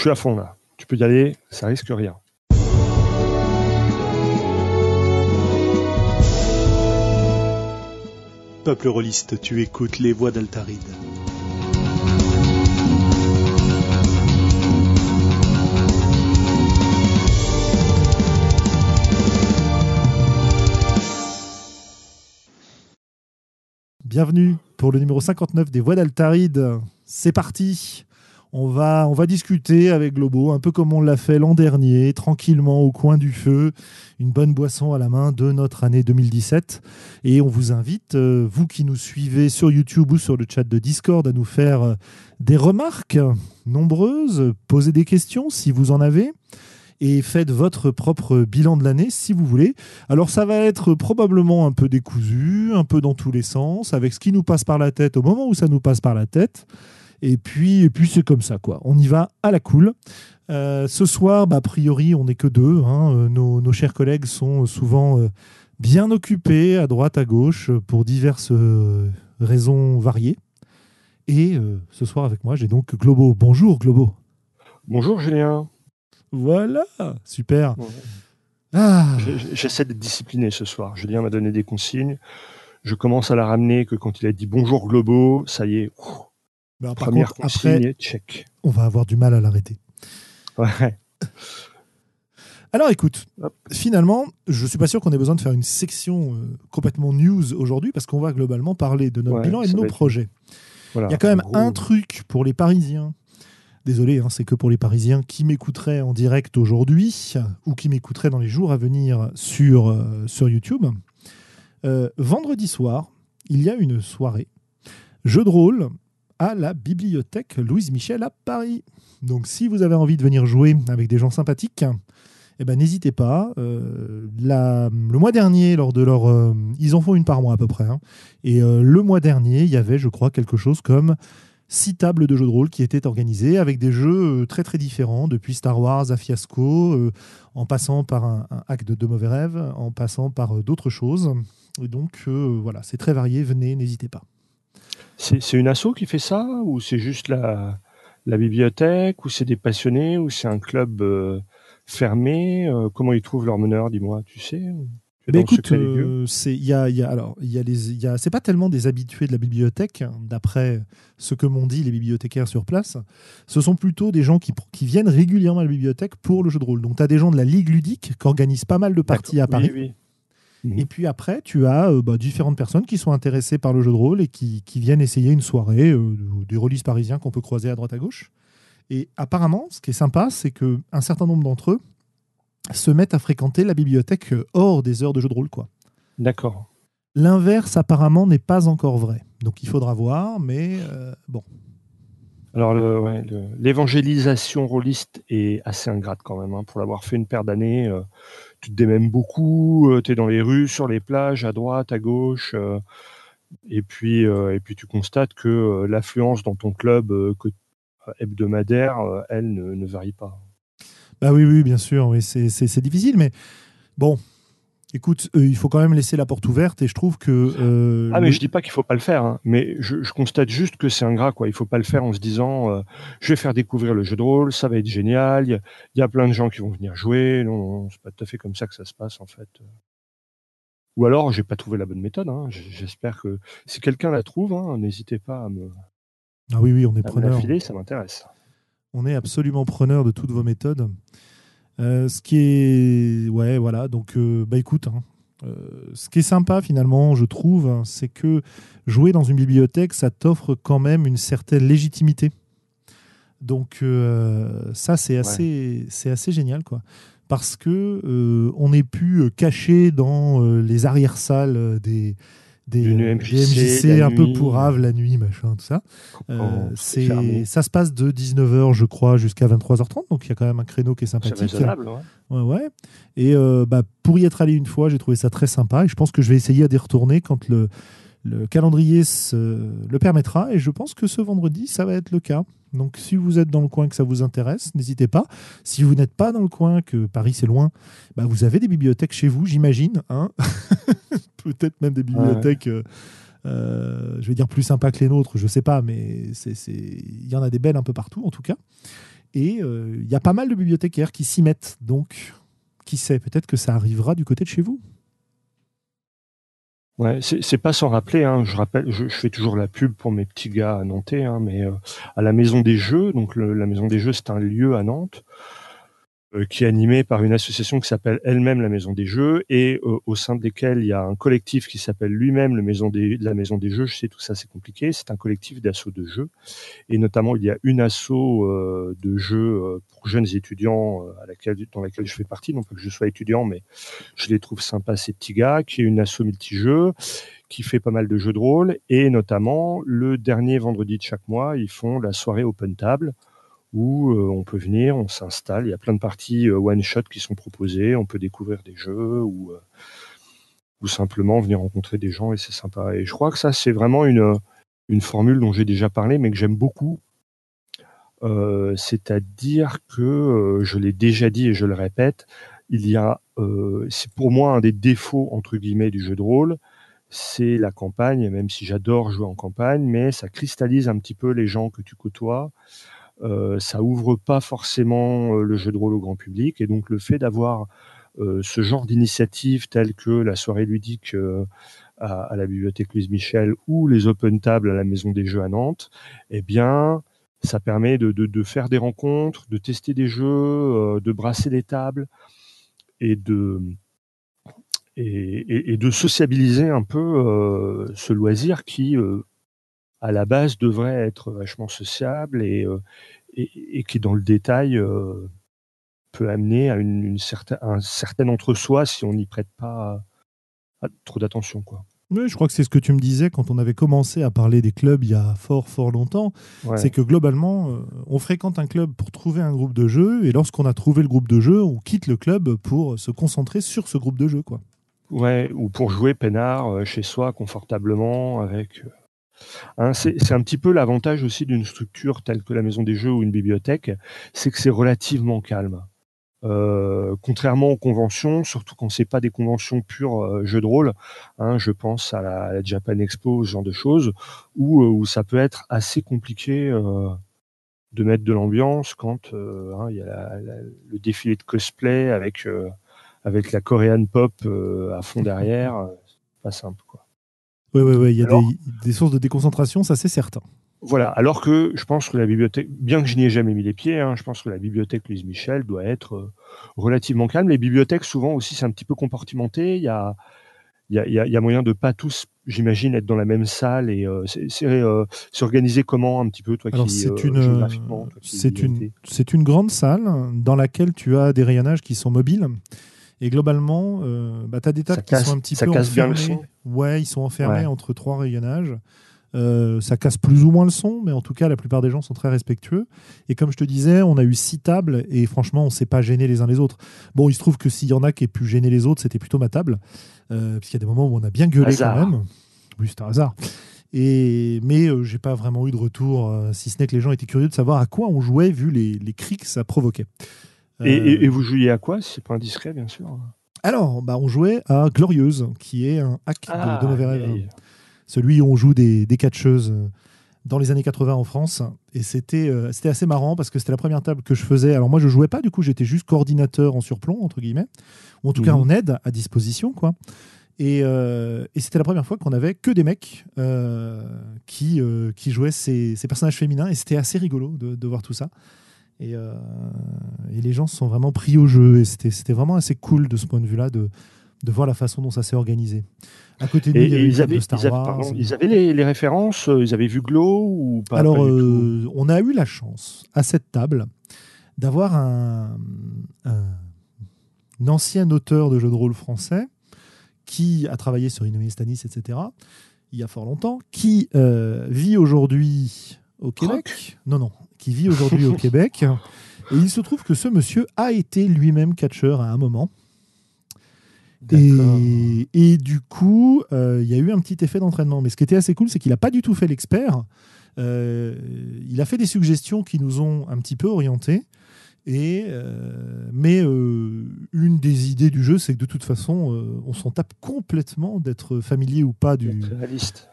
Je suis à fond là. Tu peux y aller, ça risque rien. Peuple rôliste, tu écoutes les voix d'Altaride. Bienvenue pour le numéro 59 des voix d'Altaride. C'est parti on va, discuter avec Globo, un peu comme on l'a fait l'an dernier, tranquillement au coin du feu, une bonne boisson à la main de notre année 2017. Et on vous invite, euh, vous qui nous suivez sur YouTube ou sur le chat de Discord, à nous faire euh, des remarques nombreuses, poser des questions si vous en avez et faites votre propre bilan de l'année si vous voulez. Alors ça va être probablement un peu décousu, un peu dans tous les sens, avec ce qui nous passe par la tête au moment où ça nous passe par la tête. Et puis, et puis c'est comme ça, quoi. On y va à la cool. Euh, ce soir, bah, a priori, on n'est que deux. Hein. Euh, nos, chers collègues sont souvent euh, bien occupés à droite, à gauche, pour diverses raisons variées. Et ce soir, avec moi, j'ai donc Globo. Bonjour, Globo. Bonjour, Julien. Voilà, super. Ah. J'essaie d'être discipliné ce soir. Julien m'a donné des consignes. Je commence à la ramener que quand il a dit bonjour Globo, ça y est, ben, Première après, on va avoir du mal à l'arrêter. Ouais. Alors écoute, finalement, je suis pas sûr qu'on ait besoin de faire une section euh, complètement news aujourd'hui parce qu'on va globalement parler de notre bilan et de nos projets. Il y a quand même un truc pour les Parisiens. Désolé, hein, c'est que pour les Parisiens qui m'écouteraient en direct aujourd'hui ou qui m'écouteraient dans les jours à venir sur, euh, sur YouTube. Euh, vendredi soir, il y a une soirée jeu de rôle à la bibliothèque Louise Michel à Paris. Donc si vous avez envie de venir jouer avec des gens sympathiques, eh ben, n'hésitez pas. Euh, le mois dernier, lors de leur... Euh, ils en font une par mois à peu près. Hein. et euh, le mois dernier, il y avait, je crois, quelque chose comme six tables de jeux de rôle qui étaient organisées avec des jeux très très différents, depuis Star Wars à Fiasco, en passant par un, hack de, de mauvais rêves, en passant par d'autres choses. Et donc voilà, c'est très varié, venez, n'hésitez pas. C'est une asso qui fait ça ou c'est juste la, la bibliothèque ou c'est des passionnés ou c'est un club euh, fermé euh, Comment ils trouvent leur meneur Dis-moi, tu sais mais écoute, euh, c'est il y a, y a, alors il y a les il c'est pas tellement des habitués de la bibliothèque d'après ce que m'ont dit les bibliothécaires sur place. Ce sont plutôt des gens qui, qui viennent régulièrement à la bibliothèque pour le jeu de rôle. Donc tu as des gens de la ligue ludique qui organisent pas mal de parties à Paris. Oui, oui. Mhm. Et puis après, tu as euh, bah, différentes personnes qui sont intéressées par le jeu de rôle et qui, viennent essayer une soirée, euh, des releases parisiens qu'on peut croiser à droite à gauche. Et apparemment, ce qui est sympa, c'est qu'un certain nombre d'entre eux se mettent à fréquenter la bibliothèque euh, hors des heures de jeu de rôle. quoi. D'accord. L'inverse, apparemment, n'est pas encore vrai. Donc il faudra voir, mais bon. Alors, l'évangélisation rôliste est assez ingrate quand même. Hein, pour l'avoir fait une paire d'années, tu te démènes beaucoup, euh, tu es dans les rues, sur les plages, à droite, à gauche. Euh, et puis, euh, et puis tu constates que l'affluence dans ton club hebdomadaire, elle, ne, varie pas. Bah oui, oui, bien sûr, oui, c'est difficile, mais bon, Écoute, il faut quand même laisser la porte ouverte et je trouve que. Euh, ah, mais je dis pas qu'il faut pas le faire, hein, mais je, constate juste que c'est ingrat, quoi. Il faut pas le faire en se disant, euh, je vais faire découvrir le jeu de rôle, ça va être génial, il y, a plein de gens qui vont venir jouer. Non, c'est pas tout à fait comme ça que ça se passe, en fait. Ou alors, j'ai pas trouvé la bonne méthode. Hein. J'espère que si quelqu'un la trouve, hein, n'hésitez pas à me. Ah oui, oui, on est preneur. ça m'intéresse. On est absolument preneur de toutes vos méthodes. Euh, ce qui est. Ouais, voilà. Donc, euh, bah écoute, hein, euh, ce qui est sympa finalement, je trouve, hein, c'est que jouer dans une bibliothèque, ça t'offre quand même une certaine légitimité. Donc, ça, c'est assez, c'est assez génial, quoi. Parce que on est pu cacher dans les arrière-salles des des, MJC, un peu pourraves la nuit, machin, tout ça. Euh, c'est, ça se passe de 19h, je crois, jusqu'à 23h30, donc il y a quand même un créneau qui est sympathique. C'est ouais. ouais. Et euh, bah, pour y être allé une fois, j'ai trouvé ça très sympa, et je pense que je vais essayer d'y retourner quand le, le calendrier le permettra, et je pense que ce vendredi, ça va être le cas. Donc si vous êtes dans le coin que ça vous intéresse, n'hésitez pas. Si vous n'êtes pas dans le coin, que Paris c'est loin, bah vous avez des bibliothèques chez vous, j'imagine. Hein Peut-être même des bibliothèques, euh, euh, je vais dire plus sympas que les nôtres, je ne sais pas, mais il y en a des belles un peu partout en tout cas. Et il y a pas mal de bibliothécaires qui s'y mettent. Donc, qui sait, peut-être que ça arrivera du côté de chez vous. C'est pas sans rappeler. Hein, je rappelle, je, fais toujours la pub pour mes petits gars à Nantes, hein, mais à la Maison des Jeux. Donc la Maison des Jeux, c'est un lieu à Nantes euh, qui est animée par une association qui s'appelle elle-même la Maison des Jeux et euh, au sein desquels il y a un collectif qui s'appelle lui-même le Maison des, la Maison des Jeux. Je sais tout ça c'est compliqué. C'est un collectif d'assauts de jeux et notamment il y a une asso euh, de jeux pour jeunes étudiants à laquelle, dans laquelle je fais partie. Non pas que je sois étudiant, mais je les trouve sympas ces petits gars. Qui est une asso multijeux qui fait pas mal de jeux de rôle et notamment le dernier vendredi de chaque mois ils font la soirée open table où euh, on peut venir, on s'installe. Il y a plein de parties euh, one shot qui sont proposées. On peut découvrir des jeux ou euh, ou simplement venir rencontrer des gens et c'est sympa. Et je crois que ça c'est vraiment une une formule dont j'ai déjà parlé, mais que j'aime beaucoup. C'est-à-dire que je l'ai déjà dit et je le répète, il y a, c'est pour moi un des défauts entre guillemets du jeu de rôle, c'est la campagne. Même si j'adore jouer en campagne, mais ça cristallise un petit peu les gens que tu côtoies. Euh, ça ouvre pas forcément euh, le jeu de rôle au grand public. Et donc le fait d'avoir euh, ce genre d'initiative telle que la soirée ludique à, la bibliothèque Louise Michel ou les open tables à la Maison des Jeux à Nantes, eh bien, ça permet de, faire des rencontres, de tester des jeux, de brasser des tables et, de sociabiliser un peu ce loisir qui à la base devrait être vachement sociable et, euh, et, qui dans le détail euh, peut amener à une, certaine, un certain entre-soi si on n'y prête pas trop d'attention. quoi. Oui, je crois que c'est ce que tu me disais quand on avait commencé à parler des clubs il y a fort fort longtemps. C'est que globalement, euh, on fréquente un club pour trouver un groupe de jeu et lorsqu'on a trouvé le groupe de jeu, on quitte le club pour se concentrer sur ce groupe de jeu. Quoi. Ouais, ou pour jouer peinard chez soi confortablement avec Hein, c'est un petit peu l'avantage aussi d'une structure telle que la maison des jeux ou une bibliothèque, c'est que c'est relativement calme. Euh, contrairement aux conventions, surtout quand c'est pas des conventions pures euh, jeux de rôle, hein, je pense à la, Japan Expo, ce genre de choses, où, euh, ça peut être assez compliqué de mettre de l'ambiance quand hein, il y a le défilé de cosplay avec avec la Korean pop à fond derrière, pas simple. Oui, oui, oui. Il y a des, sources de déconcentration, ça c'est certain. Voilà. Alors que je pense que la bibliothèque, bien que je n'y ai jamais mis les pieds, hein, je pense que la bibliothèque Louise Michel doit être euh, relativement calme. Les bibliothèques, souvent aussi, c'est un petit peu compartimenté. Il y a, il y a, il y a moyen de pas tous, j'imagine, être dans la même salle et euh, c'est euh, organisé comment un petit peu toi Alors qui c'est une c'est une c'est une grande salle dans laquelle tu as des rayonnages qui sont mobiles et globalement, euh, bah, tu as des tables qui sont un petit ça peu casse enfermées. Bien le son. Ouais, ils sont enfermés entre trois rayonnages. Euh, ça casse plus ou moins le son, mais en tout cas, la plupart des gens sont très respectueux. Et comme je te disais, on a eu six tables et franchement, on s'est pas gêné les uns les autres. Bon, il se trouve que s'il y en a qui aient pu gêner les autres, c'était plutôt ma table, euh, puisqu'il y a des moments où on a bien gueulé quand même. Oui, c'est un hasard. Et, mais euh, j'ai pas vraiment eu de retour, si ce n'est que les gens étaient curieux de savoir à quoi on jouait vu les, les cris que ça provoquait. Et, vous jouiez à quoi Si c'est pas indiscret, bien sûr. Alors, bah, on jouait à Glorieuse, qui est un hack de ah, Donovan Celui où on joue des, des catcheuses euh, dans les années 80 en France. Et c'était euh, c'était assez marrant parce que c'était la première table que je faisais. Alors moi, je jouais pas, du coup, j'étais juste coordinateur en surplomb, entre guillemets, ou en tout cas mhm. en aide à disposition, quoi. Et, euh, et c'était la première fois qu'on avait que des mecs qui, qui jouaient ces, ces, personnages féminins. Et c'était assez rigolo de, de, voir tout ça. Euh, et, les gens se sont vraiment pris au jeu. Et c'était vraiment assez cool de ce point de vue-là de, de voir la façon dont ça s'est organisé. À côté de nous, il y avait ils avaient, Star Wars. ils avaient les, références, euh, ils avaient vu Glow ou pas Alors, euh, on a eu la chance à cette table d'avoir un, ancien auteur de jeux de rôle français qui a travaillé sur Inouï Stanis, etc. Il y a fort longtemps, qui vit aujourd'hui au Québec. Non, non, qui vit aujourd'hui au Québec. Et il se trouve que ce monsieur a été lui-même catcheur à un moment. Et, et, du coup, euh, il y a eu un petit effet d'entraînement. Mais ce qui était assez cool, c'est qu'il n'a pas du tout fait l'expert. Euh, il a fait des suggestions qui nous ont un petit peu orientés. Et, mais une des idées du jeu, c'est que de toute façon, on s'en tape complètement d'être familier ou pas du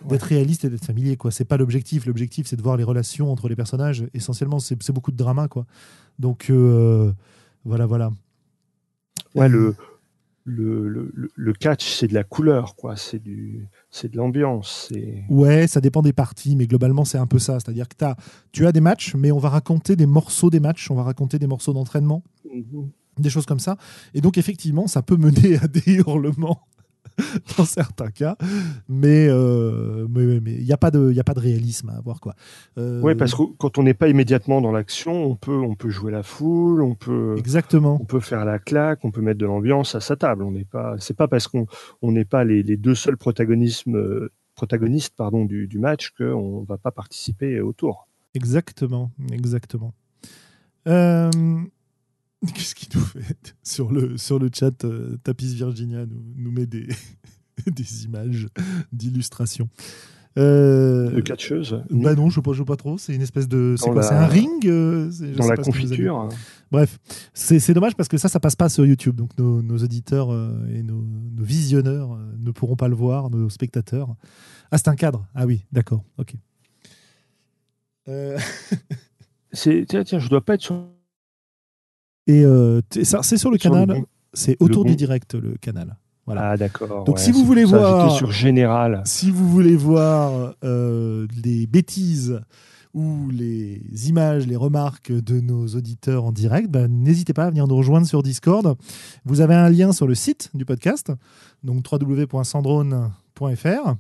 d'être réaliste, et d'être familier. Quoi, c'est pas l'objectif. L'objectif, c'est de voir les relations entre les personnages. Essentiellement, c'est beaucoup de drama, quoi. Donc voilà, voilà. Ouais, le le, le, catch, c'est de la couleur, quoi. C'est du, c'est de l'ambiance. Ouais, ça dépend des parties, mais globalement, c'est un peu ça. C'est-à-dire que as, tu as des matchs, mais on va raconter des morceaux des matchs, on va raconter des morceaux d'entraînement, mhm. des choses comme ça. Et donc, effectivement, ça peut mener à des hurlements dans certains cas, mais euh, mais il n'y a pas de a pas de réalisme à avoir quoi. Euh, oui, parce que quand on n'est pas immédiatement dans l'action, on peut on peut jouer la foule, on peut exactement, on peut faire la claque, on peut mettre de l'ambiance à sa table. On n'est pas c'est pas parce qu'on on n'est pas les, les, deux seuls protagonistes protagonistes pardon du, du match qu'on va pas participer au tour. Exactement, exactement. Euh, Qu'est-ce qu'il nous fait sur le, sur le chat euh, Tapis Virginia nous, nous met des, des images d'illustration. Euh, de catcheuse Bah non, je ne joue pas trop. C'est une espèce de. C'est quoi C'est un ring euh, Dans la confiture. Bref, c'est dommage parce que ça, ça passe pas sur YouTube. Donc nos, nos auditeurs et nos, nos, visionneurs ne pourront pas le voir, nos spectateurs. Ah, c'est un cadre. Ah oui, d'accord. Ok. c'est tiens, tiens, je dois pas être sur et euh, c'est sur le canal, c'est autour du direct le canal. Voilà. Ah d'accord. Donc si vous voulez voir sur général, si vous voulez voir euh, les bêtises ou les images, les remarques de nos auditeurs en direct, ben, n'hésitez pas à venir nous rejoindre sur Discord. Vous avez un lien sur le site du podcast, donc www.sandrone.fr.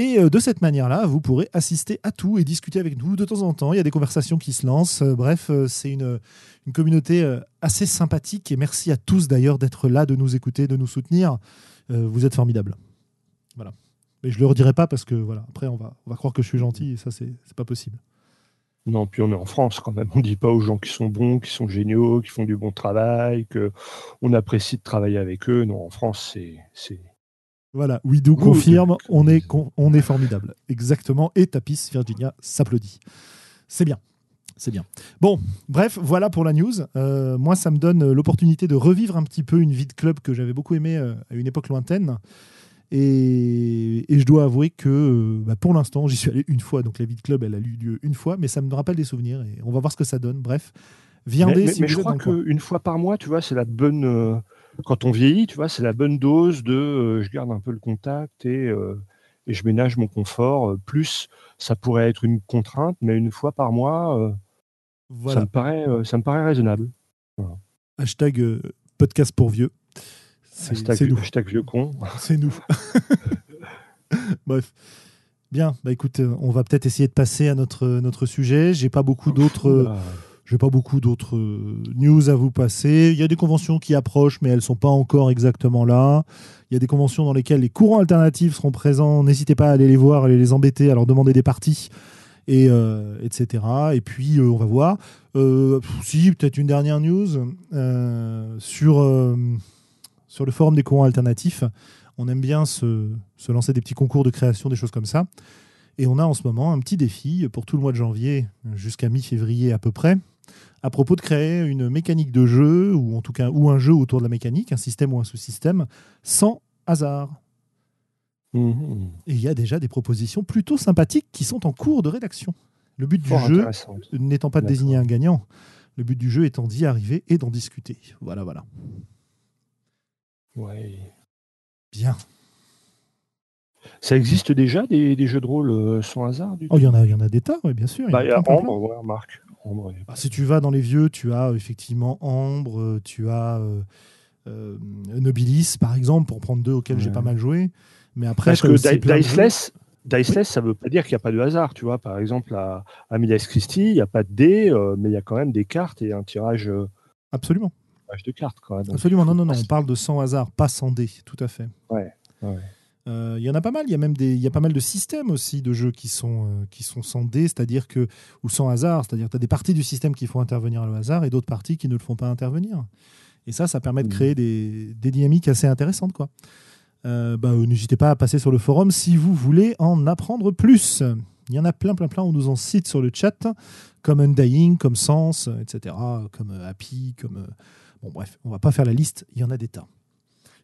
Et euh, de cette manière-là, vous pourrez assister à tout et discuter avec nous de temps en temps. Il y a des conversations qui se lancent. Euh, bref, euh, c'est une, une communauté assez sympathique. Et merci à tous d'ailleurs d'être là, de nous écouter, de nous soutenir. Vous êtes formidables. Voilà. Mais je ne le redirai pas parce que voilà, après on va, on va croire que je suis gentil et ça c'est pas possible. Non, puis on est en France quand même. On ne dit pas aux gens qui sont bons, qui sont géniaux, qui font du bon travail, que on apprécie de travailler avec eux. Non, en France, c'est voilà, Widou confirme, on est, on est formidable. Exactement. Et Tapis Virginia s'applaudit. C'est bien. C'est bien. Bon, bref, voilà pour la news. Euh, moi, ça me donne l'opportunité de revivre un petit peu une vie de club que j'avais beaucoup aimée euh, à une époque lointaine. Et, je dois avouer que euh, bah, pour l'instant, j'y suis allé une fois. Donc la vie de club, elle a eu lieu une fois, mais ça me rappelle des souvenirs. Et on va voir ce que ça donne. Bref, viendez mais, mais, je crois qu'une fois par mois, tu vois, c'est la bonne quand on vieillit, tu vois, c'est la bonne dose de euh, je garde un peu le contact et, euh, et je ménage mon confort. Euh, plus, ça pourrait être une contrainte, mais une fois par mois, ça, me paraît, ça me paraît raisonnable. Hashtag podcast pour vieux. Hashtag, hashtag vieux con. C'est nous. Bref. Bien, bah écoute, on va peut-être essayer de passer à notre, notre sujet. J'ai pas beaucoup d'autres. Je n'ai pas beaucoup d'autres euh, news à vous passer. Il y a des conventions qui approchent, mais elles ne sont pas encore exactement là. Il y a des conventions dans lesquelles les courants alternatifs seront présents. N'hésitez pas à aller les voir, à aller les embêter, à leur demander des parties, et, euh, etc. Et puis, euh, on va voir. si, peut-être une dernière news sur, sur le forum des courants alternatifs. On aime bien se, se lancer des petits concours de création, des choses comme ça. Et on a en ce moment un petit défi pour tout le mois de janvier jusqu'à mi-février à peu près à propos de créer une mécanique de jeu, ou en tout cas ou un jeu autour de la mécanique, un système ou un sous-système, sans hasard. Mhm. Et il y a déjà des propositions plutôt sympathiques qui sont en cours de rédaction. Le but du jeu n'étant pas de désigner un gagnant, le but du jeu étant d'y arriver et d'en discuter. Voilà, voilà. Ouais. Bien. Ça existe déjà des, jeux de rôle euh, sans hasard oh, Il y, en a, y en a des tas, oui, bien sûr. Bah, il y a, Ambre, Bah, si tu vas dans les vieux, tu as effectivement Ambre, tu as euh, euh, Nobilis, par exemple, pour prendre deux auxquels j'ai pas mal joué. Mais après, Parce que Diceless, ça ne veut pas dire qu'il n'y a pas de hasard. Tu vois, par exemple, à, à Christie, il n'y a pas de dés, euh, mais il y a quand même des cartes et un tirage. Absolument. de cartes, quand même. Absolument, non, non, non, on parle de sans hasard, pas sans dés, tout à fait. Ouais, ouais. Euh, il y en a pas mal. Il y a même des, il y a pas mal de systèmes aussi de jeux qui sont, euh, qui sont sans dés, c'est-à-dire que ou sans hasard, c'est-à-dire que tu as des parties du système qui font intervenir le hasard et d'autres parties qui ne le font pas intervenir. Et ça, ça permet de mmh. créer des, des dynamiques assez intéressantes, quoi. Euh, bah, n'hésitez pas à passer sur le forum si vous voulez en apprendre plus. Il y en a plein, plein, plein. On nous en cite sur le chat, comme Undying, comme Sense, etc., comme Happy, comme. Bon, bref, on va pas faire la liste, il y en a des tas.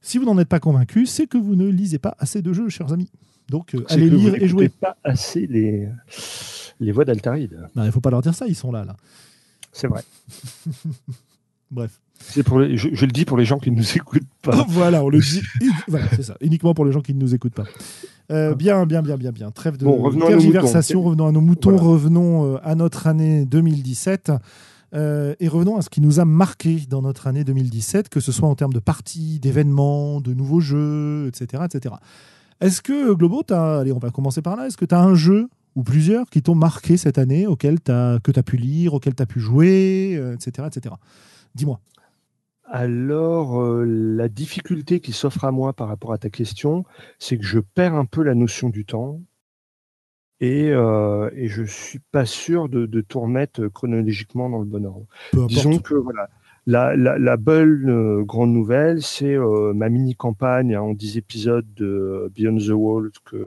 Si vous n'en êtes pas convaincu, c'est que vous ne lisez pas assez de jeux, chers amis. Donc, allez lire et jouer. pas assez les, les voix d'Altaride. Il ne faut pas leur dire ça, ils sont là. là. C'est vrai. Bref. Pour je, le dis pour les gens qui ne nous écoutent pas. voilà, on le dit. voilà, c'est ça. Uniquement pour les gens qui ne nous écoutent pas. Euh, bien, bien, bien, bien, bien. Trêve de bon, revenons tergiversation. revenons à nos moutons, revenons euh, à notre année 2017. Euh, et revenons à ce qui nous a marqué dans notre année 2017, que ce soit en termes de parties, d'événements, de nouveaux jeux, etc. etc. Est-ce que, Globo, allez, on va commencer par là, est-ce que tu as un jeu ou plusieurs qui t'ont marqué cette année, auquel as, que tu as pu lire, auquel tu as pu jouer, etc. etc. Dis-moi. Alors, euh, la difficulté qui s'offre à moi par rapport à ta question, c'est que je perds un peu la notion du temps et, euh, et je suis pas sûr de, de, tout remettre chronologiquement dans le bon ordre. Disons que voilà, la, la, la bonne euh, grande nouvelle, c'est euh, ma mini-campagne en 10 épisodes de Beyond the Wall que,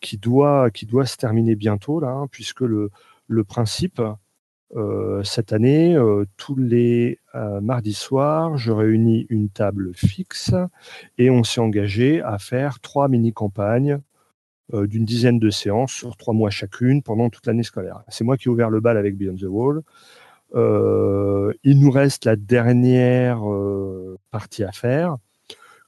qui, doit, qui doit se terminer bientôt, là, hein, puisque le, le principe, euh, cette année, euh, tous les euh, mardis soirs, je réunis une table fixe et on s'est engagé à faire trois mini-campagnes d'une dizaine de séances sur trois mois chacune pendant toute l'année scolaire. C'est moi qui ai ouvert le bal avec Beyond the Wall. il nous reste la dernière partie à faire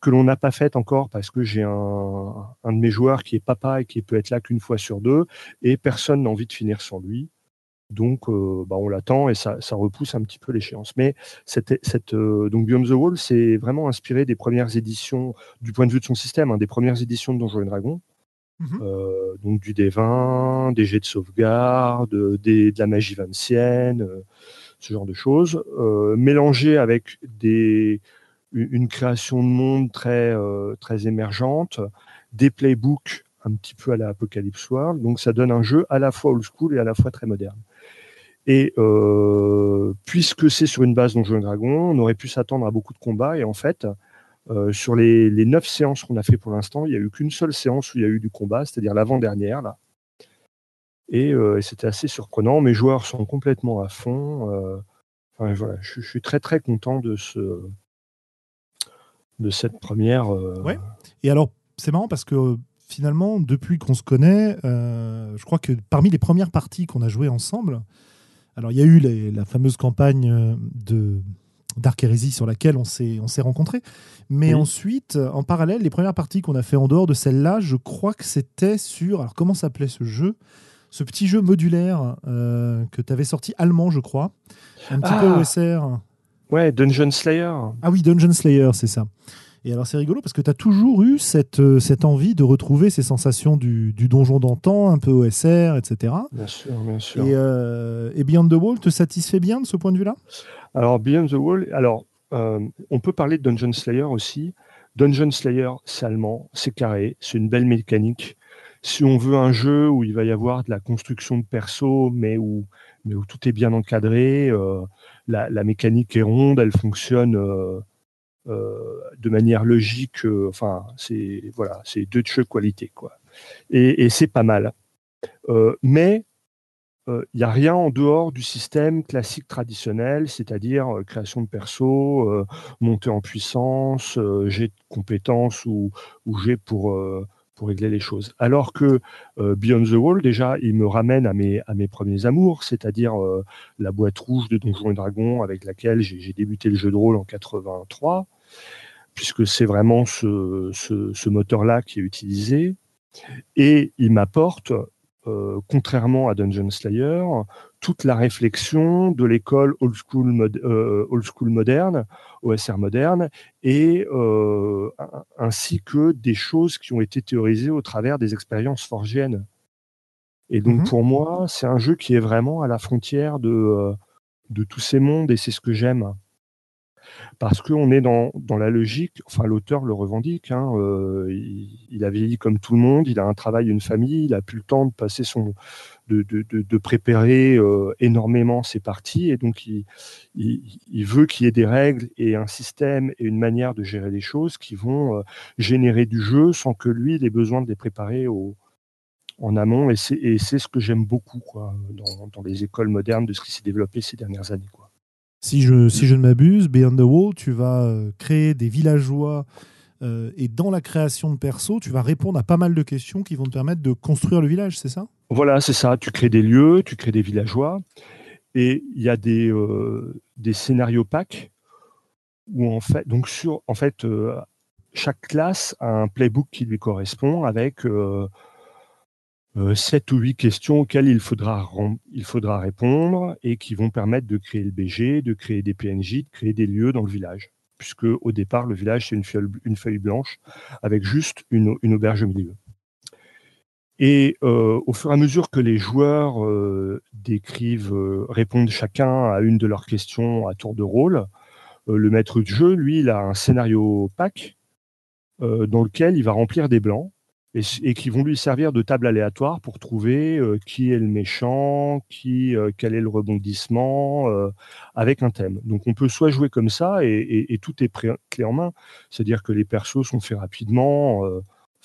que l'on n'a pas faite encore parce que j'ai un, de mes joueurs qui est papa et qui peut être là qu'une fois sur deux et personne n'a envie de finir sans lui. Donc, euh, bah, on l'attend et ça, repousse un petit peu l'échéance. Mais euh, donc Beyond the Wall, c'est vraiment inspiré des premières éditions, du point de vue de son système, hein, des premières éditions de Donjons et Dragons. Mmh euh, donc du D20, des jets de sauvegarde, des, de la magie vancienne, ce genre de choses, mélangé avec des, une création de monde très, très émergente, des playbooks un petit peu à la Apocalypse World. Donc ça donne un jeu à la fois old school et à la fois très moderne. Et euh, puisque c'est sur une base Donjons et Dragons, on aurait pu s'attendre à beaucoup de combats. Et en fait, euh, sur les, neuf séances qu'on a fait pour l'instant, il n'y a eu qu'une seule séance où il y a eu du combat, c'est-à-dire l'avant-dernière. là. Et, euh, c'était assez surprenant. Mes joueurs sont complètement à fond. Enfin, voilà, je, suis très très content de ce de cette première. Ouais. Et alors, c'est marrant parce que finalement, depuis qu'on se connaît, je crois que parmi les premières parties qu'on a jouées ensemble, alors, il y a eu la fameuse campagne euh, de Dark Heresy sur laquelle on s'est on s'est rencontrés. Mais ensuite, en parallèle, les premières parties qu'on a fait en dehors de celle-là, je crois que c'était sur. Alors, comment s'appelait ce jeu? Ce petit jeu modulaire euh, que tu avais sorti allemand, je crois. Un petit peu ah. OSR. Ouais, Dungeon Slayer. Ah oui, Dungeon Slayer, c'est ça. Et alors c'est rigolo parce que tu as toujours eu cette, euh, cette envie de retrouver ces sensations du, du donjon d'antan, un peu OSR, etc. Bien sûr, bien sûr. Et, euh, et, Beyond the Wall te satisfait bien de ce point de vue-là? Alors Beyond the Wall, alors euh, on peut parler de Dungeon Slayer aussi. Dungeon Slayer, c'est allemand, c'est carré, c'est une belle mécanique. Si on veut un jeu où il va y avoir de la construction de perso, mais où, mais où tout est bien encadré, la, la, mécanique est ronde, elle fonctionne de manière logique. Euh, enfin, c'est voilà, c'est de jeux qualité quoi. Et, c'est pas mal. Euh, mais il n'y a rien en dehors du système classique traditionnel, c'est-à-dire création de perso, montée en puissance, j'ai de compétences ou, ou j'ai pour, pour régler les choses. Alors que Beyond the Wall, déjà, il me ramène à mes, à mes premiers amours, c'est-à-dire la boîte rouge de Donjons et Dragons avec laquelle j'ai débuté le jeu de rôle en 83 puisque c'est vraiment ce, moteur-là qui est utilisé. Et il m'apporte, euh, contrairement à Dungeon Slayer, toute la réflexion de l'école old school, euh, old school moderne, OSR moderne, et euh, ainsi que des choses qui ont été théorisées au travers des expériences forgiennes. Et donc mhm. pour moi, c'est un jeu qui est vraiment à la frontière de, de tous ces mondes, et c'est ce que j'aime parce qu'on est dans, dans, la logique, enfin l'auteur le revendique, hein, euh, il, a vieilli comme tout le monde, il a un travail, une famille, il a plus le temps de passer son, de, de, de, préparer euh, énormément ses parties, et donc il, il, veut qu'il y ait des règles et un système et une manière de gérer les choses qui vont euh, générer du jeu sans que lui il ait besoin de les préparer au, en amont, et c'est ce que j'aime beaucoup quoi, dans, les écoles modernes de ce qui s'est développé ces dernières années. Quoi. Si je, si je ne m'abuse, Beyond the Wall, tu vas euh, créer des villageois euh, et dans la création de perso, tu vas répondre à pas mal de questions qui vont te permettre de construire le village, c'est ça? Voilà, c'est ça. Tu crées des lieux, tu crées des villageois, et il y a des, des scénarios packs où en fait, donc sur, en fait, chaque classe a un playbook qui lui correspond avec euh, euh, sept ou huit questions auxquelles il faudra, répondre et qui vont permettre de créer le BG, de créer des PNJ, de créer des lieux dans le village. Puisque au départ, le village, c'est une feuille, blanche avec juste une, auberge au milieu. Et euh, au fur et à mesure que les joueurs décrivent, répondent chacun à une de leurs questions à tour de rôle, le maître de jeu, lui, il a un scénario pack euh, dans lequel il va remplir des blancs et, qui vont lui servir de table aléatoire pour trouver euh, qui est le méchant, qui, euh, quel est le rebondissement, avec un thème. Donc on peut soit jouer comme ça et, tout est clé en main, c'est-à-dire que les persos sont faits rapidement,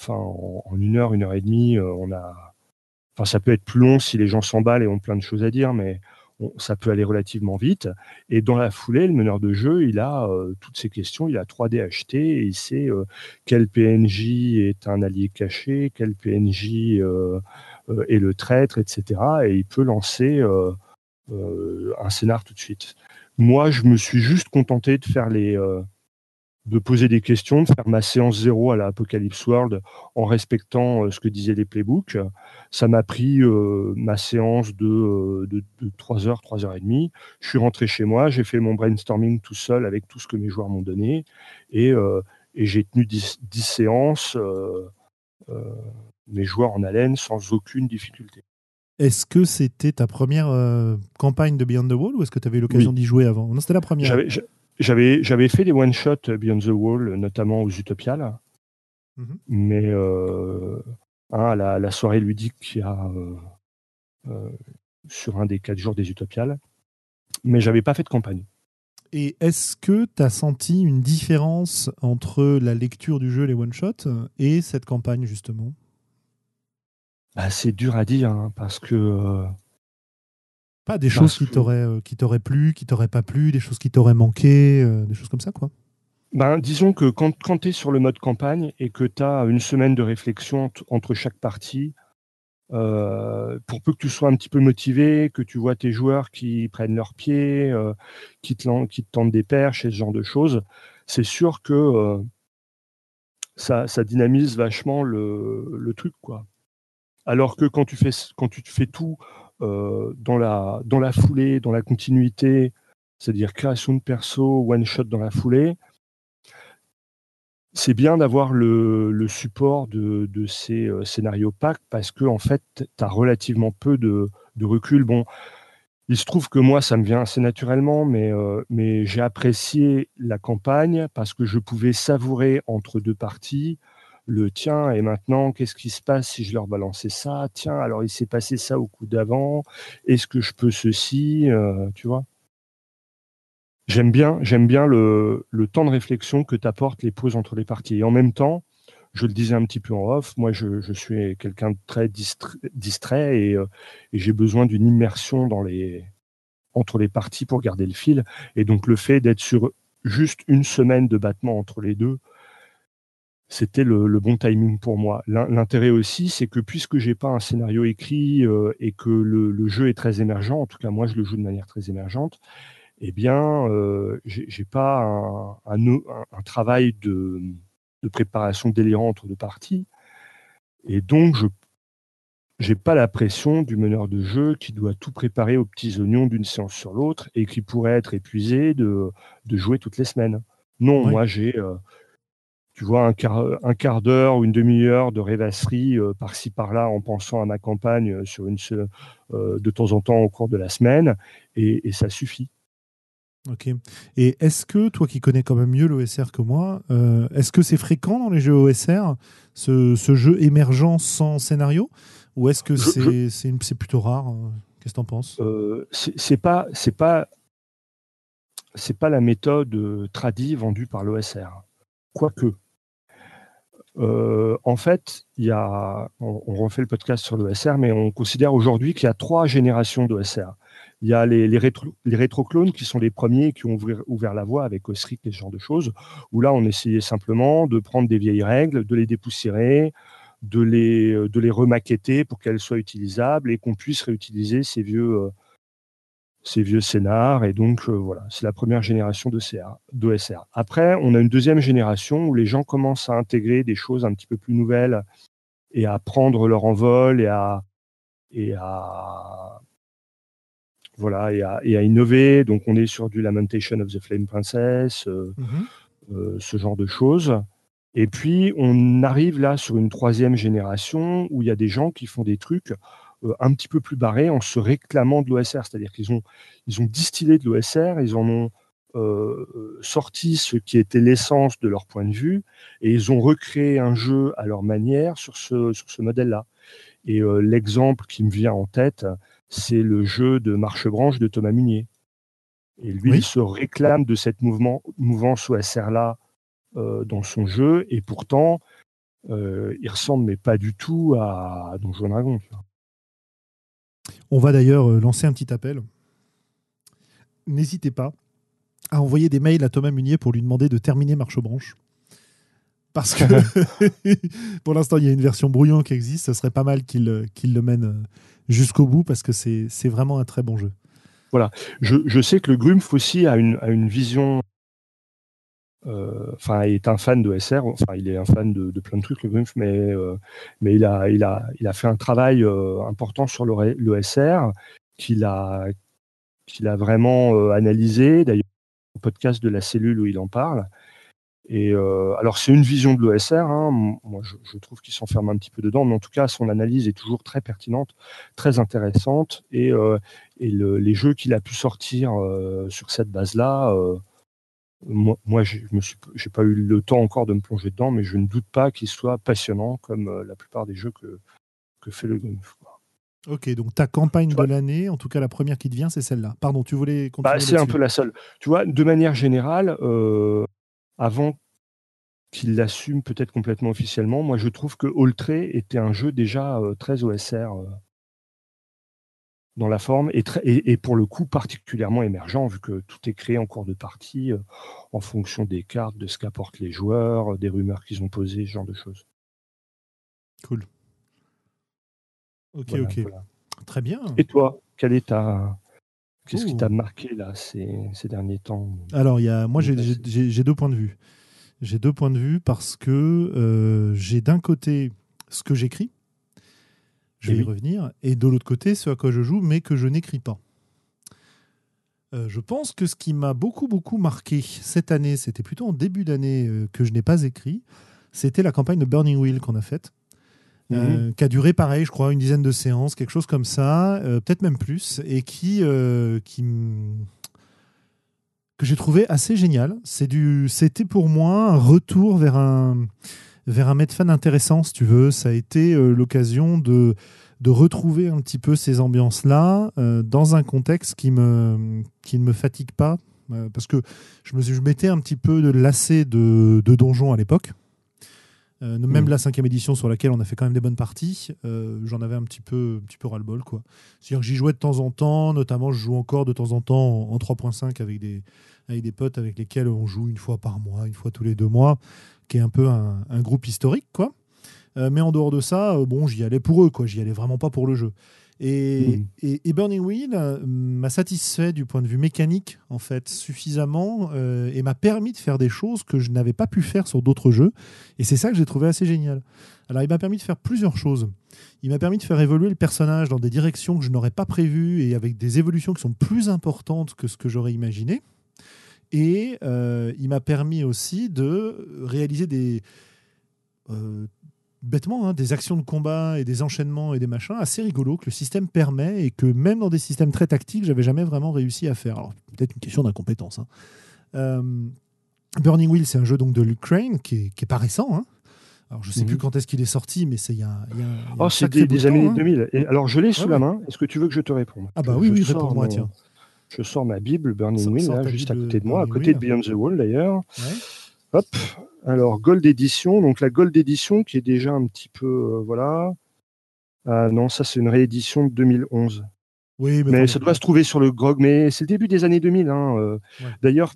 en, une heure, une heure et demie, on a, enfin ça peut être plus long si les gens s'emballent et ont plein de choses à dire, mais ça peut aller relativement vite. Et dans la foulée, le meneur de jeu, il a euh, toutes ces questions, il a 3D acheté et il sait euh, quel PNJ est un allié caché, quel PNJ euh, est le traître, etc. Et il peut lancer un scénar tout de suite. Moi, je me suis juste contenté de faire les de poser des questions, de faire ma séance zéro à l'Apocalypse World en respectant euh, ce que disaient les playbooks. Ça m'a pris euh, ma séance de, euh, de, 3 heures, 3 heures et demie. Je suis rentré chez moi, j'ai fait mon brainstorming tout seul avec tout ce que mes joueurs m'ont donné et, et j'ai tenu 10, 10 séances, mes joueurs en haleine sans aucune difficulté. Est-ce que c'était ta première campagne de Beyond the Wall ou est-ce que tu avais eu l'occasion d'y jouer avant? Non, c'était la première. J'avais, j'avais fait des one-shots Beyond the Wall, notamment aux Utopiales. Mhm. Mais euh, hein, la, la, soirée ludique qu'il y a euh, euh, sur un des quatre jours des Utopiales. Mais j'avais pas fait de campagne. Et est-ce que tu as senti une différence entre la lecture du jeu, les one-shots, et cette campagne, justement? Bah, C'est dur à dire, hein, parce que pas des choses qui t'auraient euh, qui t'auraient plu, qui t'auraient pas plu, des choses qui t'auraient manqué, euh, des choses comme ça, quoi. Ben, disons que quand, quand tu es sur le mode campagne et que tu as une semaine de réflexion entre chaque partie, euh, pour peu que tu sois un petit peu motivé, que tu vois tes joueurs qui prennent leurs pieds, qui, te, qui te tendent des perches et ce genre de choses, c'est sûr que ça, ça, dynamise vachement le, le, truc. quoi. Alors que quand tu fais, quand tu fais tout dans, la, dans la foulée, dans la continuité, c'est-à-dire création de perso, one shot dans la foulée, c'est bien d'avoir le, le, support de, de ces euh, scénarios packs parce que en fait, tu as relativement peu de, de, recul. Bon, il se trouve que moi, ça me vient assez naturellement, mais, euh, mais j'ai apprécié la campagne parce que je pouvais savourer entre deux parties le tien, et maintenant, qu'est-ce qui se passe si je leur balançais ça? Tiens, alors il s'est passé ça au coup d'avant, est-ce que je peux ceci? Euh, Tu vois? J'aime bien, j'aime bien le, temps de réflexion que t'apportent les pauses entre les parties. Et en même temps, je le disais un petit peu en off, moi je, suis quelqu'un de très distrait, euh, et, j'ai besoin d'une immersion dans les, entre les parties pour garder le fil. Et donc le fait d'être sur juste une semaine de battement entre les deux, c'était le, bon timing pour moi. L'intérêt aussi, c'est que puisque j'ai pas un scénario écrit euh, et que le, jeu est très émergent, en tout cas moi je le joue de manière très émergente, eh bien euh, j'ai pas un, travail de, préparation délirant entre deux parties, et donc je j'ai pas la pression du meneur de jeu qui doit tout préparer aux petits oignons d'une séance sur l'autre et qui pourrait être épuisé de, jouer toutes les semaines. Non, moi j'ai euh, tu vois, un quart, un quart d'heure ou une demi-heure de rêvasserie euh, par-ci par-là en pensant à ma campagne euh, sur une, euh, de temps en temps au cours de la semaine, et, ça suffit. Ok. Et est-ce que, toi qui connais quand même mieux l'OSR que moi, est-ce que c'est fréquent dans les jeux OSR, ce, ce, jeu émergent sans scénario Ou est-ce que c'est plutôt rare Qu'est-ce que tu en penses C'est pas, pas, pas la méthode tradie vendue par l'OSR. Quoique, en fait, a, on, refait le podcast sur l'OSR, mais on considère aujourd'hui qu'il y a trois générations d'OSR. Il y a les, les, rétroclones qui sont les premiers qui ont ouvert, la voie avec Osric et ce genre de choses, où là, on essayait simplement de prendre des vieilles règles, de les dépoussiérer, de les, de les remaqueter pour qu'elles soient utilisables et qu'on puisse réutiliser ces vieux, ces vieux scénars. Et donc, euh, voilà, c'est la première génération de d'OSR. Après, on a une deuxième génération où les gens commencent à intégrer des choses un petit peu plus nouvelles et à prendre leur envol et à, et à, voilà, et à, et à innover. Donc, on est sur du Lamentation of the Flame Princess, euh, mm-hmm. euh, ce genre de choses. Et puis, on arrive là sur une troisième génération où il y a des gens qui font des trucs un petit peu plus barré en se réclamant de l'OSR. C'est-à-dire qu'ils ont, ils ont distillé de l'OSR, ils en ont euh, sorti ce qui était l'essence de leur point de vue, et ils ont recréé un jeu à leur manière sur ce, sur ce modèle-là. Et euh, l'exemple qui me vient en tête, c'est le jeu de marche-branche de Thomas Munier. Et lui, il se réclame de cette mouvement, mouvance OSR-là dans son jeu, et pourtant, il ressemble, mais pas du tout à Donjon Dragon. On va d'ailleurs euh, lancer un petit appel. N'hésitez pas à envoyer des mails à Thomas Munier pour lui demander de terminer Marche Branche. Parce que pour l'instant, il y a une version brouillon qui existe. Ce serait pas mal qu'il euh, le mène euh, jusqu'au bout parce que c'est vraiment un très bon jeu. Voilà. Je, sais que le Grumpf aussi a une vision euh, enfin, est un fan de SR. Enfin, il est un fan de, plein de trucs, le Grumpf, mais euh, mais il a il a il a fait un travail euh, important sur le, le SR qu'il a qu'il a vraiment analysé. D'ailleurs, au podcast de la cellule où il en parle. Et alors, c'est une vision de l'OSR. Hein. Moi, je, trouve qu'il s'enferme un petit peu dedans, mais en tout cas, son analyse est toujours très pertinente, très intéressante. Et, et les jeux qu'il a pu sortir sur cette base-là, moi, moi je n'ai pas eu le temps encore de me plonger dedans, mais je ne doute pas qu'il soit passionnant comme euh, la plupart des jeux que, que fait le Golf. Ok, donc ta campagne de l'année, en tout cas la première qui te vient, c'est celle-là. Pardon, tu voulais continuer bah, C'est un peu la seule. Tu vois, de manière générale, euh, avant qu'il l'assume peut-être complètement officiellement, moi je trouve que Oltré était un jeu déjà euh, très OSR dans la forme et, et, pour le coup particulièrement émergent vu que tout est créé en cours de partie euh, en fonction des cartes, de ce qu'apportent les joueurs, des rumeurs qu'ils ont posées, ce genre de choses. Cool. Ok, ok. Très bien. Et toi, quel est ta... Qu'est-ce qui t'a marqué là ces, ces derniers temps? Alors, y a, moi, j'ai deux points de vue. J'ai deux points de vue parce que euh, j'ai d'un côté ce que j'écris, je vais y revenir. Et de l'autre côté, ce à quoi je joue, mais que je n'écris pas. Euh, je pense que ce qui m'a beaucoup, beaucoup marqué cette année, c'était plutôt en début d'année euh, que je n'ai pas écrit, c'était la campagne de Burning Wheel qu'on a faite. Euh, mhm. qui a duré pareil, je crois, une dizaine de séances, quelque chose comme ça, peut-être même plus, et qui, qui que j'ai trouvé assez génial. C'est du, c'était pour moi un retour vers un, vers un Medfan intéressant, si tu veux. Ça a été euh, l'occasion de, de retrouver un petit peu ces ambiances-là euh, dans un contexte qui, me, qui ne me fatigue pas. Euh, parce que je me je m'étais un petit peu lassé de, de donjons à l'époque. même mm. la cinquième édition sur laquelle on a fait quand même des bonnes parties, j'en avais un petit peu, un petit peu ras-le-bol. C'est-à-dire que j'y jouais de temps en temps, notamment je joue encore de temps en temps en, en 3.5 avec des, avec des potes avec lesquels on joue une fois par mois, une fois tous les deux mois qui est un peu un, groupe historique, quoi. Euh, mais en dehors de ça, euh, bon, j'y allais pour eux, quoi. J'y allais vraiment pas pour le jeu. Et, mm. Burning Wheel euh, m'a satisfait du point de vue mécanique, en fait, suffisamment et m'a permis de faire des choses que je n'avais pas pu faire sur d'autres jeux. Et c'est ça que j'ai trouvé assez génial. Alors, il m'a permis de faire plusieurs choses. Il m'a permis de faire évoluer le personnage dans des directions que je n'aurais pas prévues et avec des évolutions qui sont plus importantes que ce que j'aurais imaginé. Et euh, il m'a permis aussi de réaliser des. Euh, bêtement, hein, des actions de combat et des enchaînements et des machins assez rigolos que le système permet et que même dans des systèmes très tactiques, j'avais jamais vraiment réussi à faire. Alors, peut-être une question d'incompétence. Hein. Euh, Burning Wheel, c'est un jeu donc de l'Ukraine qui est, qui est pas récent. Hein. Alors, je sais plus mhm. quand est-ce qu'il est sorti, mais c'est il y a. oh, c'est des, années 2000. Et alors, je l'ai sous la main. Est-ce que tu veux que je te réponde? Ah, bah oui, oui, réponds-moi, tiens. Je sors ma Bible Burning Wheel, là, juste à côté de moi, à côté de Beyond the Wall d'ailleurs. Hop, Alors, Gold Edition, donc la Gold Edition qui est déjà un petit peu. voilà. Ah non, ça c'est une réédition de 2011. Oui, mais, ça doit se trouver sur le GROG, mais c'est le début des années 2000. Hein, D'ailleurs,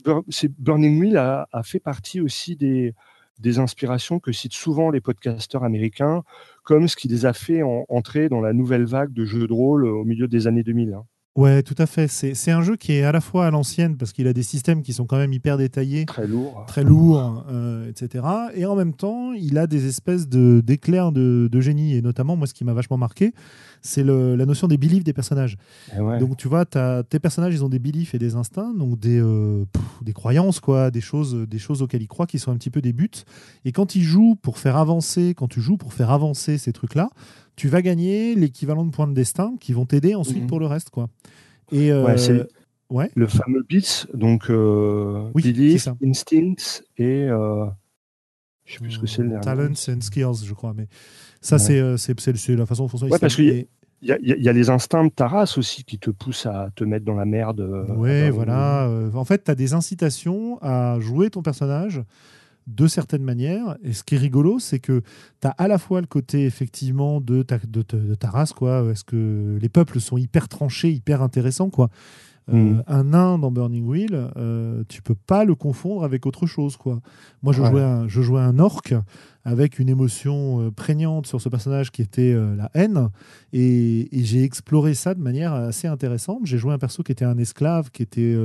Burning Wheel a, fait partie aussi des, des inspirations que citent souvent les podcasteurs américains, comme ce qui les a fait entrer dans la nouvelle vague de jeux de rôle au milieu des années 2000. Hein. Ouais, tout à fait. C'est un jeu qui est à la fois à l'ancienne parce qu'il a des systèmes qui sont quand même hyper détaillés, très lourds, très lourds, euh, etc. Et en même temps, il a des espèces de d'éclairs de, de, génie. Et notamment, moi, ce qui m'a vachement marqué, c'est la notion des beliefs des personnages. Eh donc, tu vois, as, tes personnages, ils ont des beliefs et des instincts, donc des, euh, des croyances, quoi, des choses, des choses auxquelles ils croient, qui sont un petit peu des buts. Et quand ils jouent pour faire avancer, quand tu joues pour faire avancer ces trucs-là, tu vas gagner l'équivalent de points de destin qui vont t'aider ensuite mhm. pour le reste. Quoi. Et ouais, euh, ouais. le fameux bits, donc euh, oui, Instincts et euh, je sais plus ce que c'est le Talents and Skills, je crois. Mais ça, c'est la façon dont fonctionne ouais, parce qu'il y, a, y, a les instincts de ta race aussi qui te poussent à te mettre dans la merde. Ouais, voilà. en fait, tu as des incitations à jouer ton personnage de certaines manières. Et ce qui est rigolo, c'est que tu as à la fois le côté effectivement de ta, de, ta race, quoi. Est-ce que les peuples sont hyper tranchés, hyper intéressants, quoi. Euh, mm. un nain dans Burning Wheel, euh, tu peux pas le confondre avec autre chose. Quoi. Moi, je, jouais un, je jouais un orc avec une émotion euh, prégnante sur ce personnage qui était la haine, et, et j'ai exploré ça de manière assez intéressante. J'ai joué un perso qui était un esclave, qui était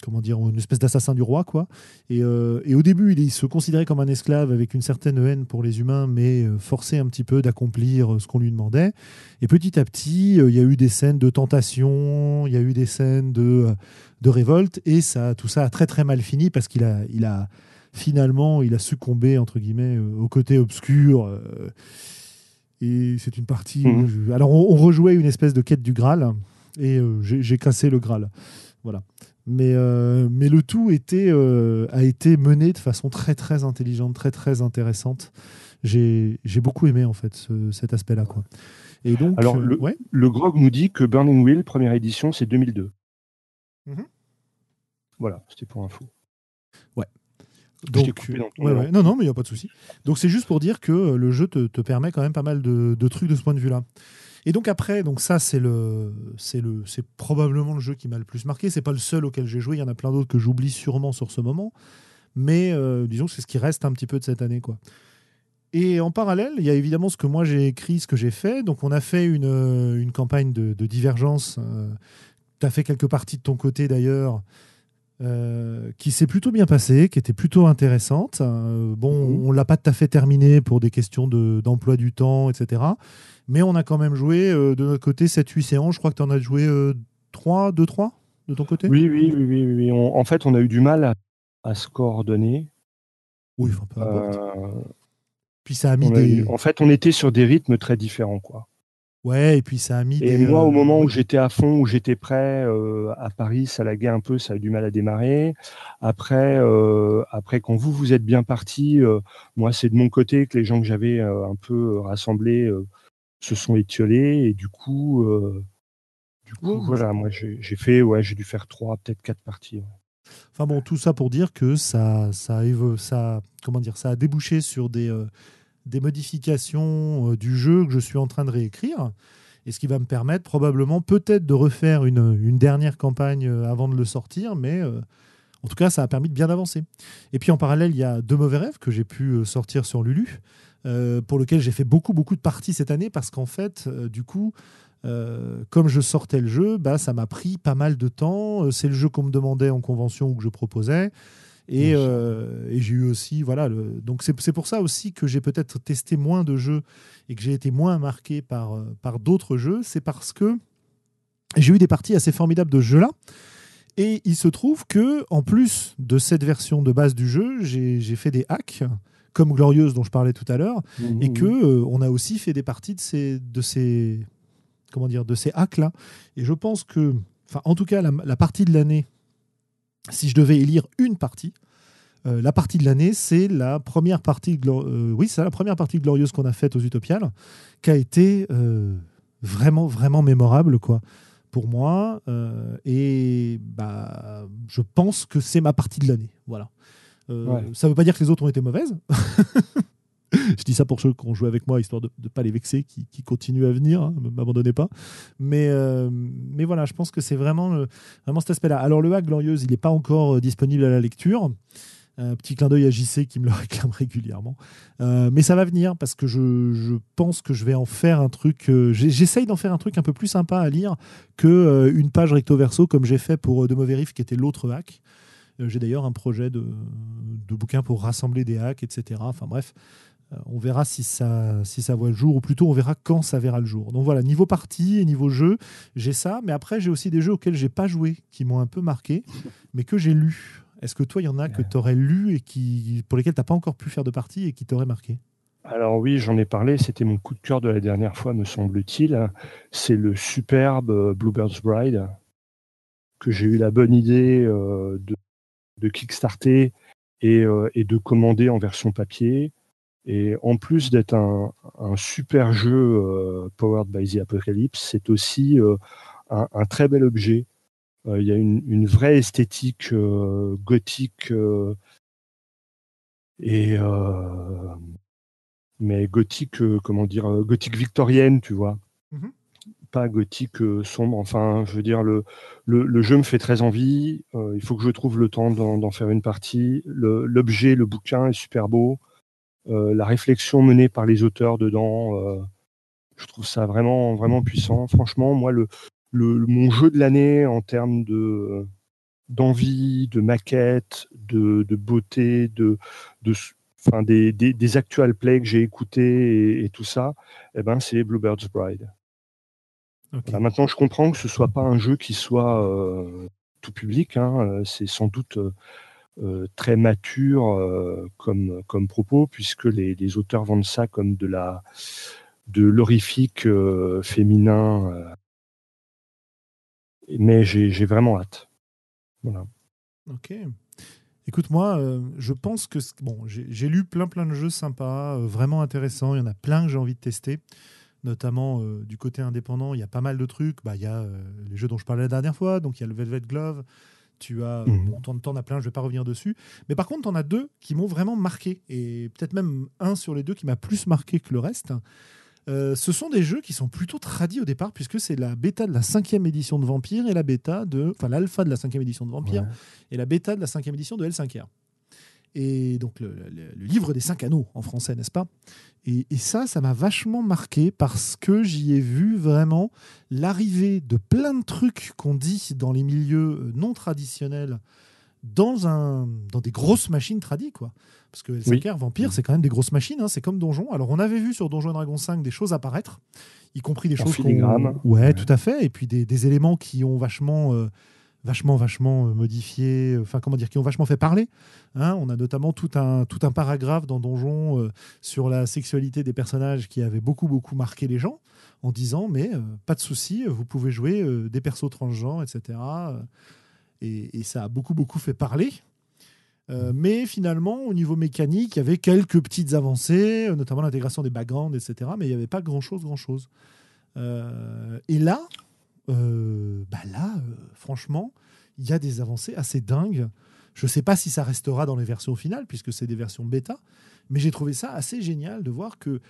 comment dire, une espèce d'assassin du roi, quoi. Et, euh, et, au début, il, se considérait comme un esclave avec une certaine haine pour les humains, mais euh, forcé un petit peu d'accomplir euh, ce qu'on lui demandait. Et petit à petit, il y a eu des scènes de tentation, il y a eu des scènes de, de révolte, et ça, tout ça a très très mal fini parce qu'il a, il a finalement, il a succombé entre guillemets au côté obscur. et c'est une partie. Mmh. Alors, on, rejouait une espèce de quête du Graal, et j'ai cassé le Graal. Voilà. Mais, euh, mais le tout était, euh, a été mené de façon très très intelligente, très très intéressante. J'ai beaucoup aimé en fait cet aspect-là. Quoi. Et donc, Alors, euh, le, le, GROG nous dit que Burning Wheel, première édition, c'est 2002. Mhm. Voilà, c'était pour info. Ouais. Donc, non, non, mais il n'y a pas de souci. Donc c'est juste pour dire que le jeu te, te, permet quand même pas mal de, de trucs de ce point de vue-là. Et donc après, donc ça c'est le, c'est le, c'est probablement le jeu qui m'a le plus marqué. C'est pas le seul auquel j'ai joué. Il y en a plein d'autres que j'oublie sûrement sur ce moment. Mais euh, disons que c'est ce qui reste un petit peu de cette année, quoi. Et en parallèle, il y a évidemment ce que moi j'ai écrit, ce que j'ai fait. Donc on a fait une, euh, une campagne de, divergence. Euh, tu as fait quelques parties de ton côté d'ailleurs. Qui s'est plutôt bien passée, qui était plutôt intéressante. bon, mhm. on l'a pas tout à fait terminée pour des questions d'emploi du temps, etc. Mais on a quand même joué euh, de notre côté 7-8 séances. Je crois que tu en as joué 3, 2-3 de ton côté? Oui, oui, oui. oui, en fait, on a eu du mal à, se coordonner. Oui, enfin, peu euh, Puis ça a mis des... En fait, on était sur des rythmes très différents, quoi. Ouais, et puis ça a mis et moi, au euh, moment où j'étais à fond, où j'étais prêt, à Paris, ça laguait un peu, ça a eu du mal à démarrer. Après, après quand vous, vous êtes bien parti, moi, c'est de mon côté que les gens que j'avais un peu rassemblés se sont étiolés et du coup, euh, du coup voilà, moi j'ai fait, ouais, j'ai dû faire trois, peut-être quatre parties. Enfin bon, tout ça pour dire que ça, ça, ça, comment dire, ça a débouché sur des, euh, des modifications euh, du jeu que je suis en train de réécrire. Et ce qui va me permettre probablement peut-être de refaire une, dernière campagne avant de le sortir, mais en tout cas, ça a permis de bien avancer. Et puis en parallèle, il y a Deux mauvais rêves que j'ai pu sortir sur Lulu. Euh, pour lequel j'ai fait beaucoup, beaucoup de parties cette année parce qu'en fait, euh, du coup, euh, comme je sortais le jeu, bah, ça m'a pris pas mal de temps. C'est le jeu qu'on me demandait en convention ou que je proposais. Et, j'ai eu aussi, voilà, donc c'est pour ça aussi que j'ai peut-être testé moins de jeux et que j'ai été moins marqué par, par d'autres jeux. C'est parce que j'ai eu des parties assez formidables de ce jeu-là. Et il se trouve que, en plus de cette version de base du jeu, j'ai fait des hacks comme Glorieuse dont je parlais tout à l'heure, et mmh, que mmh. euh, on a aussi fait des parties de ces, de ces, comment dire, de ces hacks là. Et je pense que, enfin, en tout cas, la, partie de l'année, si je devais élire une partie, euh, la partie de l'année, c'est la première partie, euh, oui, c'est la première partie glorieuse qu'on a faite aux Utopiales, qui a été vraiment, vraiment mémorable, quoi, pour moi. et bah, je pense que c'est ma partie de l'année, voilà. Ça ne veut pas dire que les autres ont été mauvaises. je dis ça pour ceux qui ont joué avec moi, histoire de ne pas les vexer, qui, continuent à venir, hein, ne m'abandonnez pas. Mais, mais voilà, je pense que c'est vraiment, vraiment cet aspect-là. Alors, le hack Glorieuse, il n'est pas encore disponible à la lecture. Un petit clin d'œil à JC qui me le réclame régulièrement. Euh, mais ça va venir parce que je, pense que je vais en faire un truc. Euh, j'essaye d'en faire un truc un peu plus sympa à lire que euh, une page recto verso comme j'ai fait pour De Mauvais Riff qui était l'autre hack. j'ai d'ailleurs un projet de, bouquin pour rassembler des hacks, etc. Enfin bref, on verra si ça, si ça voit le jour ou plutôt on verra quand ça verra le jour. Donc voilà, niveau partie et niveau jeu, j'ai ça. Mais après, j'ai aussi des jeux auxquels j'ai pas joué qui m'ont un peu marqué, mais que j'ai lu. Est-ce que toi, il y en a que tu aurais lu et qui, pour lesquels tu n'as pas encore pu faire de partie et qui t'auraient marqué? Alors oui, j'en ai parlé, c'était mon coup de cœur de la dernière fois, me semble-t-il. C'est le superbe euh, Bluebird's Bride que j'ai eu la bonne idée euh, de, de, kickstarter euh, et, de commander en version papier. Et en plus d'être un, super jeu powered by the Apocalypse, c'est aussi un, très bel objet euh, il y a une, vraie esthétique euh, gothique euh, et mais gothique, comment dire, gothique victorienne, tu vois. Mmh pas gothique sombre. Enfin, je veux dire, le, le, jeu me fait très envie. il faut que je trouve le temps d'en faire une partie. L'objet, le, bouquin est super beau. La réflexion menée par les auteurs dedans, je trouve ça vraiment, vraiment puissant. Franchement, moi, le, le, mon jeu de l'année en termes de d'envie, de maquette, de, de beauté, de, de enfin des, des, des, actual plays que j'ai écoutés et, tout ça, eh ben c'est Bluebird's Bride. maintenant, je comprends que ce soit pas un jeu qui soit euh, tout public. Hein, euh, c'est sans doute euh, très mature comme, comme propos, puisque les, les, auteurs vendent ça comme de la de l'horrifique féminin mais j'ai vraiment hâte. Ok. Écoute, moi, euh, je pense que bon, j'ai lu plein plein de jeux sympas, euh, vraiment intéressants. Il y en a plein que j'ai envie de tester, notamment euh, du côté indépendant. Il y a pas mal de trucs. Bah, il y a les jeux dont je parlais la dernière fois. Donc il y a le Velvet Glove. Tu as, mmh. bon, t'en as plein. Je vais pas revenir dessus. Mais par contre, en as deux qui m'ont vraiment marqué, et peut-être même un sur les deux qui m'a plus marqué que le reste. Euh, ce sont des jeux qui sont plutôt tradis au départ, puisque c'est la bêta de la cinquième édition de Vampire et la bêta de. Enfin, l'alpha de la cinquième édition de Vampire et la bêta de la cinquième édition de L5R. Et donc, le, livre des cinq anneaux en français, n'est-ce pas? Et, ça, ça m'a vachement marqué parce que j'y ai vu vraiment l'arrivée de plein de trucs qu'on dit dans les milieux euh, non traditionnels dans, un, dans des grosses machines tradies, quoi. Parce que L5R, Vampire, c'est quand même des grosses machines, hein, c'est comme Donjon. Alors, on avait vu sur Donjon Dragon 5 des choses apparaître, y compris des choses. Filigrane. Ouais, tout à fait. Et puis des, des éléments qui ont vachement. Euh, vachement, vachement euh, modifié, euh, enfin comment dire, qui ont vachement fait parler. Hein. on a notamment tout un, tout un paragraphe dans Donjon sur la sexualité des personnages qui avait beaucoup, beaucoup marqué les gens en disant mais pas de souci, vous pouvez jouer des persos transgenres, etc. Et, et, ça a beaucoup, beaucoup fait parler. Euh, mais finalement, au niveau mécanique, il y avait quelques petites avancées, euh, notamment l'intégration des backgrounds, etc. Mais il n'y avait pas grand-chose, grand-chose. Euh, et là, bah là, franchement, il y a des avancées assez dingues. Je ne sais pas si ça restera dans les versions finales, puisque c'est des versions bêta, mais j'ai trouvé ça assez génial de voir que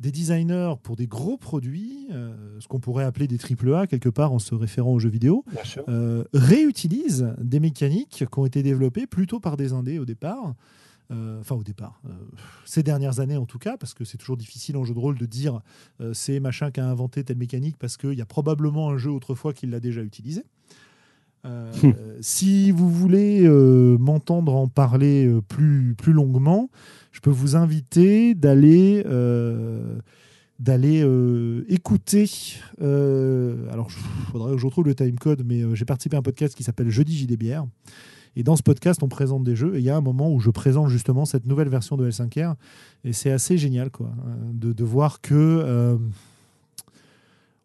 des designers pour des gros produits, euh, ce qu'on pourrait appeler des AAA quelque part en se référant aux jeux vidéo, euh, réutilisent des mécaniques qui ont été développées plutôt par des indés au départ. Euh, enfin, au départ, ces dernières années en tout cas, parce que c'est toujours difficile en jeu de rôle de dire c'est machin qui a inventé telle mécanique, parce qu'il y a probablement un jeu autrefois qui l'a déjà utilisé. si vous voulez m'entendre en parler plus, plus longuement, je peux vous inviter d'aller euh, d'aller euh, écouter. Euh, alors, il faudrait que je retrouve le timecode, mais j'ai participé à un podcast qui s'appelle Jeudi JDBR. Et dans ce podcast, on présente des jeux. Et il y a un moment où je présente justement cette nouvelle version de L5R. Et c'est assez génial quoi, de, de voir que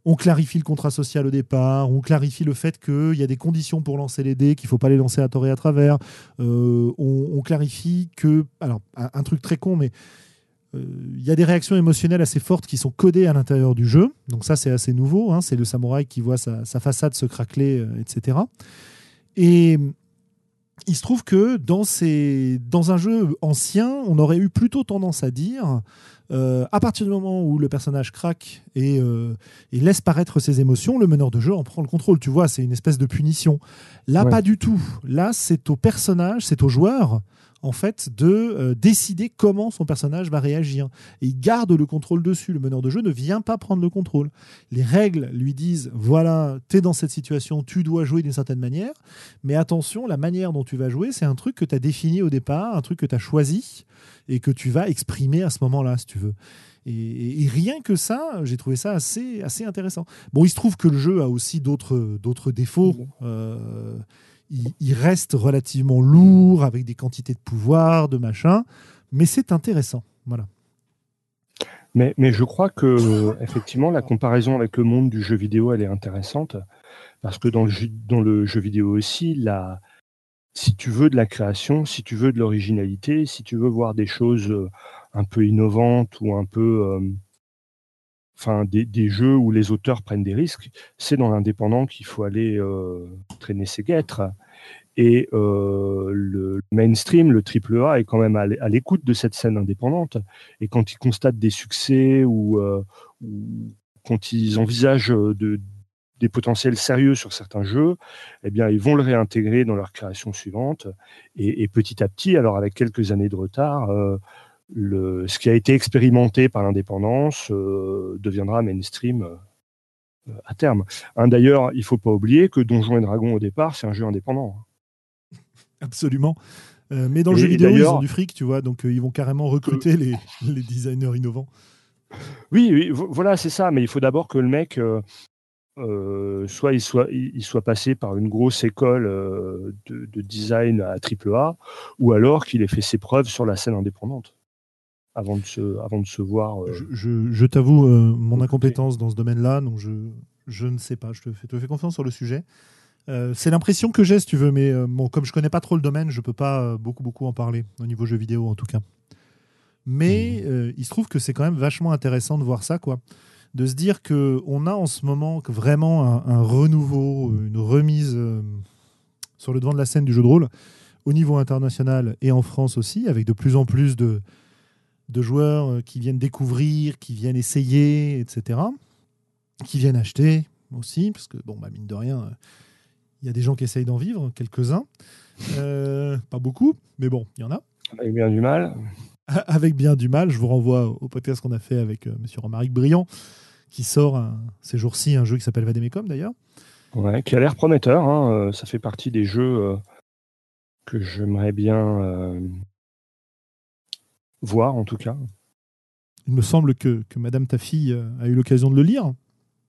on clarifie le contrat social au départ, on clarifie le fait qu'il y a des conditions pour lancer les dés, qu'il ne faut pas les lancer à tort et à travers. Euh, on, clarifie que, alors un, truc très con, mais euh, il y a des réactions émotionnelles assez fortes qui sont codées à l'intérieur du jeu. Donc ça, c'est assez nouveau. Hein. c'est le samouraï qui voit sa, façade se craqueler, etc. Euh, et il se trouve que dans, ces, dans un jeu ancien, on aurait eu plutôt tendance à dire, euh, à partir du moment où le personnage craque et, euh, et, laisse paraître ses émotions, le meneur de jeu en prend le contrôle. Tu vois, c'est une espèce de punition. Là, pas du tout. Là, c'est au personnage, c'est au joueur en fait de euh, décider comment son personnage va réagir. Et il garde le contrôle dessus. Le meneur de jeu ne vient pas prendre le contrôle. Les règles lui disent voilà, tu es dans cette situation, tu dois jouer d'une certaine manière. Mais attention, la manière dont tu vas jouer, c'est un truc que tu as défini au départ, un truc que tu as choisi et que tu vas exprimer à ce moment-là, si tu veux. Et, rien que ça, j'ai trouvé ça assez, assez intéressant. Bon, il se trouve que le jeu a aussi d'autres défauts. Euh, il, reste relativement lourd avec des quantités de pouvoir, de machin, mais c'est intéressant. Voilà. Mais, mais, je crois que effectivement la comparaison avec le monde du jeu vidéo elle est intéressante parce que dans le jeu, dans le jeu vidéo aussi si tu veux de la création, si tu veux de l'originalité, si tu veux voir des choses euh, un peu innovantes ou un peu euh, enfin des, des, jeux où les auteurs prennent des risques, c'est dans l'indépendant qu'il faut aller euh, traîner ses guêtres. Et euh, le mainstream, le triple A, est quand même à l'écoute de cette scène indépendante. Et quand ils constatent des succès ou, euh, ou quand ils envisagent de, des potentiels sérieux sur certains jeux, eh bien, ils vont le réintégrer dans leur création suivante. Et, et petit à petit, alors avec quelques années de retard, euh, le, ce qui a été expérimenté par l'indépendance euh, deviendra mainstream euh, à terme. Hein, D'ailleurs, il ne faut pas oublier que Donjons et Dragons, au départ, c'est un jeu indépendant. Absolument. Euh, mais dans le jeu vidéo, ils ont du fric, tu vois, donc ils vont carrément recruter les, les, designers innovants. Oui, oui voilà, c'est ça. Mais il faut d'abord que le mec, soit il soit, il soit passé par une grosse école de, de, design à triple A, ou alors qu'il ait fait ses preuves sur la scène indépendante avant de se, avant de se voir. Euh, je, je, t'avoue euh, mon incompétence dans ce domaine-là, donc je, je ne sais pas. Je te fais, te fais confiance sur le sujet. Euh, c'est l'impression que j'ai, si tu veux, mais bon, comme je connais pas trop le domaine, je peux pas beaucoup beaucoup en parler au niveau jeux vidéo en tout cas. Mais mmh. il se trouve que c'est quand même vachement intéressant de voir ça, quoi. De se dire que on a en ce moment vraiment un, un renouveau, une remise sur le devant de la scène du jeu de rôle au niveau international et en France aussi, avec de plus en plus de, de joueurs euh, qui viennent découvrir, qui viennent essayer, etc. Qui viennent acheter aussi, parce que, bon, bah, mine de rien, euh, il y a des gens qui essayent d'en vivre, quelques-uns. Euh, pas beaucoup, mais bon, il y en a. Avec bien du mal. Avec bien du mal. Je vous renvoie au podcast qu'on a fait avec M. Romaric Briand, qui sort ces jours-ci un jeu qui s'appelle Vademecum d'ailleurs. Ouais, qui a l'air prometteur. Hein. ça fait partie des jeux que j'aimerais bien voir en tout cas. Il me semble que, que Madame ta fille euh, a eu l'occasion de le lire.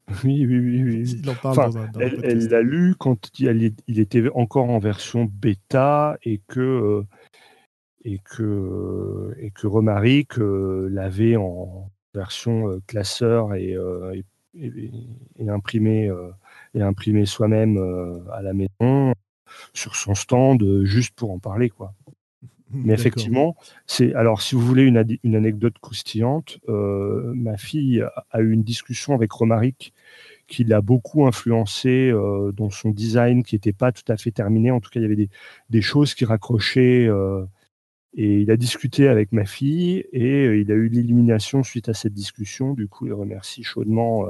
Oui, oui, oui. oui. Il en parle elle l'a lu quand il, il, était encore en version bêta et que, euh, et que, et que Romaric euh, l'avait en version classeur et, et, et, imprimé, et imprimé soi-même à la maison sur son stand juste pour en parler. quoi. Mais effectivement, c'est alors si vous voulez une, une anecdote croustillante, euh, ma fille a, eu une discussion avec Romaric qui l'a beaucoup influencé euh, dans son design qui n'était pas tout à fait terminé. En tout cas, il y avait des, des choses qui raccrochaient. Euh, et il a discuté avec ma fille et il a eu l'illumination suite à cette discussion. Du coup, il remercie chaudement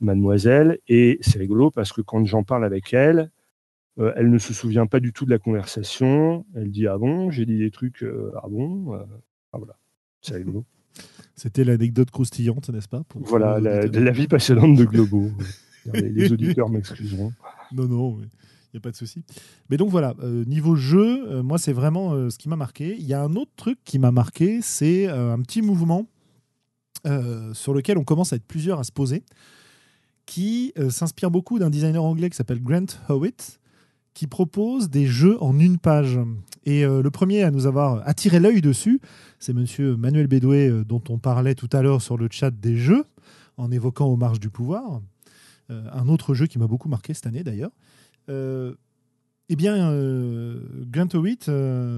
mademoiselle. Et c'est rigolo parce que quand j'en parle avec elle, euh, elle ne se souvient pas du tout de la conversation. Elle dit Ah bon, j'ai dit des trucs, euh, ah bon euh, ah, voilà, c'est rigolo. C'était l'anecdote croustillante, n'est-ce pas Voilà, la, la, vie passionnante de Globo. les, auditeurs m'excuseront. Non, non, il n'y a pas de souci. Mais donc voilà, niveau jeu, moi, c'est vraiment ce qui m'a marqué. Il y a un autre truc qui m'a marqué, c'est un petit mouvement sur lequel on commence à être plusieurs à se poser, qui s'inspire beaucoup d'un designer anglais qui s'appelle Grant Howitt, qui propose des jeux en une page. Et euh, le premier à nous avoir attiré l'œil dessus, c'est monsieur Manuel Bédoué, euh, dont on parlait tout à l'heure sur le chat des jeux, en évoquant Aux marges du pouvoir. Euh, un autre jeu qui m'a beaucoup marqué cette année d'ailleurs. eh bien, Grant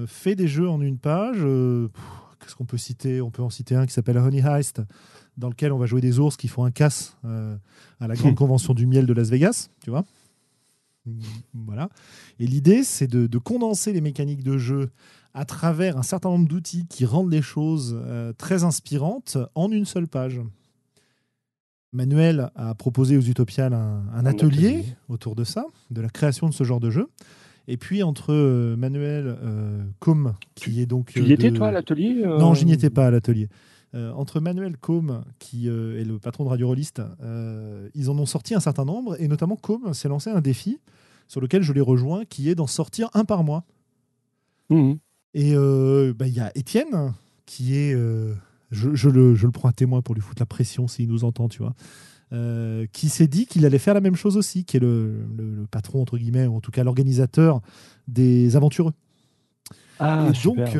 fait des jeux en une page. Qu'est-ce qu'on peut citer? On peut en citer un qui s'appelle Honey Heist, dans lequel on va jouer des ours qui font un casse à la grande convention du miel de Las Vegas, tu vois? Voilà. Et l'idée, c'est de, condenser les mécaniques de jeu à travers un certain nombre d'outils qui rendent les choses euh, très inspirantes en une seule page. Manuel a proposé aux Utopiales un, atelier, autour de ça, de la création de ce genre de jeu. Et puis entre euh, Manuel euh, Com, qui est donc. Tu y étais toi à l'atelier Non, je n'y étais pas à l'atelier. Entre Manuel Com, qui est le patron de Radio Rolliste, ils en ont sorti un certain nombre, et notamment Com s'est lancé un défi sur lequel je les rejoins, qui est d'en sortir un par mois. Mmh. Et euh, bah, il y a Étienne, qui est. Euh, je, le, je, le, prends à témoin pour lui foutre la pression s'il nous entend, tu vois. Euh, qui s'est dit qu'il allait faire la même chose aussi, qui est le, le, patron, entre guillemets, ou en tout cas l'organisateur des aventureux. Ah, et, donc,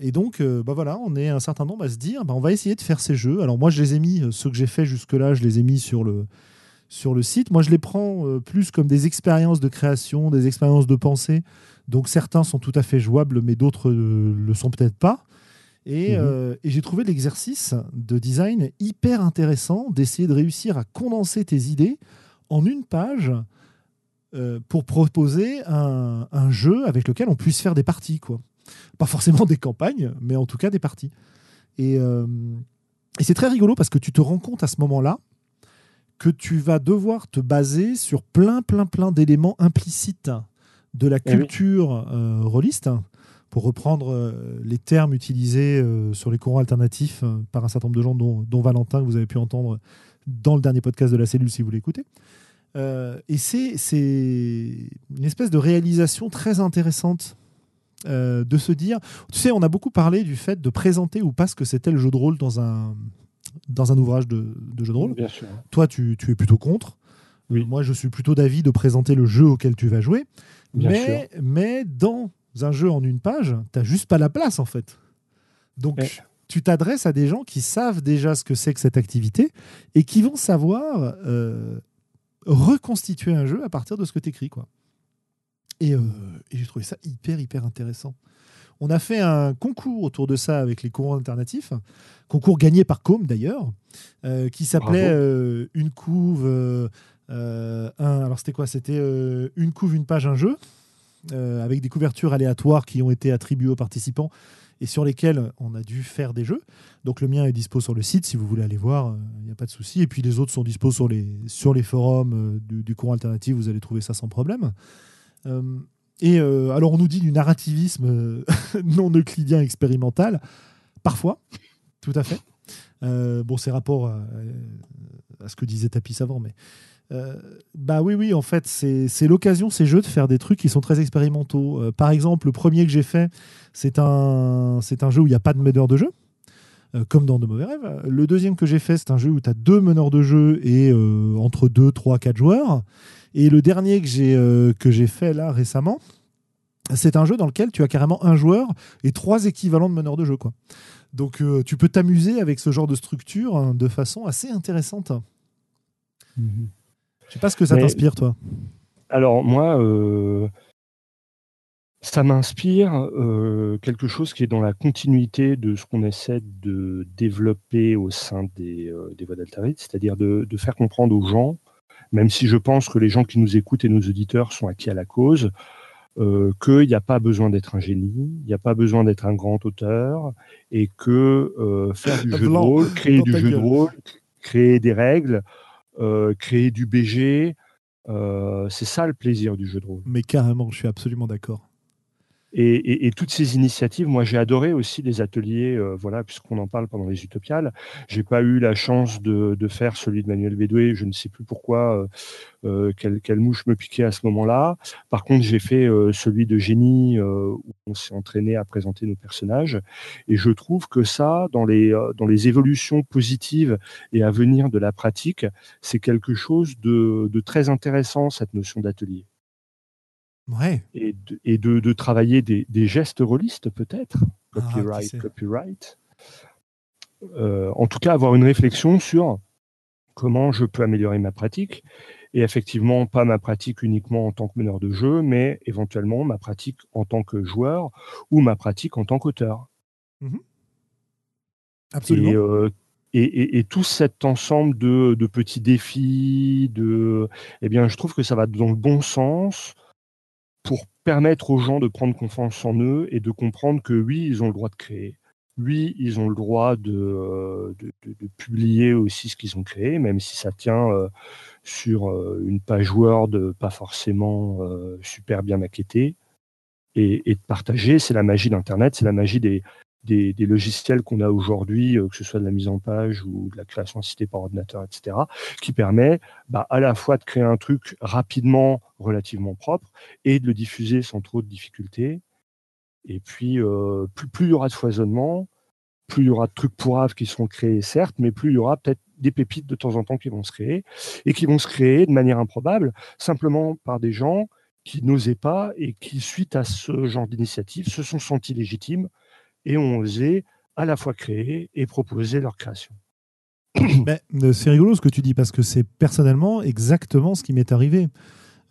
et donc, bah voilà, on est un certain nombre à se dire, bah, on va essayer de faire ces jeux. Alors moi, je les ai mis, ceux que j'ai fait jusque-là, je les ai mis sur le, sur le site. Moi, je les prends euh, plus comme des expériences de création, des expériences de pensée. Donc, certains sont tout à fait jouables, mais d'autres ne le sont peut-être pas. Mhm. Euh, et, j'ai trouvé l'exercice de design hyper intéressant d'essayer de réussir à condenser tes idées en une page euh, pour proposer un, jeu avec lequel on puisse faire des parties. Quoi. Pas forcément des campagnes, mais en tout cas des parties. et c'est très rigolo parce que tu te rends compte à ce moment-là que tu vas devoir te baser sur plein, plein, plein d'éléments implicites de la eh culture euh, rôliste, pour reprendre euh, les termes utilisés euh, sur les courants alternatifs par un certain nombre de gens, dont, Valentin, que vous avez pu entendre dans le dernier podcast de la cellule si vous l'écoutez. Et c'est une espèce de réalisation très intéressante de se dire, tu sais, on a beaucoup parlé du fait de présenter ou pas ce que c'était le jeu de rôle dans un, dans un ouvrage de, jeu de rôle. Bien sûr. Toi, tu, es plutôt contre. Oui. Moi, je suis plutôt d'avis de présenter le jeu auquel tu vas jouer. mais, mais dans un jeu en une page, tu n'as juste pas la place, en fait. Donc, tu t'adresses à des gens qui savent déjà ce que c'est que cette activité et qui vont savoir euh, reconstituer un jeu à partir de ce que tu écris. Quoi. Et, euh, et j'ai trouvé ça hyper, hyper intéressant. On a fait un concours autour de ça avec les courants alternatifs, concours gagné par Com d'ailleurs, euh, qui s'appelait euh, Une couve. Un, alors c'était quoi? C'était Une couve, une page, un jeu, avec des couvertures aléatoires qui ont été attribuées aux participants et sur lesquelles on a dû faire des jeux. Donc le mien est dispo sur le site si vous voulez aller voir, il n'y a pas de souci. Et puis les autres sont dispo sur les, forums du, du courant alternatif, vous allez trouver ça sans problème. Et euh, alors, on nous dit du narrativisme euh, non euclidien expérimental. Parfois, tout à fait. Euh, bon, c'est rapport à, ce que disait Tapis avant, mais. Bah oui, oui, en fait, c'est l'occasion, ces jeux, de faire des trucs qui sont très expérimentaux. par exemple, le premier que j'ai fait, c'est un, un jeu où il n'y a pas de meneur de jeu, comme dans De Mauvais Rêves. Le deuxième que j'ai fait, c'est un jeu où tu as deux meneurs de jeu et entre 2, 3, 4 joueurs. Et le dernier que j'ai euh, fait là récemment, c'est un jeu dans lequel tu as carrément un joueur et trois équivalents de meneurs de jeu. Quoi. Donc euh, tu peux t'amuser avec ce genre de structure hein, de façon assez intéressante. Mhm. ne Je sais pas ce que ça t'inspire, toi. Alors moi, euh, ça m'inspire quelque chose qui est dans la continuité de ce qu'on essaie de développer au sein des, des voies d'Altarit, c'est-à-dire de, de, faire comprendre aux gens même si je pense que les gens qui nous écoutent et nos auditeurs sont acquis à la cause, euh, qu'il n'y a pas besoin d'être un génie, il n'y a pas besoin d'être un grand auteur, et que euh, faire du jeu de rôle, créer du jeu de rôle, créer des règles, euh, créer du BG, c'est ça le plaisir du jeu de rôle. Mais carrément, je suis absolument d'accord. Et, toutes ces initiatives, moi j'ai adoré aussi les ateliers, euh, voilà, puisqu'on en parle pendant les Utopiales. J'ai pas eu la chance de, faire celui de Manuel Bédoué, je ne sais plus pourquoi, euh, euh, quelle, mouche me piquait à ce moment-là. Par contre, j'ai fait celui de Génie, où on s'est entraîné à présenter nos personnages. Et je trouve que ça, dans les, dans les évolutions positives et à venir de la pratique, c'est quelque chose de très intéressant, cette notion d'atelier. Et, de, travailler des, gestes rôlistes peut-être, ah, copyright, copyright. Euh, en tout cas, avoir une réflexion sur comment je peux améliorer ma pratique. Et effectivement, pas ma pratique uniquement en tant que meneur de jeu, mais éventuellement ma pratique en tant que joueur ou ma pratique en tant qu'auteur. Mmh Absolument. Euh, et, tout cet ensemble de, petits défis, de, eh bien, je trouve que ça va dans le bon sens pour permettre aux gens de prendre confiance en eux et de comprendre que oui, ils ont le droit de créer. Oui, ils ont le droit de, de, publier aussi ce qu'ils ont créé, même si ça tient euh, sur euh, une page Word pas forcément euh, super bien maquettée. Et, et de partager, c'est la magie d'Internet, c'est la magie des, des, logiciels qu'on a aujourd'hui, euh, que ce soit de la mise en page ou de la création assistée par ordinateur, etc., qui permet bah, à la fois de créer un truc rapidement, relativement propre, et de le diffuser sans trop de difficultés. Et puis, euh, plus, il y aura de foisonnement, plus il y aura de trucs pourraves qui seront créés, certes, mais plus il y aura peut-être des pépites de temps en temps qui vont se créer, et qui vont se créer de manière improbable, simplement par des gens qui n'osaient pas et qui, suite à ce genre d'initiative, se sont sentis légitimes et ont osé à la fois créer et proposer leur création. Euh, c'est rigolo ce que tu dis parce que c'est personnellement exactement ce qui m'est arrivé.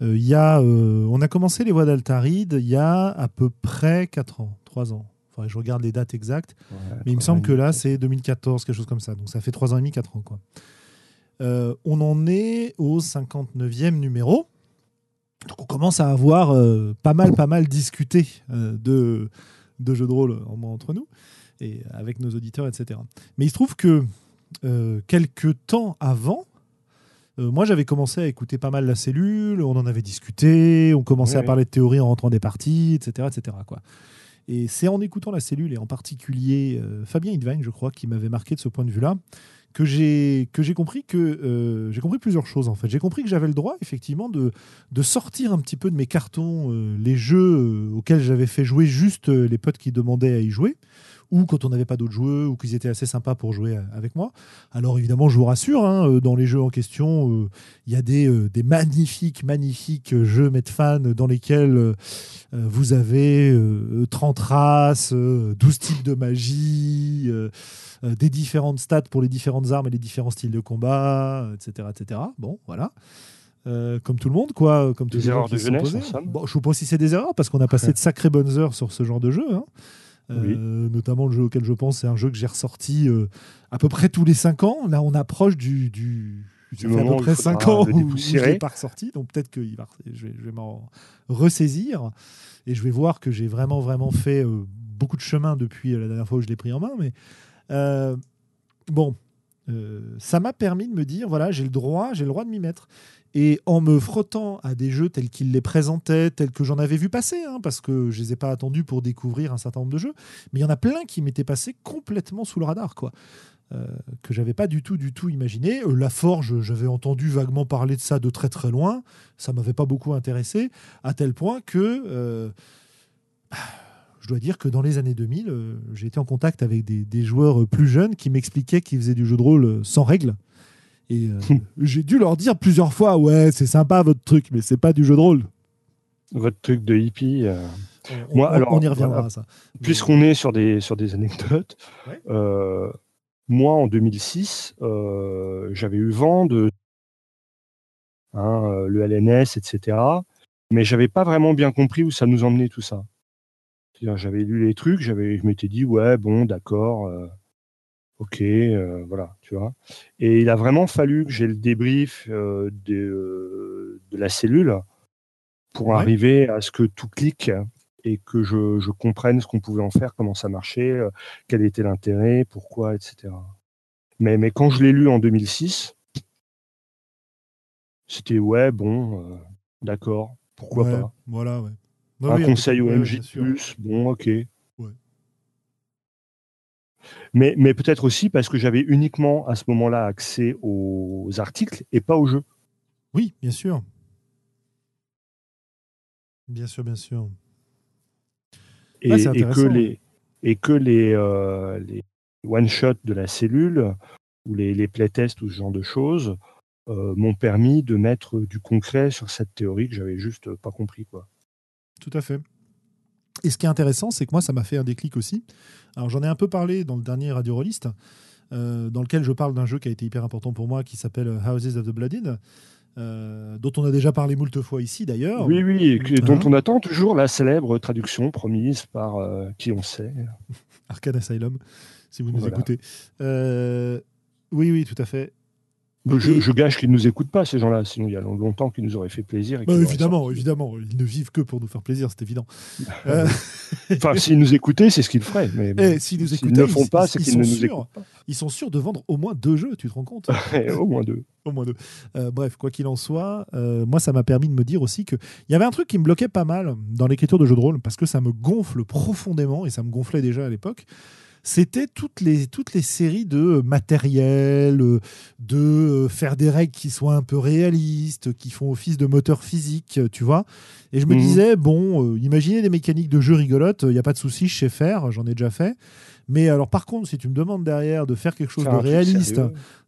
Euh, y a, euh, on a commencé les voix d'Altaride il y a à peu près 4 ans, 3 ans. Enfin, je regarde les dates exactes, mais il me semble que là c'est 2014, quelque chose comme ça. Donc ça fait 3 ans et demi, 4 ans. Quoi. on en est au 59e numéro. Donc on commence à avoir pas mal, pas mal discuté de, de jeux de rôle entre nous et avec nos auditeurs, etc. Mais il se trouve que euh, quelques temps avant, euh, moi j'avais commencé à écouter pas mal la cellule, on en avait discuté, on commençait à parler de théorie en rentrant des parties, etc. etc. Quoi. Et c'est en écoutant la cellule, et en particulier euh, Fabien Hidvine, je crois, qui m'avait marqué de ce point de vue-là, que j'ai que j'ai compris que euh, j'ai compris plusieurs choses en fait. J'ai compris que j'avais le droit effectivement de de sortir un petit peu de mes cartons euh, les jeux euh, auxquels j'avais fait jouer juste les potes qui demandaient à y jouer ou quand on n'avait pas d'autres jeux, ou qu'ils étaient assez sympas pour jouer avec moi. Alors évidemment, je vous rassure, hein, euh, dans les jeux en question, euh, il y a des, euh, des, magnifiques, magnifiques jeux Medfan dans lesquels vous avez 30 races, 12 types de magie, des différentes stats pour les différentes armes et les différents styles de combat, etc. etc. Bon, voilà. comme tout le monde, quoi. Comme des erreurs de jeunesse. Bon, je ne sais pas si c'est des erreurs, parce qu'on a passé de sacrées bonnes heures sur ce genre de jeu. Hein. Euh, notamment le jeu auquel je pense, c'est un jeu que j'ai ressorti euh, à peu près tous les 5 ans. Là, on approche du, du, du fait à peu près 5 ans où, je l'ai pas ressorti. Donc peut-être que va, je vais, je vais m'en ressaisir et je vais voir que j'ai vraiment, vraiment fait euh, beaucoup de chemin depuis la dernière fois où je l'ai pris en main. Mais bon, ça m'a permis de me dire voilà, j'ai le droit, j'ai le droit de m'y mettre. Et en me frottant à des jeux tels qu'ils les présentaient, tels que j'en avais vu passer, hein, parce que je ne les ai pas attendus pour découvrir un certain nombre de jeux, mais il y en a plein qui m'étaient passés complètement sous le radar, quoi. Euh, que j'avais pas du tout, du tout imaginé. Euh, la Forge, j'avais entendu vaguement parler de ça de très très loin. Ça m'avait pas beaucoup intéressé, à tel point que euh, je dois dire que dans les années 2000, j'ai été en contact avec des, des joueurs plus jeunes qui m'expliquaient qu'ils faisaient du jeu de rôle sans règles. Et euh, j'ai dû leur dire plusieurs fois, ouais, c'est sympa votre truc, mais c'est pas du jeu de rôle. Votre truc de hippie. Euh, on, Moi, alors, on y reviendra à ça. Puisqu'on est sur des, sur des anecdotes, euh, moi en 2006, j'avais eu vent de hein, le LNS, etc. Mais j'avais pas vraiment bien compris où ça nous emmenait tout ça. J'avais lu les trucs, j'avais, je m'étais dit, ouais, bon, d'accord Ok, euh, voilà, tu vois. Et il a vraiment fallu que j'ai le débrief euh, de, euh, de, la cellule pour arriver à ce que tout clique et que je, je comprenne ce qu'on pouvait en faire, comment ça marchait, quel était l'intérêt, pourquoi, etc. Mais, mais quand je l'ai lu en 2006, c'était ouais, bon, d'accord, pourquoi pas. Voilà, ouais. Un conseil au MJ, bon, ok. Mais, mais peut-être aussi parce que j'avais uniquement à ce moment-là accès aux articles et pas aux jeux. Oui, bien sûr. Bien sûr, bien sûr. Et, que les, et que les, euh, les one-shots de la cellule ou les, les playtests ou ce genre de choses euh, m'ont permis de mettre du concret sur cette théorie que j'avais juste pas compris. Quoi. Tout à fait. Et ce qui est intéressant, c'est que moi, ça m'a fait un déclic aussi. Alors, j'en ai un peu parlé dans le dernier Radio Rollist, euh, dans lequel je parle d'un jeu qui a été hyper important pour moi, qui s'appelle Houses of the Blooded. Euh, dont on a déjà parlé moult fois ici d'ailleurs. Oui, oui, et dont hein on attend toujours la célèbre traduction promise par euh, qui on sait. Arcade Asylum, si vous nous écoutez. Oui, oui, tout à fait. Je, gâche qu'ils ne nous écoutent pas, ces gens-là, sinon il y a longtemps qu'ils nous auraient fait plaisir. Bah, évidemment, évidemment, ils ne vivent que pour nous faire plaisir, c'est évident. Euh, enfin, s'ils nous écoutaient, c'est ce qu'ils feraient. Mais eh, s'ils nous écoutaient, ne le font pas, c'est qu'ils ne nous écoutent pas. Ils sont sûrs de vendre au moins deux jeux, tu te rends compte? Au moins deux. au moins deux. Euh, bref, quoi qu'il en soit, euh, moi, ça m'a permis de me dire aussi qu'il y avait un truc qui me bloquait pas mal dans l'écriture de jeux de rôle, parce que ça me gonfle profondément, et ça me gonflait déjà à l'époque c'était toutes les, toutes les séries de matériel, de euh, faire des règles qui soient un peu réalistes, qui font office de moteur physique, tu vois. Et je me mhm. disais, bon, euh, imaginez des mécaniques de jeu rigolotes, il n'y a pas de souci, je sais faire, j'en ai déjà fait. Mais alors, par contre, si tu me demandes derrière de faire quelque chose de réaliste,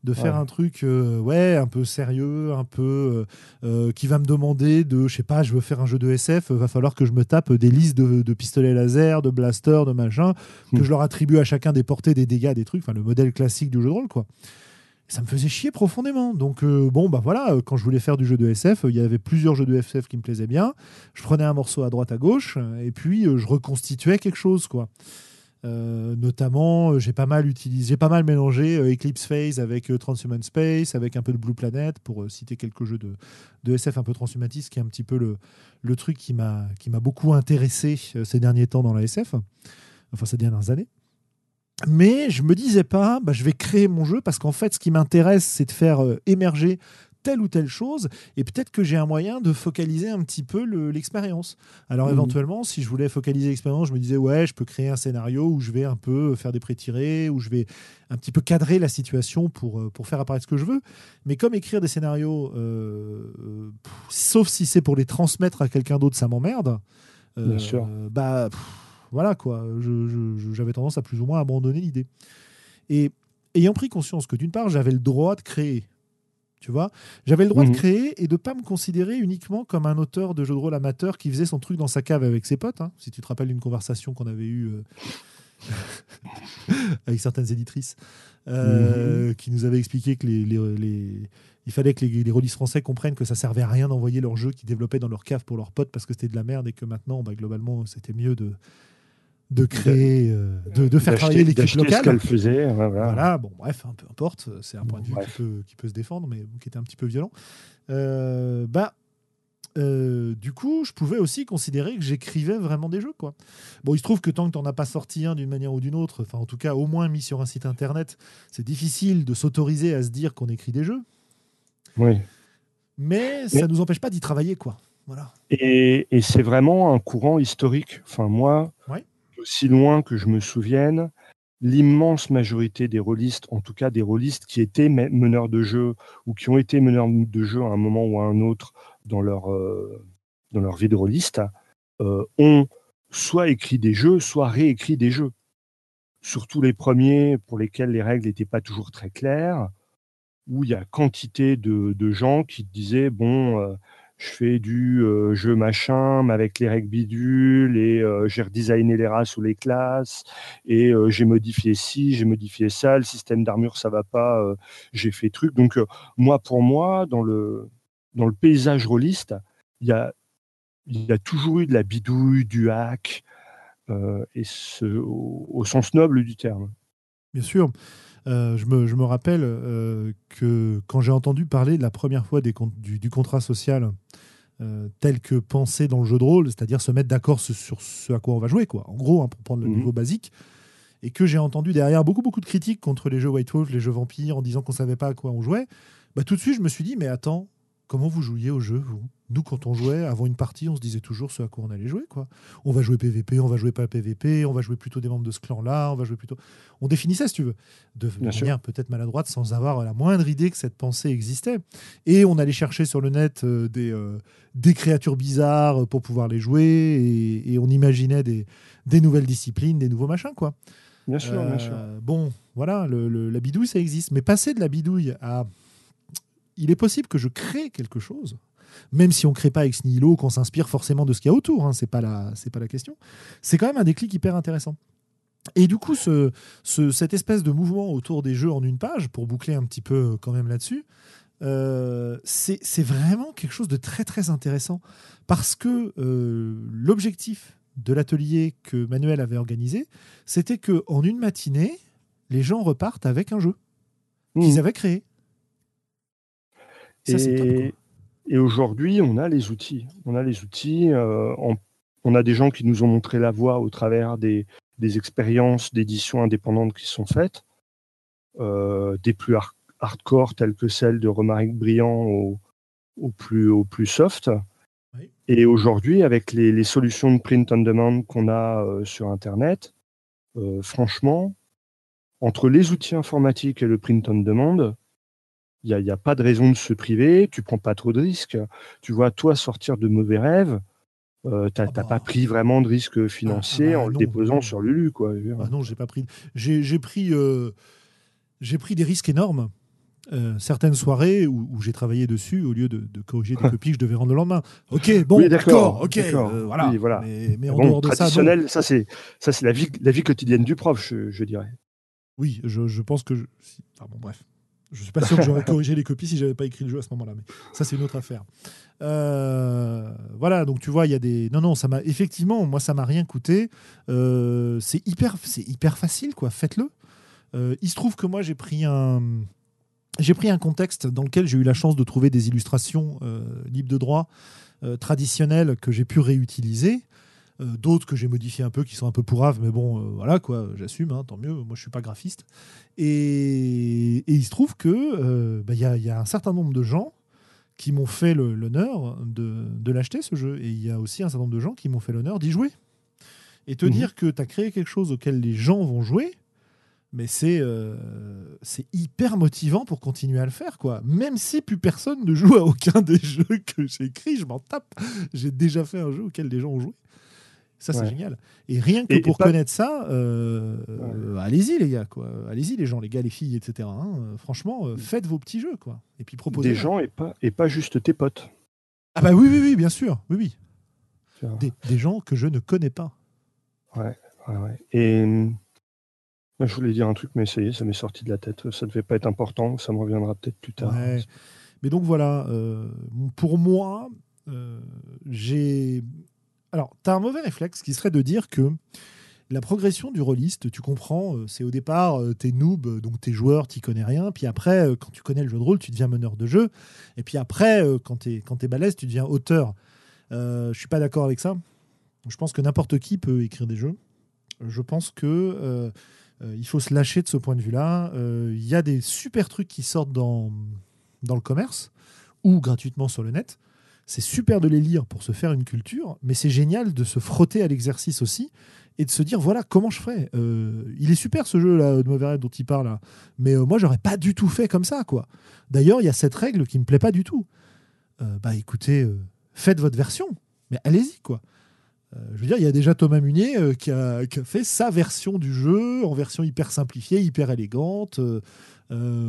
de faire un truc, euh, ouais, un peu sérieux, un peu euh, euh, qui va me demander de, je sais pas, je veux faire un jeu de SF, va falloir que je me tape des listes de, pistolets laser, de blasters, de machin, que hmm. je leur attribue à chacun des portées, des dégâts, des trucs, enfin le modèle classique du jeu de rôle, quoi. Ça me faisait chier profondément. Donc, bon, bah voilà, quand je voulais faire du jeu de SF, il y avait plusieurs jeux de SF qui me plaisaient bien. Je prenais un morceau à droite, à gauche, et puis je reconstituais quelque chose, quoi. Euh, notamment, euh, j'ai pas mal utilisé, j'ai pas mal mélangé euh, Eclipse Phase avec Transhuman Space, avec un peu de Blue Planet, pour citer quelques jeux de, de, SF un peu transhumatistes, qui est un petit peu le, le truc qui m'a beaucoup intéressé ces derniers temps dans la SF, enfin ces dernières années. Mais je me disais pas, bah, je vais créer mon jeu parce qu'en fait, ce qui m'intéresse, c'est de faire émerger telle ou telle chose, et peut-être que j'ai un moyen de focaliser un petit peu l'expérience. Alors mmh. éventuellement, si je voulais focaliser l'expérience, je me disais, ouais, je peux créer un scénario où je vais un peu faire des pré-tirés, où je vais un petit peu cadrer la situation pour, euh, pour faire apparaître ce que je veux. Mais comme écrire des scénarios, euh, euh, sauf si c'est pour les transmettre à quelqu'un d'autre, ça m'emmerde. Bien sûr. Bah, voilà quoi. J'avais tendance à plus ou moins abandonner l'idée. Et ayant pris conscience que d'une part, j'avais le droit de créer tu vois, j'avais le droit de mhm. créer et de pas me considérer uniquement comme un auteur de jeux de rôle amateur qui faisait son truc dans sa cave avec ses potes. Hein. si tu te rappelles d'une conversation qu'on avait eue euh, avec certaines éditrices, euh, mhm. qui nous avaient expliqué que les, les, il fallait que les, les français comprennent que ça servait à rien d'envoyer leurs jeux qu'ils développaient dans leur cave pour leurs potes parce que c'était de la merde et que maintenant, bah, globalement, c'était mieux de de créer, euh, de, faire travailler l'équipe locale. ce qu'elle faisait. voilà. bon, bref, peu importe, c'est un point de vue qui peut, se défendre, mais qui était un petit peu violent. Euh, bah, euh, du coup, je pouvais aussi considérer que j'écrivais vraiment des jeux. Quoi. Bon, il se trouve que tant que tu n'en as pas sorti un d'une manière ou d'une autre, enfin en tout cas au moins mis sur un site internet, c'est difficile de s'autoriser à se dire qu'on écrit des jeux. Oui. Mais ça ne nous empêche pas d'y travailler. quoi. Voilà. Et, et c'est vraiment un courant historique. Enfin, moi, ouais aussi loin que je me souvienne, l'immense majorité des rôlistes, en tout cas des rôlistes qui étaient meneurs de jeu ou qui ont été meneurs de jeu à un moment ou à un autre dans leur, euh, vie de rôliste, euh, ont soit écrit des jeux, soit réécrit des jeux. Surtout les premiers pour lesquels les règles n'étaient pas toujours très claires, où il y a quantité de, de gens qui disaient, bon, euh, je fais du euh, jeu machin, mais avec les règles bidules, et euh, j'ai redesigné les races ou les classes, et euh, j'ai modifié ci, j'ai modifié ça, le système d'armure ça va pas, j'ai fait truc. Donc moi pour moi, dans le, dans le paysage rôliste, il y a, y a toujours eu de la bidouille, du hack, au, sens noble du terme. Bien sûr. Je, me, je, me, rappelle que quand j'ai entendu parler la première fois des, du, du, contrat social euh, tel que pensé dans le jeu de rôle, c'est-à-dire se mettre d'accord sur ce à quoi on va jouer, quoi. En gros, hein, pour prendre le mhm. niveau basique. Et que j'ai entendu derrière beaucoup, beaucoup de critiques contre les jeux White Wolf, les jeux vampires, en disant qu'on savait pas à quoi on jouait. Bah, tout de suite, je me suis dit, mais attends, comment vous jouiez au jeu, vous? Nous, quand on jouait, avant une partie, on se disait toujours ce à quoi on allait jouer. Quoi. On va jouer PVP, on va jouer pas PVP, on va jouer plutôt des membres de ce clan-là, on va jouer plutôt. On définissait, si tu veux, de manière peut-être maladroite, sans avoir la moindre idée que cette pensée existait. Et on allait chercher sur le net euh, des, euh, des créatures bizarres pour pouvoir les jouer, et, on imaginait des, des, nouvelles disciplines, des nouveaux machins, quoi. Bien sûr, bien sûr. Euh, bon, voilà, le, la bidouille, ça existe. Mais passer de la bidouille à il est possible que je crée quelque chose, même si on ne crée pas ex nihilo, qu'on s'inspire forcément de ce qu'il y a autour, hein, c'est pas la, c'est pas la question. C'est quand même un déclic hyper intéressant. Et du coup, ce, cette espèce de mouvement autour des jeux en une page, pour boucler un petit peu quand même là-dessus, euh, c'est vraiment quelque chose de très très intéressant parce que euh, l'objectif de l'atelier que Manuel avait organisé, c'était que en une matinée, les gens repartent avec un jeu. qu'ils mmh. avaient créé. Et, et aujourd'hui, on a les outils. On a les outils. Euh, on, a des gens qui nous ont montré la voie au travers des, expériences d'édition indépendantes qui sont faites, euh, des plus hardcore telles que celles de Romaric Briand au, plus, au plus soft. Et aujourd'hui, avec les, solutions de print on demand qu'on a euh, sur Internet, franchement, entre les outils informatiques et le print on demand, il n'y a, pas de raison de se priver, tu prends pas trop de risques. Tu vois, toi, sortir de mauvais rêves, euh, tu n'as ah pas bah. pris vraiment de risques financiers ah, ah bah en le déposant sur Lulu. Quoi. non, j'ai pas pris. J'ai pris, euh, pris des risques énormes. Euh, certaines soirées où, j'ai travaillé dessus au lieu de, corriger des copies je devais rendre le lendemain. Ok, bon, d'accord, ok, voilà. voilà. Mais, en dehors de ça, ça c'est ça c'est la vie la vie quotidienne du prof, je, dirais. Oui, je, pense que je... bon, bref. Je suis pas sûr que j'aurais corrigé les copies si j'avais pas écrit le jeu à ce moment-là, mais ça c'est une autre affaire. Euh, voilà, donc tu vois, il y a des. Non, non, ça m'a effectivement, moi ça m'a rien coûté. Euh, c'est hyper, c'est hyper facile, quoi. Faites-le. Euh, il se trouve que moi j'ai pris un, j'ai pris un contexte dans lequel j'ai eu la chance de trouver des illustrations libres de droit traditionnelles que j'ai pu réutiliser. Euh, d'autres que j'ai modifiés un peu, qui sont un peu pourraves, mais bon, euh, voilà, quoi, j'assume, hein, tant mieux. Moi, je suis pas graphiste. Et, il se trouve que euh, bah, il y, a un certain nombre de gens qui m'ont fait l'honneur de, l'acheter, ce jeu. Et il y a aussi un certain nombre de gens qui m'ont fait l'honneur d'y jouer. Et te mhm. dire que tu as créé quelque chose auquel les gens vont jouer, mais c'est hyper motivant pour continuer à le faire quoi même si plus personne ne joue à aucun des jeux que j'ai écrits je m'en tape j'ai déjà fait un jeu auquel les gens ont joué ça, c'est génial. Et rien que pour connaître ça, euh, euh, allez-y, les gars. quoi. Allez-y, les gens, les gars, les filles, etc. Hein. Euh, franchement, faites vos petits jeux. quoi. Et puis proposez. Des gens et pas, et pas juste tes potes. Ah, bah oui, oui, oui, bien sûr. Oui, oui. Des, gens que je ne connais pas. Ouais, ouais, ouais. Et. Je voulais dire un truc, mais ça y est, ça m'est sorti de la tête. Ça ne devait pas être important, ça me reviendra peut-être plus tard. Mais donc voilà, pour moi, j'ai alors, tu as un mauvais réflexe qui serait de dire que la progression du rôliste, tu comprends, euh, c'est au départ, euh, t'es noob, euh, donc t'es joueur, t'y connais rien. Puis après, quand tu connais le jeu de rôle, tu deviens meneur de jeu. Et puis après, quand t'es quand es balèze, tu deviens auteur. je suis pas d'accord avec ça. Je pense que n'importe qui peut écrire des jeux. Je pense que il faut se lâcher de ce point de vue-là. Il y a des super trucs qui sortent dans, dans le commerce ou gratuitement sur le net c'est super de les lire pour se faire une culture, mais c'est génial de se frotter à l'exercice aussi et de se dire voilà comment je ferais. Euh, il est super ce jeu là de Mauvais dont il parle mais euh, moi j'aurais pas du tout fait comme ça quoi. D'ailleurs il y a cette règle qui me plaît pas du tout. Euh, bah écoutez, faites votre version, mais allez-y quoi. je veux dire, il y a déjà Thomas Munier qui a, qui, a, fait sa version du jeu en version hyper simplifiée, hyper élégante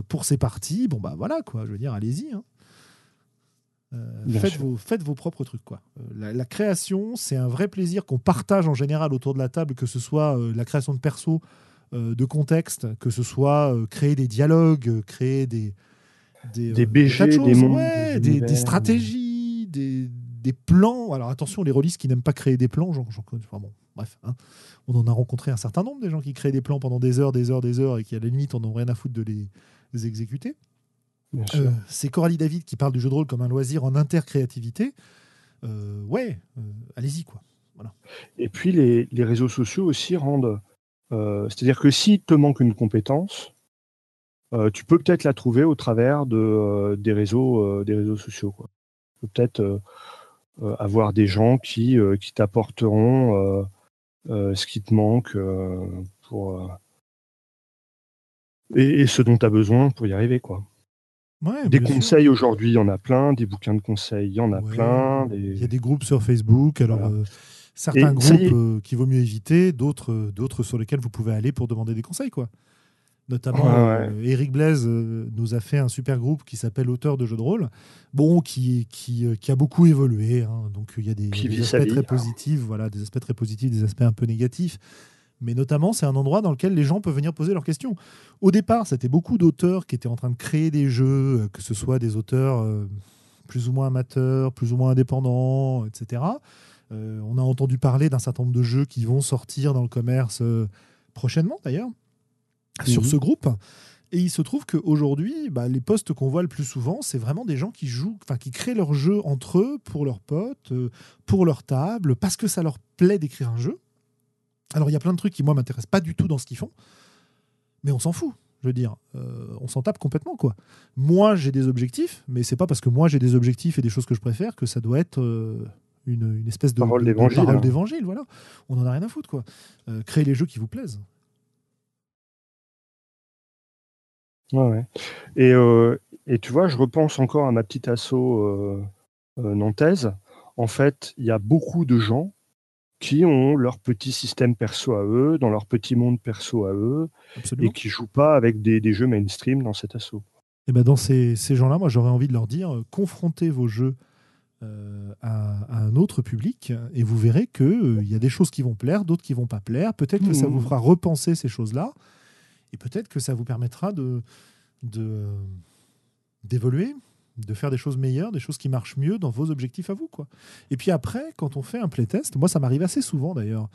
pour ses parties. Bon bah voilà quoi. Je veux dire, allez-y. Hein. Euh, faites, vos, faites, vos, propres trucs. Quoi. Euh, la, création, c'est un vrai plaisir qu'on partage en général autour de la table, que ce soit euh, la création de perso, de contexte, que ce soit créer des dialogues, créer des, des, des BG, des, mondes, des, des, stratégies, des, plans. Alors attention, les rôlistes qui n'aiment pas créer des plans, j'en connais. Enfin bon, bref, hein. on en a rencontré un certain nombre des gens qui créent des plans pendant des heures, des heures, des heures et qui à la limite on n'a rien à foutre de les exécuter. Euh, c'est Coralie David qui parle du jeu de rôle comme un loisir en intercréativité. Euh, ouais, euh, allez-y quoi. Voilà. Et puis les, réseaux sociaux aussi rendent. C'est-à-dire que si te manque une compétence, tu peux peut-être la trouver au travers de, des, réseaux, des réseaux sociaux. Quoi. Peut-être avoir des gens qui, qui t'apporteront ce qui te manque pour, et, et, ce dont tu as besoin pour y arriver. quoi des conseils aujourd'hui, il y en a plein. Des bouquins de conseils, il y en a plein. Il y a des groupes sur Facebook. Alors, euh, certains groupes euh, qu'il vaut mieux éviter, d'autres, euh, d'autres sur lesquels vous pouvez aller pour demander des conseils, quoi. Notamment, Eric Blaise nous a fait un super groupe qui s'appelle Auteur de jeux de rôle, bon, qui, qui, qui a beaucoup évolué. Hein. donc, il y a des, aspects très hein. positifs, voilà, des aspects très positifs, des aspects un peu négatifs mais notamment c'est un endroit dans lequel les gens peuvent venir poser leurs questions. Au départ, c'était beaucoup d'auteurs qui étaient en train de créer des jeux, euh, que ce soit des auteurs euh, plus ou moins amateurs, plus ou moins indépendants, etc. Euh, on a entendu parler d'un certain nombre de jeux qui vont sortir dans le commerce prochainement d'ailleurs, sur mhm. ce groupe. Et il se trouve qu'aujourd'hui, bah, les postes qu'on voit le plus souvent, c'est vraiment des gens qui jouent, enfin qui créent leur jeu entre eux, pour leurs potes, euh, pour leur table, parce que ça leur plaît d'écrire un jeu. Alors il y a plein de trucs qui moi m'intéressent pas du tout dans ce qu'ils font, mais on s'en fout. Je veux dire, euh, on s'en tape complètement quoi. Moi j'ai des objectifs, mais c'est pas parce que moi j'ai des objectifs et des choses que je préfère que ça doit être euh, une, espèce de parole hein. d'évangile. Voilà, on en a rien à foutre quoi. créez les jeux qui vous plaisent. Ouais, Et, euh, et tu vois, je repense encore à ma petite asso euh, euh, nantaise. En fait, il y a beaucoup de gens qui ont leur petit système perso à eux, dans leur petit monde perso à eux, et qui jouent pas avec des, des jeux mainstream dans cet assaut. Et ben dans ces, ces gens-là, moi j'aurais envie de leur dire, confrontez vos jeux à, un autre public, et vous verrez qu'il il y a des choses qui vont plaire, d'autres qui vont pas plaire. Peut-être que ça mmh. vous fera repenser ces choses-là. Et peut-être que ça vous permettra de, d'évoluer, de faire des choses meilleures, des choses qui marchent mieux dans vos objectifs à vous. Quoi. Et puis après, quand on fait un playtest, moi ça m'arrive assez souvent d'ailleurs,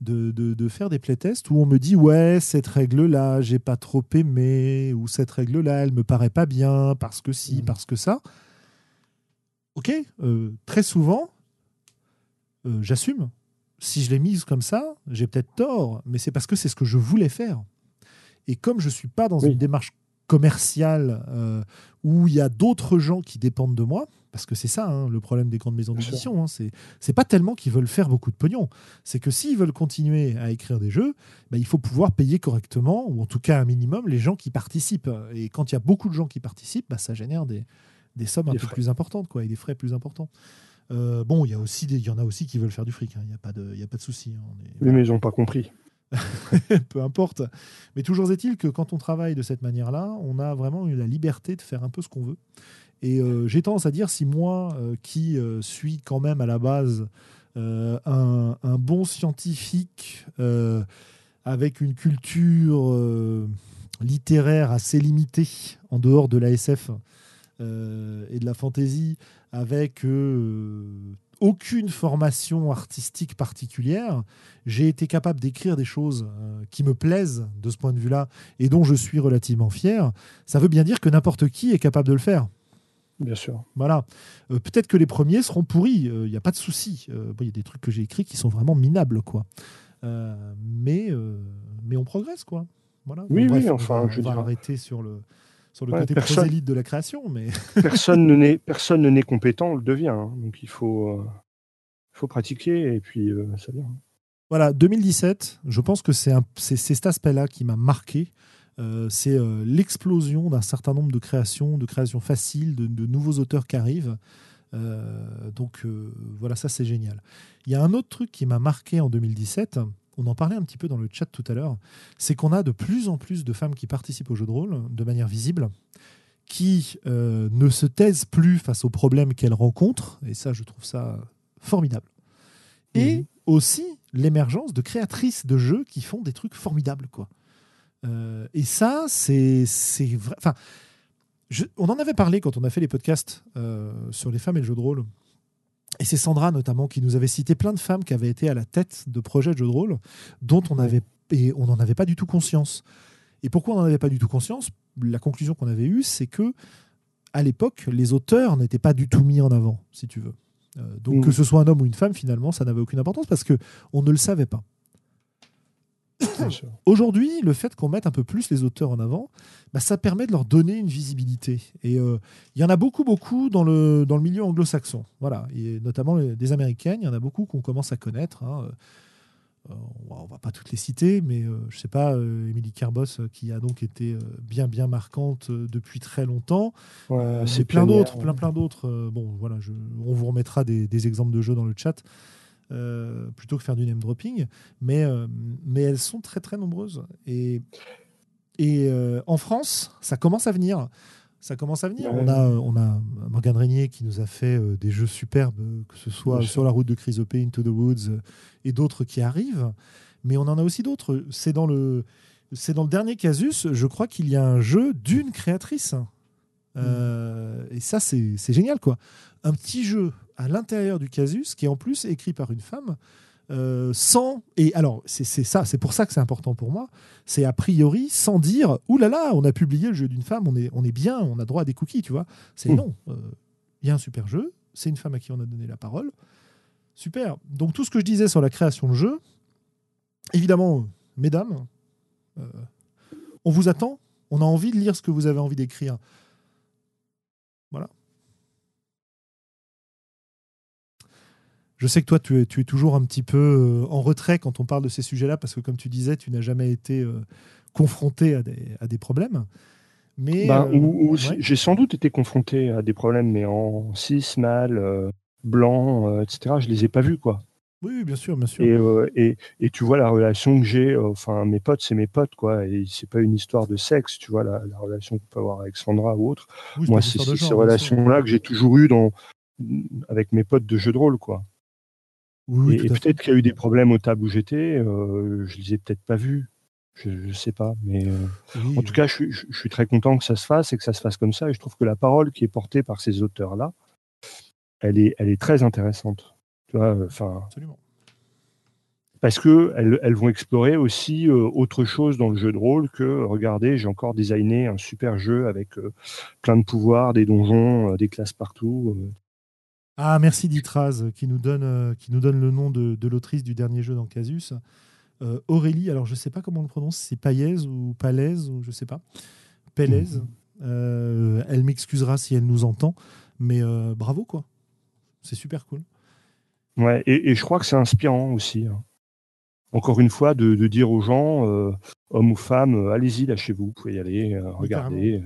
de, de, faire des playtests où on me dit ouais, cette règle-là, j'ai pas trop aimé, ou cette règle-là, elle me paraît pas bien, parce que si, mmh. parce que ça. Ok, euh, très souvent, euh, j'assume. Si je l'ai mise comme ça, j'ai peut-être tort, mais c'est parce que c'est ce que je voulais faire. Et comme je ne suis pas dans une démarche commerciale euh, où il y a d'autres gens qui dépendent de moi, parce que c'est ça hein, le problème des grandes maisons d'édition, hein, c'est pas tellement qu'ils veulent faire beaucoup de pognon, c'est que s'ils veulent continuer à écrire des jeux, bah, il faut pouvoir payer correctement, ou en tout cas un minimum, les gens qui participent. Et quand il y a beaucoup de gens qui participent, bah, ça génère des, des sommes un peu plus importantes quoi, et des frais plus importants. Euh, bon, il y, a aussi il y en a aussi qui veulent faire du fric, hein, il n'y a pas de, y a pas de souci. oui, mais ils n'ont pas compris. peu importe. Mais toujours est-il que quand on travaille de cette manière-là, on a vraiment eu la liberté de faire un peu ce qu'on veut. Et euh, j'ai tendance à dire, si moi, euh, qui euh, suis quand même à la base un, bon scientifique avec une culture littéraire assez limitée en dehors de la SF et de la fantasy, avec aucune formation artistique particulière, j'ai été capable d'écrire des choses euh, qui me plaisent de ce point de vue-là et dont je suis relativement fier, ça veut bien dire que n'importe qui est capable de le faire. Bien sûr. Voilà. Euh, peut-être que les premiers seront pourris, il euh, n'y a pas de souci. Il y a des trucs que j'ai écrits qui sont vraiment minables, quoi. mais, mais on progresse, quoi. Voilà. Oui, oui, enfin, je vais arrêter sur le, sur le côté personne, prosélyte de la création. Mais... personne ne n'est personne ne n'est compétent, on le devient. Hein. Donc il faut, euh, faut pratiquer et puis euh, ça vient. Voilà, 2017, je pense que c'est cet aspect-là qui m'a marqué. Euh, c'est l'explosion d'un certain nombre de créations, de créations faciles, de, de nouveaux auteurs qui arrivent. donc voilà, ça c'est génial. Il y a un autre truc qui m'a marqué en 2017, on en parlait un petit peu dans le chat tout à l'heure, c'est qu'on a de plus en plus de femmes qui participent au jeu de rôle de manière visible, qui euh, ne se taisent plus face aux problèmes qu'elles rencontrent, et ça je trouve ça formidable. Et aussi l'émergence de créatrices de jeux qui font des trucs formidables. quoi. Euh, et ça, c'est vrai. Enfin, on en avait parlé quand on a fait les podcasts euh, sur les femmes et le jeu de rôle et c'est Sandra notamment qui nous avait cité plein de femmes qui avaient été à la tête de projets de jeux de rôle dont on avait et on n'en avait pas du tout conscience. Et pourquoi on n'en avait pas du tout conscience? La conclusion qu'on avait eue, c'est que à l'époque, les auteurs n'étaient pas du tout mis en avant, si tu veux. Euh, donc mmh. que ce soit un homme ou une femme, finalement, ça n'avait aucune importance parce que on ne le savait pas. Aujourd'hui, le fait qu'on mette un peu plus les auteurs en avant, bah, ça permet de leur donner une visibilité. Et euh, il y en a beaucoup, beaucoup dans le, dans le milieu anglo-saxon. Voilà. Et notamment des Américaines, il y en a beaucoup qu'on commence à connaître. Hein. Euh, on va pas toutes les citer, mais je euh, je sais pas, Émilie Carbos, qui a donc été bien, bien marquante depuis très longtemps. C'est plein d'autres, plein, plein d'autres. bon, voilà, on vous remettra des, des exemples de jeux dans le chat. Euh, plutôt que faire du name dropping. Mais, euh, mais elles sont très très nombreuses. Et, et euh, en France, ça commence à venir. Ça commence à venir. On, a, on a Morgane Régnier qui nous a fait des jeux superbes, que ce soit sur la route de Chrysopé, Into the Woods et d'autres qui arrivent. Mais on en a aussi d'autres. C'est dans le. C'est dans le dernier casus, je crois qu'il y a un jeu d'une créatrice. Mm. et ça, c'est génial, quoi. Un petit jeu à l'intérieur du casus, qui est en plus écrit par une femme, euh, sans et alors c'est ça, c'est pour ça que c'est important pour moi. C'est a priori sans dire ouh là là, on a publié le jeu d'une femme, on est on est bien, on a droit à des cookies, tu vois. C'est hmm. non, euh, il y a un super jeu, c'est une femme à qui on a donné la parole, super. Donc tout ce que je disais sur la création de jeu, évidemment, mesdames, euh, on vous attend, on a envie de lire ce que vous avez envie d'écrire. Voilà. Je sais que toi, tu es, tu es toujours un petit peu euh, en retrait quand on parle de ces sujets-là, parce que comme tu disais, tu n'as jamais été euh, confronté à des, à des, problèmes. Mais ben, euh, j'ai sans doute été confronté à des problèmes, mais en cis, mâle, blanc, etc. Je les ai pas vus, quoi. Oui, bien sûr, bien sûr. Et, et, et tu vois la relation que j'ai, enfin mes potes, c'est mes potes, quoi. Et c'est pas une histoire de sexe, tu vois la, la relation qu'on peut avoir avec Sandra ou autre. Moi, c'est ces relations-là que j'ai toujours eu dans avec mes potes de jeux de rôle, quoi et, peut-être qu'il y a eu des problèmes au table où j'étais, euh, je les ai peut-être pas vus. Je ne sais pas, mais euh, en tout cas, je, suis très content que ça se fasse et que ça se fasse comme ça. Et je trouve que la parole qui est portée par ces auteurs-là, elle est, elle est très intéressante. Tu vois, enfin. Parce que elles, vont explorer aussi euh, autre chose dans le jeu de rôle que regardez, j'ai encore designé un super jeu avec plein de pouvoirs, des donjons, des classes partout. Ah, merci Ditraz qui nous donne, euh, qui nous donne le nom de, l'autrice du dernier jeu dans Casus. Euh, Aurélie, alors je ne sais pas comment on le prononce, c'est Paillez ou Palaise ou je ne sais pas. Pélez. Mhm. Euh, elle m'excusera si elle nous entend, mais bravo quoi. C'est super cool. Ouais, et, je crois que c'est inspirant aussi. Hein. Encore une fois, de, dire aux gens, hommes ou femmes, allez-y, lâchez-vous, vous pouvez y aller, regardez.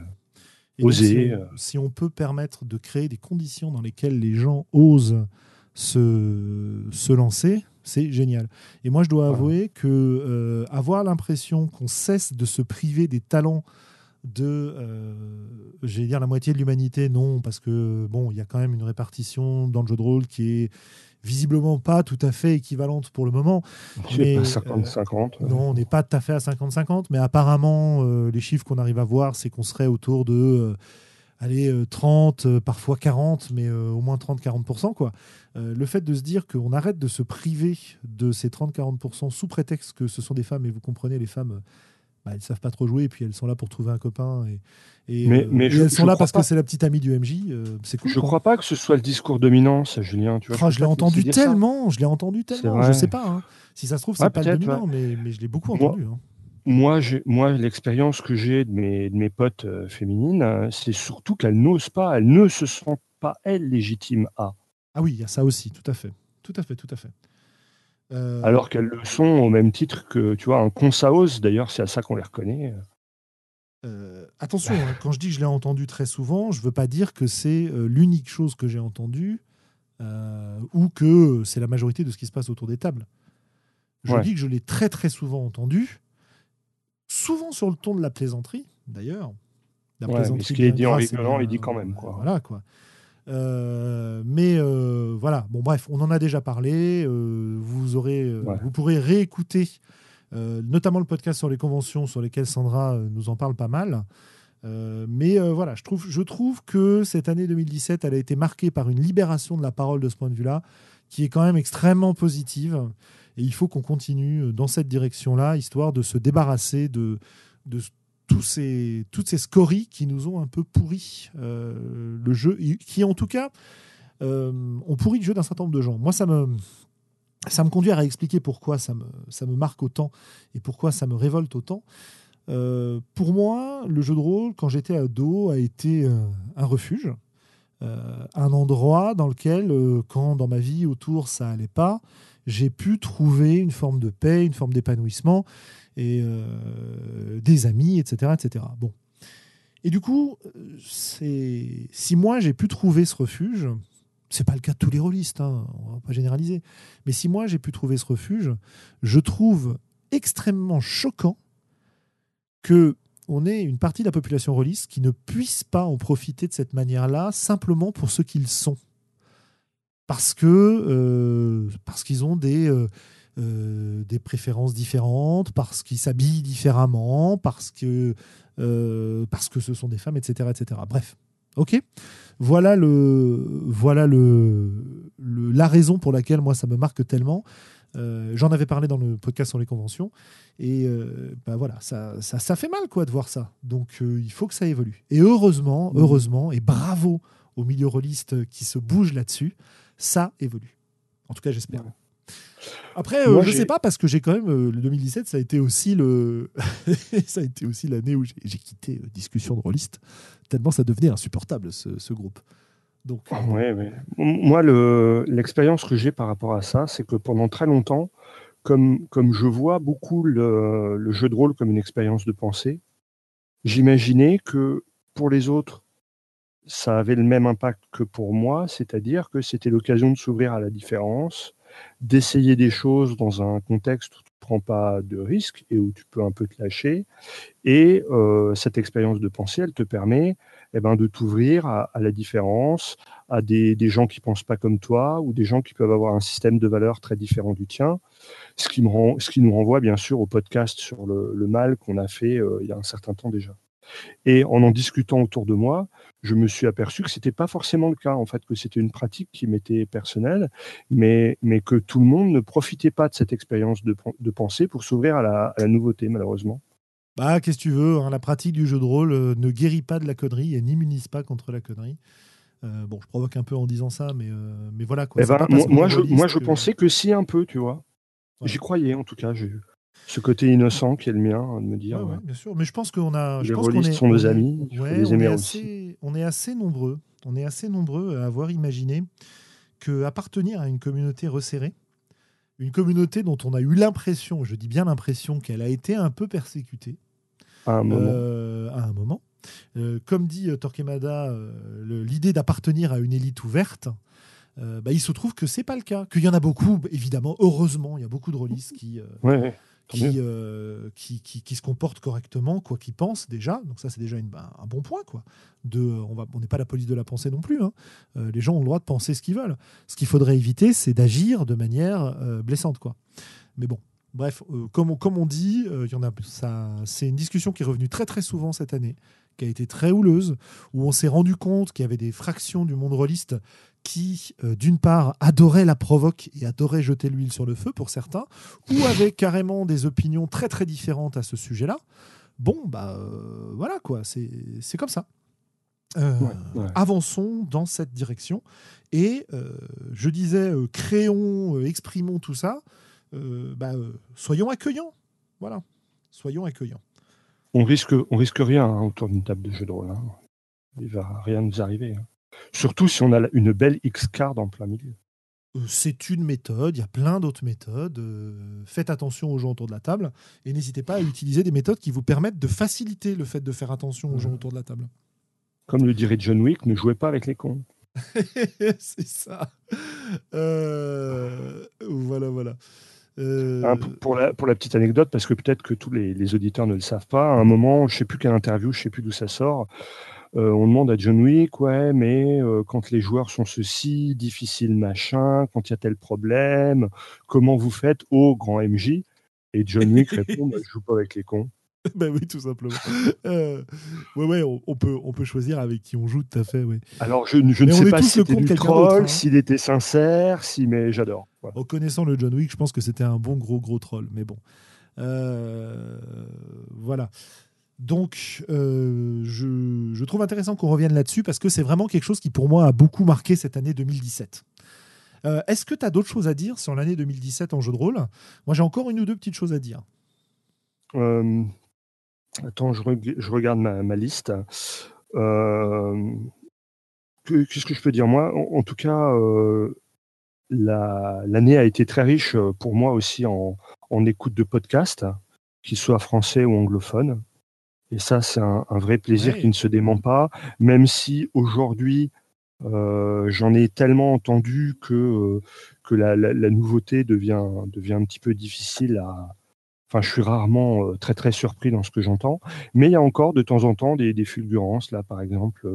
Euh. Si on, peut permettre de créer des conditions dans lesquelles les gens osent se, se lancer, c'est génial. Et moi, je dois avouer que euh, avoir l'impression qu'on cesse de se priver des talents de, euh, j'allais dire la moitié de l'humanité, non, parce que bon, il y a quand même une répartition dans le jeu de rôle qui est visiblement pas tout à fait équivalente pour le moment. Mais, 50-50. Euh, non, on n'est pas tout à fait à 50-50, mais apparemment, euh, les chiffres qu'on arrive à voir, c'est qu'on serait autour de euh, allez, 30, parfois 40, mais au moins 30-40%. Quoi. le fait de se dire qu'on arrête de se priver de ces 30-40% sous prétexte que ce sont des femmes, et vous comprenez, les femmes bah, elles savent pas trop jouer et puis elles sont là pour trouver un copain et, et, mais, euh, elles sont là parce que c'est la petite amie du MJ. Euh, c'est cool. Je ne crois pas que ce soit le discours dominant, ça, Julien. Tu vois, oh, je l'ai entendu tellement, je l'ai entendu tellement. Je sais pas. Hein. Si ça se trouve, c'est pas le dominant, mais, mais, je l'ai beaucoup entendu. Hein. Moi, moi l'expérience que j'ai de mes, de mes potes euh, féminines, c'est surtout qu'elles n'osent pas, elles ne se sentent pas elles légitimes à. Ah oui, il y a ça aussi, tout à fait, tout à fait, tout à fait. Euh, Alors qu'elles le sont au même titre que, tu vois, un Consaos, d'ailleurs, c'est à ça qu'on les reconnaît. Euh, attention, hein, quand je dis que je l'ai entendu très souvent, je ne veux pas dire que c'est euh, l'unique chose que j'ai entendue ou que c'est la majorité de ce qui se passe autour des tables. Je dis que je l'ai très très souvent entendu, souvent sur le ton de la plaisanterie, d'ailleurs. La plaisanterie ce qu'il est dit en rigolant, il dit quand même. Quoi. Voilà, quoi. Euh, mais euh, voilà, bon bref, on en a déjà parlé. Euh, vous aurez, vous pourrez réécouter, notamment le podcast sur les conventions, sur lesquelles Sandra nous en parle pas mal. mais voilà, je trouve, je trouve que cette année 2017, elle a été marquée par une libération de la parole de ce point de vue-là, qui est quand même extrêmement positive. Et il faut qu'on continue dans cette direction-là, histoire de se débarrasser de, de tous ces, toutes ces scories qui nous ont un peu pourri euh, le jeu, qui en tout cas euh, ont pourri le jeu d'un certain nombre de gens. Moi, ça me, ça me conduit à expliquer pourquoi ça me, ça me marque autant et pourquoi ça me révolte autant. Euh, pour moi, le jeu de rôle, quand j'étais ado, a été un refuge, un endroit dans lequel, quand dans ma vie autour ça allait pas, j'ai pu trouver une forme de paix, une forme d'épanouissement et euh, des amis, etc., etc. Bon. Et du coup, c'est si moi j'ai pu trouver ce refuge, c'est pas le cas de tous les rôlistes, hein, on va pas généraliser, mais si moi j'ai pu trouver ce refuge, je trouve extrêmement choquant que on ait une partie de la population rôliste qui ne puisse pas en profiter de cette manière-là simplement pour ce qu'ils sont. Parce que euh, parce qu'ils ont des, euh, euh, des préférences différentes, parce qu'ils s'habillent différemment, parce que, euh, parce que ce sont des femmes, etc. etc. Bref, ok? Voilà, le, voilà le, la raison pour laquelle moi ça me marque tellement. J'en avais parlé dans le podcast sur les conventions. Et bah voilà, ça, ça, ça, fait mal quoi de voir ça. Donc il faut que ça évolue. Et heureusement, mmh. heureusement, et bravo aux milieu rôlistes qui se bougent là-dessus, ça évolue. En tout cas, j'espère. Après, je ne sais pas parce que j'ai quand même le 2017, ça a été aussi le, ça a été aussi l'année où j'ai quitté discussion de rôliste tellement ça devenait insupportable ce, groupe. Donc, ouais, ouais. Moi, l'expérience que j'ai par rapport à ça, c'est que pendant très longtemps, comme, comme je vois beaucoup le, le jeu de rôle comme une expérience de pensée, j'imaginais que pour les autres, ça avait le même impact que pour moi, c'est-à-dire que c'était l'occasion de s'ouvrir à la différence, d'essayer des choses dans un contexte où tu ne prends pas de risques et où tu peux un peu te lâcher. Et euh, cette expérience de pensée, elle te permet eh ben, de t'ouvrir à, la différence, à des, gens qui ne pensent pas comme toi ou des gens qui peuvent avoir un système de valeurs très différent du tien. Ce qui, me rend, ce qui nous renvoie bien sûr au podcast sur le, mal qu'on a fait euh, il y a un certain temps déjà. Et en en discutant autour de moi, je me suis aperçu que ce n'était pas forcément le cas, en fait, que c'était une pratique qui m'était personnelle, mais, mais que tout le monde ne profitait pas de cette expérience de, de pensée pour s'ouvrir à la, nouveauté, malheureusement. Bah, qu'est-ce que tu veux hein, La pratique du jeu de rôle euh, ne guérit pas de la connerie et n'immunise pas contre la connerie. Euh, bon, je provoque un peu en disant ça, mais, euh, mais voilà. Quoi. Eh ben, moi, je, moi, je pensais que si, un peu, tu vois. J'y croyais, en tout cas. J'ai ce côté innocent qui est le mien, de me dire. bien sûr, mais je pense qu'on a. Les rôlistes sont nos amis, les on aussi. on est assez nombreux, on est assez nombreux à avoir imaginé que appartenir à une communauté resserrée, une communauté dont on a eu l'impression, je dis bien l'impression, qu'elle a été un peu persécutée. À un moment. Euh, à un moment. Euh, comme dit euh, Torquemada, l'idée d'appartenir à une élite ouverte, bah, il se trouve que c'est pas le cas. Qu'il y en a beaucoup, évidemment, heureusement, il y a beaucoup de rôlistes qui, euh, qui, qui, qui, se comportent correctement, quoi qu'ils pensent déjà. Donc ça, c'est déjà une, un bon point. Quoi. De, on n'est on pas la police de la pensée non plus. Hein. Euh, les gens ont le droit de penser ce qu'ils veulent. Ce qu'il faudrait éviter, c'est d'agir de manière euh, blessante. Quoi. Mais bon, bref, comme, on, comme on dit, y en a, ça, c'est une discussion qui est revenue très très souvent cette année qui a été très houleuse, où on s'est rendu compte qu'il y avait des fractions du monde rôliste qui, euh, d'une part, adoraient la provoque et adoraient jeter l'huile sur le feu pour certains, ou avaient carrément des opinions très très différentes à ce sujet-là. Bon, bah euh, voilà quoi, c'est comme ça. Euh, avançons dans cette direction. Et je disais, créons, exprimons tout ça. Bah, soyons accueillants. Voilà, soyons accueillants. On risque, on risque rien hein, autour d'une table de jeu de rôle. Hein. Il va rien nous arriver. Hein. Surtout si on a une belle X-card en plein milieu. Euh, c'est une méthode, il y a plein d'autres méthodes. Euh, faites attention aux gens autour de la table et n'hésitez pas à utiliser des méthodes qui vous permettent de faciliter le fait de faire attention aux gens autour de la table. Comme le dirait John Wick, ne jouez pas avec les cons. c'est ça. Euh, voilà, voilà. pour, la, pour la petite anecdote, parce que peut-être que tous les, les, auditeurs ne le savent pas, à un moment, je ne sais plus quelle interview, je ne sais plus d'où ça sort, on demande à John Wick, ouais, mais euh, quand les joueurs sont ceci, difficile machin, quand il y a tel problème, comment vous faites au grand MJ Et John Wick répond, bah, je joue pas avec les cons. ben oui, tout simplement. Euh, ouais, ouais, on, peut, on peut choisir avec qui on joue, tout à fait, oui. Alors, je, je ne sais pas si c'était du troll, hein. s'il était sincère, si, mais j'adore. En connaissant le John Wick, je pense que c'était un bon gros gros troll, mais bon. voilà. Donc, euh, je, trouve intéressant qu'on revienne là-dessus parce que c'est vraiment quelque chose qui, pour moi, a beaucoup marqué cette année 2017. Euh, est-ce que tu as d'autres choses à dire sur l'année 2017 en jeu de rôle? Moi, j'ai encore une ou deux petites choses à dire. Euh, attends, je, regarde ma, liste. Qu'est-ce que je peux dire? Moi, en, tout cas, l'année a été très riche pour moi aussi en, en écoute de podcasts, qu'ils soient français ou anglophones. Et ça, c'est un, vrai plaisir qui ne se dément pas, même si aujourd'hui, euh, j'en ai tellement entendu que, euh, que la, nouveauté devient, devient un petit peu difficile à. Enfin, je suis rarement euh, très très surpris dans ce que j'entends, mais il y a encore de temps en temps des, des fulgurances. Là, par exemple,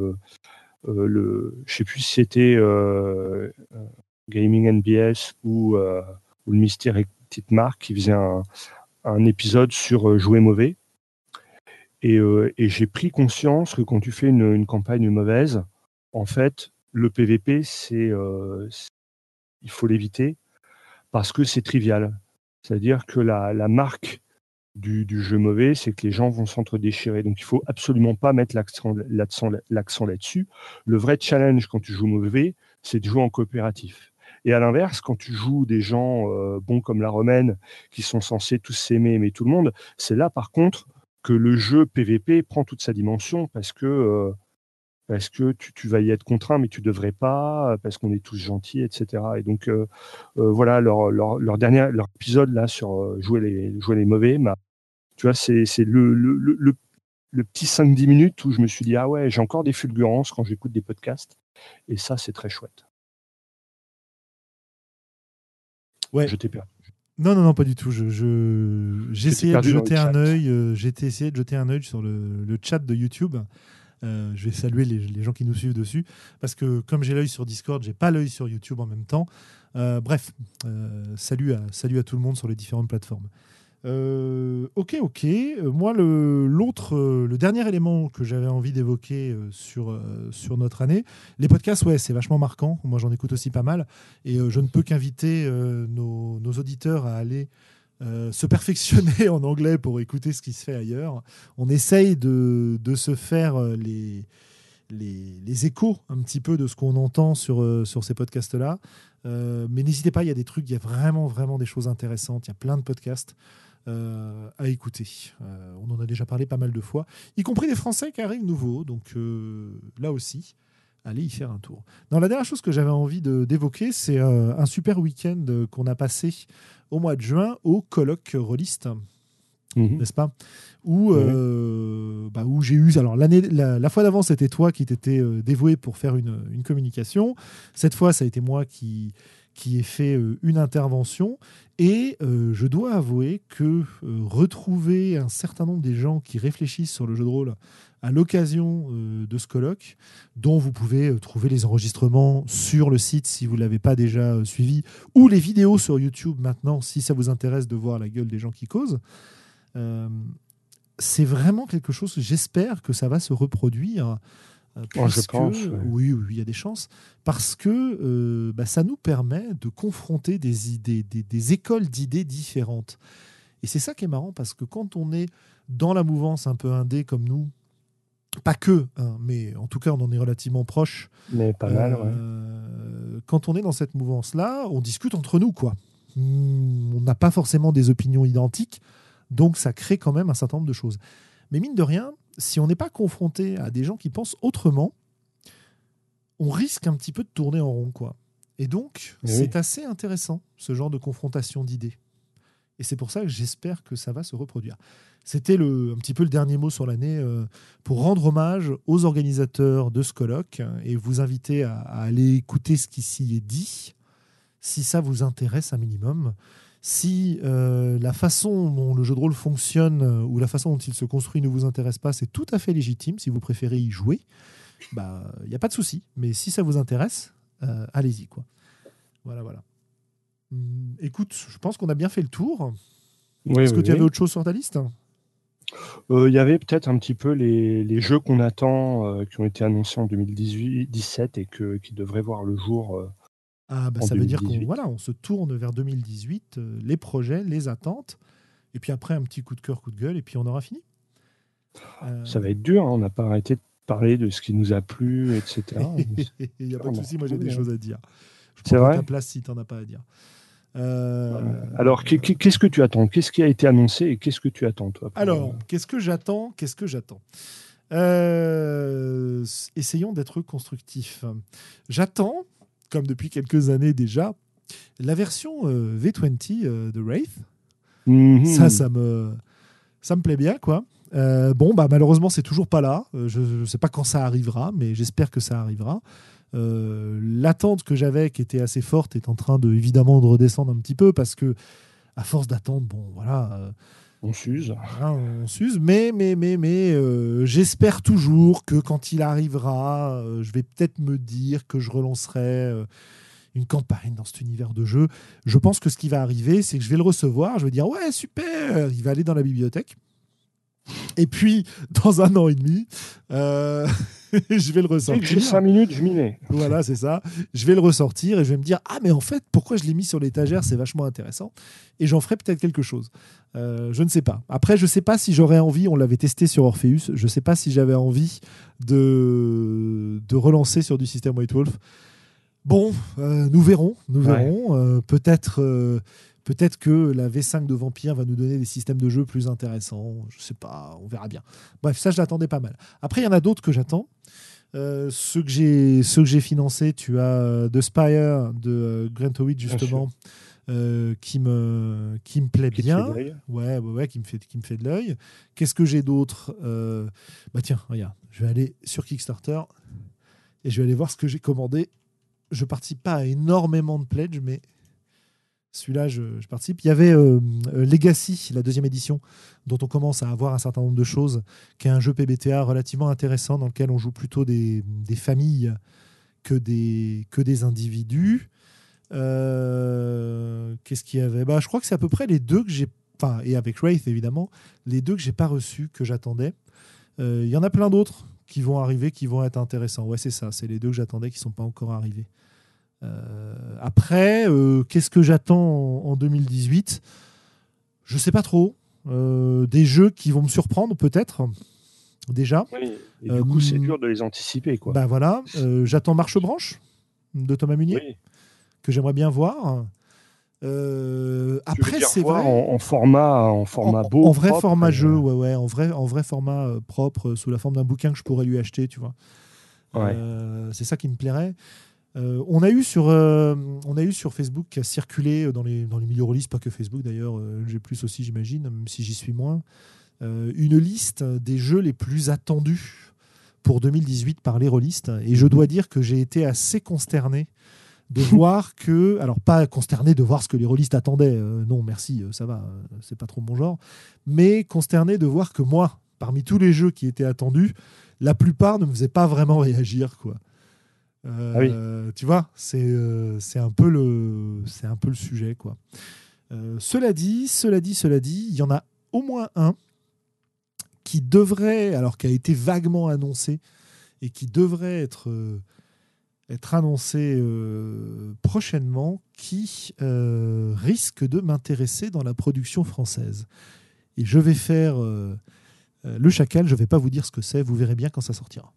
le, je sais plus si c'était Gaming NBS ou, ou le Mystère Petite Marque qui faisait un, un épisode sur jouer mauvais. Euh, et, j'ai pris conscience que quand tu fais une, campagne mauvaise, en fait, le PVP, c'est, euh, il faut l'éviter parce que c'est trivial. C'est-à-dire que la, la marque du, du, jeu mauvais, c'est que les gens vont s'entre-déchirer. Donc il faut absolument pas mettre l'accent là-dessus. Le vrai challenge quand tu joues mauvais, c'est de jouer en coopératif. Et à l'inverse, quand tu joues des gens euh, bons comme la romaine, qui sont censés tous s'aimer, aimer tout le monde, c'est là par contre que le jeu PVP prend toute sa dimension parce que euh, parce que tu, vas y être contraint, mais tu devrais pas, parce qu'on est tous gentils, etc. Et donc euh, voilà leur, leur, leur, dernier leur épisode là sur jouer les jouer les mauvais, tu vois c'est le, le, le, le petit 5-10 minutes où je me suis dit ah ouais j'ai encore des fulgurances quand j'écoute des podcasts et ça c'est très chouette. Ouais. Je t'ai perdu. Non, non, non, pas du tout. Je, j'ai essayé de jeter un œil. Euh, j'ai essayé de jeter un œil sur le, le chat de YouTube. Euh, je vais saluer les, les, gens qui nous suivent dessus parce que comme j'ai l'œil sur Discord, j'ai pas l'œil sur YouTube en même temps. Euh, bref, salut à salut à tout le monde sur les différentes plateformes. Euh, ok, ok. Euh, moi, le, l'autre, euh, le dernier élément que j'avais envie d'évoquer sur, notre année, les podcasts, ouais, c'est vachement marquant. Moi, j'en écoute aussi pas mal. Et je ne peux qu'inviter nos, auditeurs à aller se perfectionner en anglais pour écouter ce qui se fait ailleurs. On essaye de, se faire les, échos un petit peu de ce qu'on entend sur ces podcasts-là. mais n'hésitez pas, il y a des trucs, il y a vraiment, vraiment des choses intéressantes. Il y a plein de podcasts. Euh, à écouter. Euh, on en a déjà parlé pas mal de fois, y compris des Français qui arrivent nouveaux. Donc euh, là aussi, allez y faire un tour. La dernière chose que j'avais envie d'évoquer, c'est un super week-end qu'on a passé au mois de juin au colloque Rolliste. Mhm. N'est-ce pas? Où, bah, où j'ai eu. Alors, l'année, la, fois d'avant, c'était toi qui t'étais dévoué pour faire une, une, communication. Cette fois, ça a été moi qui, qui ai fait une intervention. Et euh, je dois avouer que euh, retrouver un certain nombre des gens qui réfléchissent sur le jeu de rôle à l'occasion euh, de ce colloque, dont vous pouvez trouver les enregistrements sur le site si vous ne l'avez pas déjà suivi, ou les vidéos sur YouTube maintenant si ça vous intéresse de voir la gueule des gens qui causent, c'est vraiment quelque chose, j'espère que ça va se reproduire euh, oh, je pense, oui. oui, il y a des chances. Parce que euh, bah, ça nous permet de confronter des idées, des, écoles d'idées différentes. Et c'est ça qui est marrant, parce que quand on est dans la mouvance un peu indé comme nous, pas que, hein, mais en tout cas, on en est relativement proche. Mais pas mal, euh, Quand on est dans cette mouvance-là, on discute entre nous, quoi. Hmm, on n'a pas forcément des opinions identiques, donc ça crée quand même un certain nombre de choses. Mais mine de rien, si on n'est pas confronté à des gens qui pensent autrement, on risque un petit peu de tourner en rond, quoi. Et donc, c'est assez intéressant, ce genre de confrontation d'idées. Et c'est pour ça que j'espère que ça va se reproduire. C'était un petit peu le dernier mot sur l'année euh, pour rendre hommage aux organisateurs de ce colloque et vous inviter à aller écouter ce qui s'y est dit, si ça vous intéresse un minimum. Si euh, la façon dont le jeu de rôle fonctionne euh, ou la façon dont il se construit ne vous intéresse pas, c'est tout à fait légitime. Si vous préférez y jouer, il bah, n'y a pas de souci. Mais si ça vous intéresse, euh, allez-y. quoi. Voilà, voilà. Hum, écoute, je pense qu'on a bien fait le tour. Est-ce que tu avais autre chose sur ta liste? Il y avait peut-être un petit peu les, jeux qu'on attend, qui ont été annoncés en 2017 et que, qui devraient voir le jour ah, bah, ça veut dire qu'on voilà, on se tourne vers 2018, euh, les projets, les attentes, et puis après un petit coup de cœur, coup de gueule, et puis on aura fini. Euh, ça va être dur, hein, on n'a pas arrêté de parler de ce qui nous a plu, etc. Il n'y a pas de souci, moi j'ai des choses à dire. C'est vrai. ta place si tu n'en as pas à dire. Euh, Alors, qu'est-ce que tu attends? Qu'est-ce qui a été annoncé et qu'est-ce que tu attends, toi Alors, qu'est-ce que j'attends? Qu'est-ce que j'attends? Essayons d'être constructifs. J'attends comme depuis quelques années déjà, la version euh, V20 euh, de Wraith. Mhm. Ça, ça me, ça me plaît bien, quoi. Euh, bon, bah, malheureusement, c'est toujours pas là. je ne sais pas quand ça arrivera, mais j'espère que ça arrivera. L'attente que j'avais, qui était assez forte, est en train de évidemment de redescendre un petit peu parce que, à force d'attendre, bon, voilà. On s'use. on s'use, mais, mais, mais, mais j'espère toujours que quand il arrivera, je vais peut-être me dire que je relancerai une campagne dans cet univers de jeu. Je pense que ce qui va arriver, c'est que je vais le recevoir, je vais dire ouais, super, il va aller dans la bibliothèque. Et puis, dans un an et demi, euh, je vais le ressortir. J'ai 5 minutes, je m'y mets. Voilà, c'est ça. Je vais le ressortir et je vais me dire Ah, mais en fait, pourquoi je l'ai mis sur l'étagère? C'est vachement intéressant. Et j'en ferai peut-être quelque chose. Euh, je ne sais pas. Après, je ne sais pas si j'aurais envie, on l'avait testé sur Orpheus, je ne sais pas si j'avais envie de, de relancer sur du système White Wolf. Bon, euh, nous verrons. Nous verrons. Euh, peut-être Peut-être que la V5 de Vampire va nous donner des systèmes de jeu plus intéressants. Je sais pas, on verra bien. Bref, ça, je l'attendais pas mal. Après, il y en a d'autres que j'attends. Euh, ceux que j'ai ceux que j'ai financés, tu as euh, The Spire de euh, Grant Howitt justement, qui me qui me plaît bien. Ouais, ouais, qui me fait qui me fait de l'œil. Qu'est-ce que j'ai d'autre Bah tiens, regarde, je vais aller sur Kickstarter et je vais aller voir ce que j'ai commandé. Je participe pas à énormément de pledges, mais celui-là, je, participe. Il y avait euh, euh, Legacy, la deuxième édition, dont on commence à avoir un certain nombre de choses, qui est un jeu PBTA relativement intéressant dans lequel on joue plutôt des, familles que des, individus. Euh, qu'est-ce qu'il y avait? Bah, Je crois que c'est à peu près les deux que j'ai. Enfin, et avec Wraith évidemment, les deux que j'ai pas reçus, que j'attendais. Il y en a plein d'autres qui vont arriver, qui vont être intéressants. Ouais, c'est ça, c'est les deux que j'attendais qui sont pas encore arrivés. Euh, après, euh, qu'est-ce que j'attends en, 2018 Je sais pas trop. Euh, des jeux qui vont me surprendre peut-être déjà. Oui, et du coup, c'est dur de les anticiper. Quoi. Bah voilà, j'attends Marche Branche de Thomas Munier, que j'aimerais bien voir. après, c'est vrai. En, format, en format beau. En vrai format jeu, ouais, ouais, en vrai, en vrai format propre, sous la forme d'un bouquin que je pourrais lui acheter, tu vois. c'est ça qui me plairait. Euh, on, a eu sur, euh, on a eu sur Facebook qui a circulé dans les, dans les milieux release, pas que Facebook d'ailleurs, euh, j'ai plus aussi j'imagine, même si j'y suis moins, une liste des jeux les plus attendus pour 2018 par les rôlistes. Et je dois dire que j'ai été assez consterné de voir que, alors pas consterné de voir ce que les rôlistes attendaient, non merci, ça va, c'est pas trop mon genre, mais consterné de voir que moi, parmi tous les jeux qui étaient attendus, la plupart ne me faisaient pas vraiment réagir. quoi. Euh, ah tu vois, euh, c'est un, peu le, un peu le sujet. quoi. Euh, cela dit, cela dit, cela dit, il y en a au moins un qui devrait, alors qui a été vaguement annoncé et qui devrait être, être annoncé prochainement, qui risque de m'intéresser dans la production française. Et je vais faire le chacal, je ne vais pas vous dire ce que c'est, vous verrez bien quand ça sortira.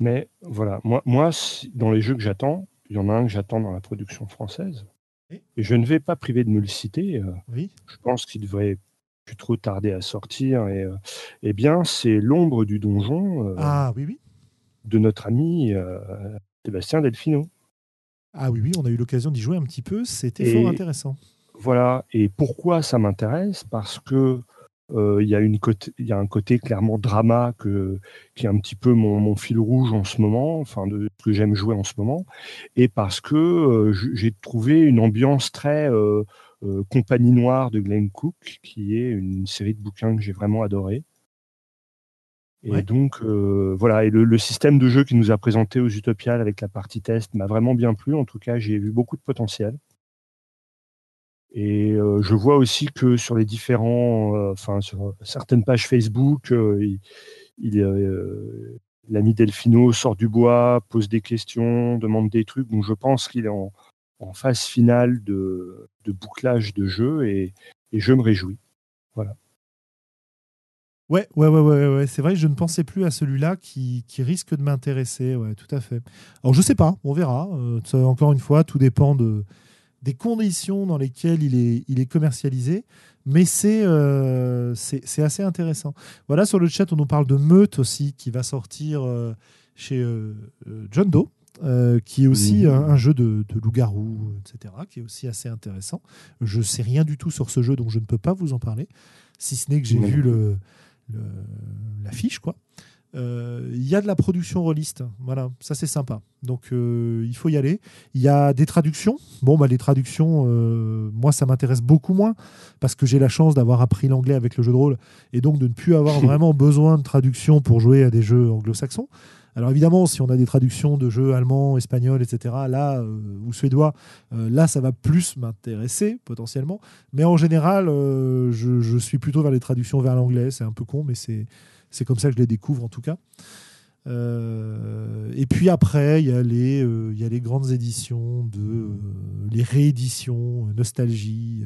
Mais voilà, moi, moi dans les jeux que j'attends, il y en a un que j'attends dans la production française. Et je ne vais pas priver de me le citer. Euh, oui. Je pense qu'il devrait plus trop tarder à sortir. Et, euh, eh bien, c'est l'ombre du donjon euh, ah, oui, oui. de notre ami Sébastien Delfino. Ah oui, oui, on a eu l'occasion d'y jouer un petit peu. C'était fort intéressant. Voilà. Et pourquoi ça m'intéresse? Parce que il y, a une il y a un côté clairement drama que, qui est un petit peu mon, fil rouge en ce moment, enfin de ce que j'aime jouer en ce moment, et parce que euh, j'ai trouvé une ambiance très euh, Compagnie Noire de Glenn Cook, qui est une série de bouquins que j'ai vraiment adoré. Et donc voilà, et le, système de jeu qu'il nous a présenté aux Utopiales avec la partie test m'a vraiment bien plu. En tout cas, j'ai vu beaucoup de potentiel. Et euh, je vois aussi que sur les différents, euh, enfin sur certaines pages Facebook, euh, il, l'ami Delfino sort du bois, pose des questions, demande des trucs. Donc je pense qu'il est en, phase finale de, bouclage de jeu et, je me réjouis. Voilà. Ouais, ouais, ouais, ouais, ouais. c'est vrai, je ne pensais plus à celui-là qui, risque de m'intéresser. Ouais, tout à fait. Alors je sais pas, on verra. encore une fois, tout dépend de des conditions dans lesquelles il est, il est commercialisé, mais euh, c'est assez intéressant. Voilà, sur le chat, on nous parle de Meute aussi, qui va sortir euh, chez euh, John Doe. qui est aussi mmh. un, jeu de, de loup-garou, etc., qui est aussi assez intéressant. Je sais rien du tout sur ce jeu, donc je ne peux pas vous en parler, si ce n'est que j'ai vu le, l'affiche, quoi. Euh, il y a de la production rôliste. Voilà, ça c'est sympa. Donc euh, il faut y aller. Il y a des traductions. Bon, bah, les traductions, euh, moi ça m'intéresse beaucoup moins parce que j'ai la chance d'avoir appris l'anglais avec le jeu de rôle et donc de ne plus avoir vraiment besoin de traduction pour jouer à des jeux anglo-saxons. Alors évidemment, si on a des traductions de jeux allemands, espagnols, etc., là, ou suédois, là, ça va plus m'intéresser potentiellement. Mais en général, je, suis plutôt vers les traductions vers l'anglais. C'est un peu con, mais c'est c'est comme ça que je les découvre en tout cas. et puis après, il y, a les, il y a les grandes éditions, de, les rééditions, nostalgie,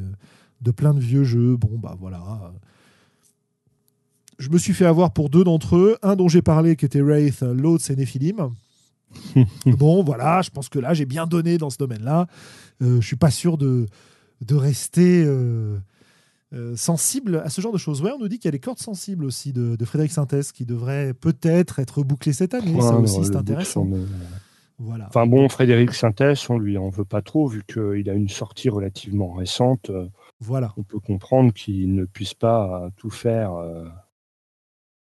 de plein de vieux jeux. Bon, bah voilà. Je me suis fait avoir pour deux d'entre eux. Un dont j'ai parlé qui était Wraith, l'autre c'est Nephilim. bon, voilà, je pense que là, j'ai bien donné dans ce domaine-là. Euh, je suis pas sûr de, de rester euh, euh, sensible à ce genre de choses. Ouais, on nous dit qu'il y a les cordes sensibles aussi de, Frédéric Sintès qui devraient peut-être être bouclées cette année. ça aussi, c'est intéressant. Voilà. Enfin bon, Frédéric Sintès, on lui en veut pas trop vu qu'il a une sortie relativement récente. Voilà. On peut comprendre qu'il ne puisse pas tout faire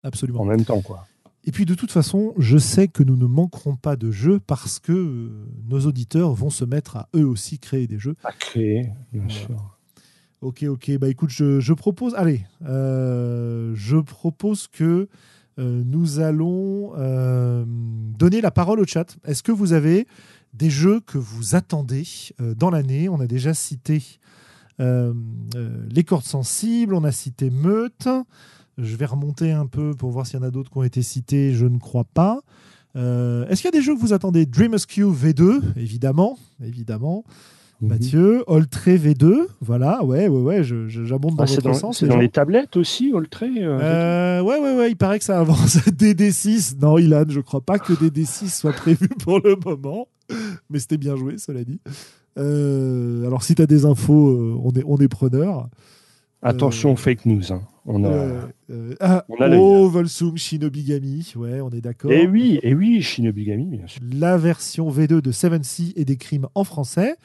Absolument. en même temps, quoi. Et puis de toute façon, je sais que nous ne manquerons pas de jeux parce que euh, nos auditeurs vont se mettre à eux aussi créer des jeux. À créer, bien sûr. Ok, ok. Bah écoute, je, propose. Allez, euh, je propose que euh, nous allons donner la parole au chat. Est-ce que vous avez des jeux que vous attendez dans l'année? On a déjà cité les cordes sensibles, on a cité Meute. Je vais remonter un peu pour voir s'il y en a d'autres qui ont été cités. Je ne crois pas. Euh, est-ce qu'il y a des jeux que vous attendez? Dream Q V2, évidemment. évidemment. Mhm. Mathieu, Oltré V2, voilà, ouais, ouais, ouais, j'abonde dans ah, votre sens. C'est dans les tablettes aussi, Oltré euh, euh, Ouais, ouais, ouais, il paraît que ça avance. DD6, non, Ilan, je crois pas que DD6 soit prévu pour le moment, mais c'était bien joué, cela dit. alors, si tu as des infos, on est, on est preneur. Attention, fake news. Hein. On a, euh, ah, oh, Volsung Shinobigami, ouais, on est d'accord. Et eh oui, et eh oui, Shinobigami, bien sûr. La version V2 de Seven Sea et des crimes en français.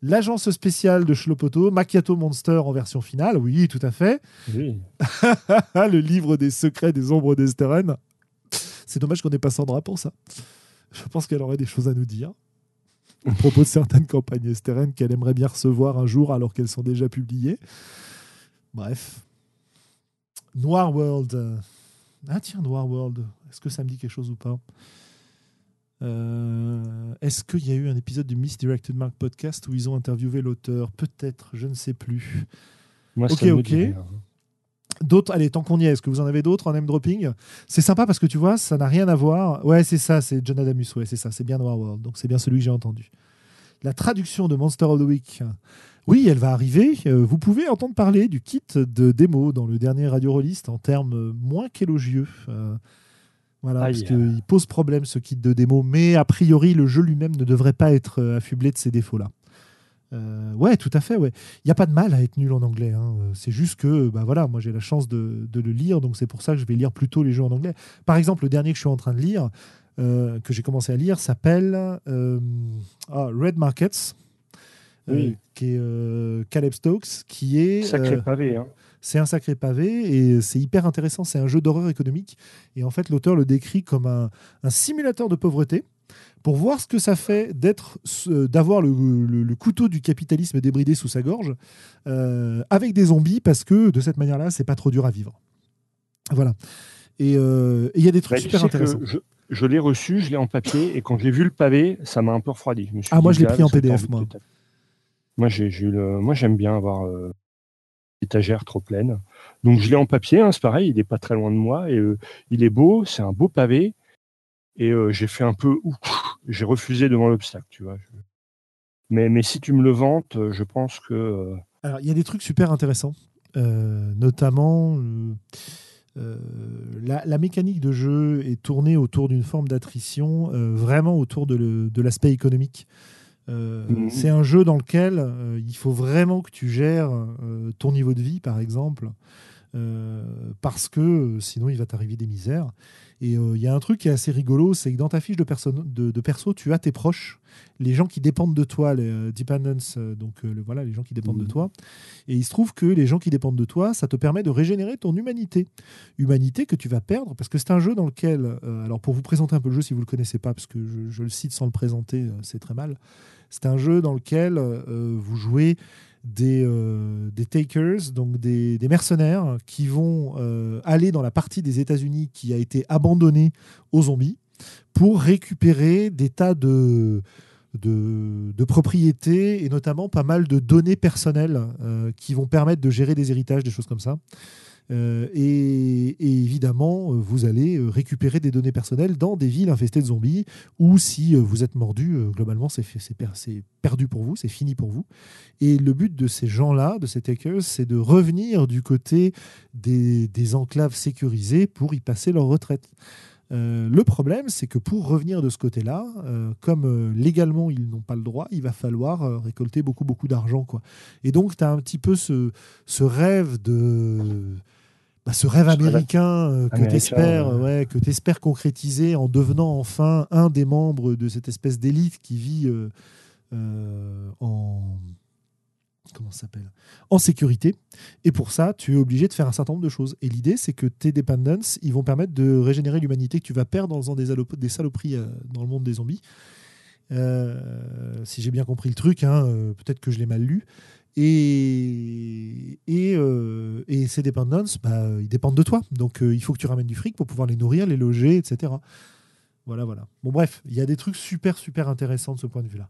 L'agence spéciale de Shlopoto, Macchiato Monster en version finale, oui, tout à fait. Oui. le livre des secrets des ombres d'Esteren. C'est dommage qu'on n'ait pas Sandra pour ça. Je pense qu'elle aurait des choses à nous dire à propos de certaines campagnes Esteren qu'elle aimerait bien recevoir un jour alors qu'elles sont déjà publiées. Bref. Noir World. Euh, ah tiens, Noir World. Est-ce que ça me dit quelque chose ou pas? Euh, Est-ce qu'il y a eu un épisode du Misdirected Mark podcast où ils ont interviewé l'auteur? Peut-être, je ne sais plus. Moi, ok, ok. D'autres, allez, tant qu'on y est, est-ce que vous en avez d'autres en name dropping? C'est sympa parce que tu vois, ça n'a rien à voir. Ouais, c'est ça, c'est John Adamus, ouais, c'est ça, c'est bien Noir World, donc c'est bien celui que j'ai entendu. La traduction de Monster of the Week oui, elle va arriver. Euh, vous pouvez entendre parler du kit de démo dans le dernier Radio Rollist en termes moins qu'élogieux. Euh, voilà, parce qu'il pose problème ce kit de démo, mais a priori le jeu lui-même ne devrait pas être euh, affublé de ces défauts-là. ouais, tout à fait. Ouais, il n'y a pas de mal à être nul en anglais. Hein. C'est juste que, bah voilà, moi j'ai la chance de, le lire, donc c'est pour ça que je vais lire plutôt les jeux en anglais. Par exemple, le dernier que je suis en train de lire, que j'ai commencé à lire, s'appelle ah, Red Markets. Euh, qui est euh, Caleb Stokes, qui est. Sacré euh, pavé. Hein. C'est un sacré pavé et c'est hyper intéressant. C'est un jeu d'horreur économique. Et en fait, l'auteur le décrit comme un, simulateur de pauvreté pour voir ce que ça fait d'être, d'avoir le, couteau du capitalisme débridé sous sa gorge avec des zombies parce que de cette manière-là, c'est pas trop dur à vivre. Voilà. Et il y a des trucs bah, super intéressants. Je, l'ai reçu, je l'ai en papier et quand j'ai vu le pavé, ça m'a un peu refroidi. ah, moi, je l'ai pris en PDF, moi. Moi, j'ai le... moi j'aime bien avoir euh, étagère trop pleine. Donc je l'ai en papier, hein, c'est pareil, il n'est pas très loin de moi et euh, il est beau, c'est un beau pavé. Et euh, j'ai fait un peu, j'ai refusé devant l'obstacle, tu vois. Mais, mais si tu me le vantes, je pense que. Alors il y a des trucs super intéressants, notamment. La, mécanique de jeu est tournée autour d'une forme d'attrition, vraiment autour de l'aspect économique. Euh, mhm. C'est un jeu dans lequel euh, il faut vraiment que tu gères euh, ton niveau de vie, par exemple, parce que sinon il va t'arriver des misères. Et il y a un truc qui est assez rigolo, c'est que dans ta fiche de, de, perso, tu as tes proches, les gens qui dépendent de toi, les dependents, donc voilà, les gens qui dépendent de mhm. toi. Et il se trouve que les gens qui dépendent de toi, ça te permet de régénérer ton humanité. Humanité que tu vas perdre, parce que c'est un jeu dans lequel, alors pour vous présenter un peu le jeu si vous ne le connaissez pas, parce que je, je le cite sans le présenter, c'est très mal. C'est un jeu dans lequel euh, vous jouez des, euh, des takers, donc des, mercenaires qui vont euh, aller dans la partie des États-Unis qui a été abandonnée aux zombies pour récupérer des tas de, de, propriétés et notamment pas mal de données personnelles qui vont permettre de gérer des héritages, des choses comme ça. Euh, et, évidemment, vous allez récupérer des données personnelles dans des villes infestées de zombies, ou si vous êtes mordu, globalement, c'est perdu pour vous, c'est fini pour vous. Et le but de ces gens-là, de ces takers, c'est de revenir du côté des, enclaves sécurisées pour y passer leur retraite. Euh, le problème, c'est que pour revenir de ce côté-là, euh, comme euh, légalement ils n'ont pas le droit, il va falloir récolter beaucoup, beaucoup d'argent. Et donc, tu as un petit peu ce rêve de. Bah, ce rêve américain que tu espères, ouais, concrétiser en devenant enfin un des membres de cette espèce d'élite qui vit en comment s'appelle en sécurité. Et pour ça, tu es obligé de faire un certain nombre de choses. Et l'idée, c'est que tes dependences, ils vont permettre de régénérer l'humanité que tu vas perdre en faisant des, des saloperies euh, dans le monde des zombies. Euh, si j'ai bien compris le truc, hein, euh, peut-être que je l'ai mal lu. Et, et, ces dependences, bah, ils dépendent de toi. Donc il faut que tu ramènes du fric pour pouvoir les nourrir, les loger, etc. Voilà, voilà. Bon, bref, il y a des trucs super, super intéressants de ce point de vue-là.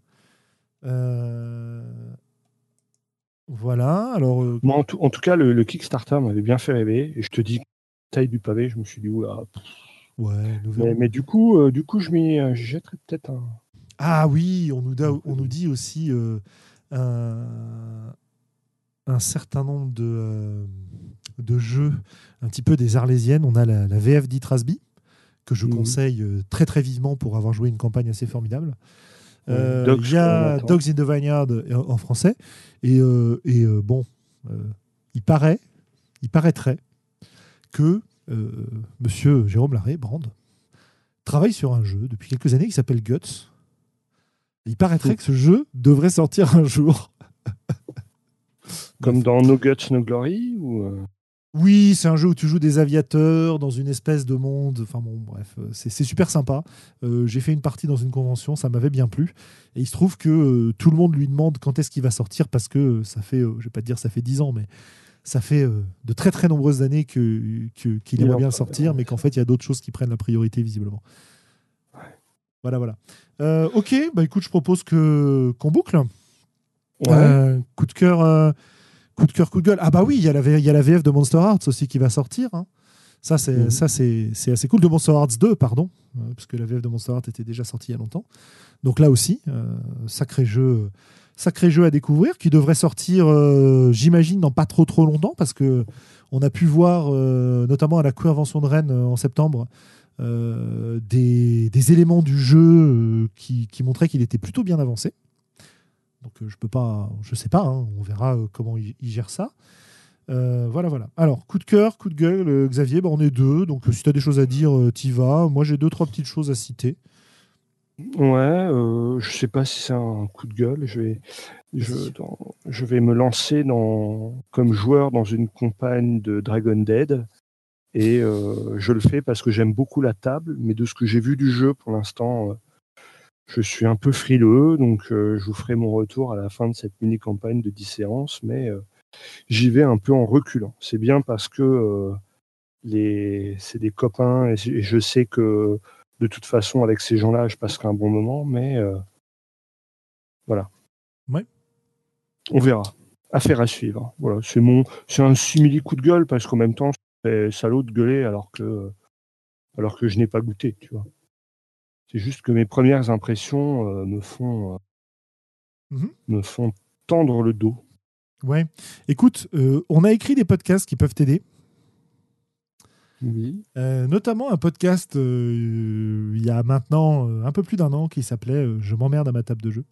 Voilà, alors. Euh, Moi, en, tout, cas, le, Kickstarter m'avait bien fait rêver. Et je te dis, taille du pavé, je me suis dit, oula. Ouais, mais, du coup, euh, du coup je m'y euh, jetterai peut-être un. Ah oui, on nous, on nous dit aussi un, un, certain nombre de, de jeux, un petit peu des Arlésiennes. On a la, VF d'Itrasby, que je mhm. conseille très très vivement pour avoir joué une campagne assez formidable. Euh, il y a Dogs in the Vineyard en français. Et, euh, et euh, bon, il paraît, il paraîtrait que Monsieur Jérôme Larré, Brand, travaille sur un jeu depuis quelques années qui s'appelle Guts. Il paraîtrait que ce jeu devrait sortir un jour. Comme dans No Guts, No Glory ou oui, c'est un jeu où tu joues des aviateurs dans une espèce de monde. Enfin bon, bref, euh, c'est super sympa. Euh, j'ai fait une partie dans une convention, ça m'avait bien plu. Et il se trouve que euh, tout le monde lui demande quand est-ce qu'il va sortir parce que ça fait, je vais pas te dire ça fait 10 ans, mais ça fait de très très nombreuses années qu'il que, qu'il aimerait bien sortir, mais qu'en fait il y a d'autres choses qui prennent la priorité visiblement. Voilà, voilà. ok, bah écoute, je propose que qu'on boucle. coup de cœur Coup de cœur, coup de gueule. Ah bah oui, il y, a la, y a la VF de Monster Hearts aussi qui va sortir. Hein. Ça, c'est mhm. ça c'est assez cool. De Monster Hearts 2, pardon, euh, parce que la VF de Monster Hearts était déjà sortie il y a longtemps. Donc là aussi, euh, sacré jeu sacré jeu à découvrir qui devrait sortir, euh, j'imagine, dans pas trop trop longtemps parce que on a pu voir, notamment à la convention de Rennes en septembre, des, des, éléments du jeu qui, qui montraient qu'il était plutôt bien avancé. Donc euh, je peux pas, je sais pas, hein, on verra euh, comment il, gère ça. Euh, voilà, voilà. Alors, coup de cœur, coup de gueule, Xavier, bah, on est deux, donc si tu as des choses à dire, t'y vas. Moi, j'ai deux, trois petites choses à citer. Ouais, je sais pas si c'est un coup de gueule. Je vais, je, je, vais me lancer dans, comme joueur dans une campagne de Dragon Dead. Et je le fais parce que j'aime beaucoup la table, mais de ce que j'ai vu du jeu pour l'instant, je suis un peu frileux, donc euh, je vous ferai mon retour à la fin de cette mini-campagne de 10 séances, mais euh, j'y vais un peu en reculant. C'est bien parce que euh, les... c'est des copains et je sais que de toute façon, avec ces gens-là, je passerai un bon moment, mais voilà. Ouais. On verra. Affaire à suivre. Voilà, c'est mon, c'est un simili coup de gueule parce qu'en même temps, c'est salaud de gueuler alors que, alors que je n'ai pas goûté, tu vois. C'est juste que mes premières impressions euh, me font euh, mmh me font tendre le dos. Ouais. Écoute, euh, on a écrit des podcasts qui peuvent t'aider. Oui. notamment un podcast il y a maintenant un peu plus d'un an qui s'appelait Je m'emmerde à ma table de jeu.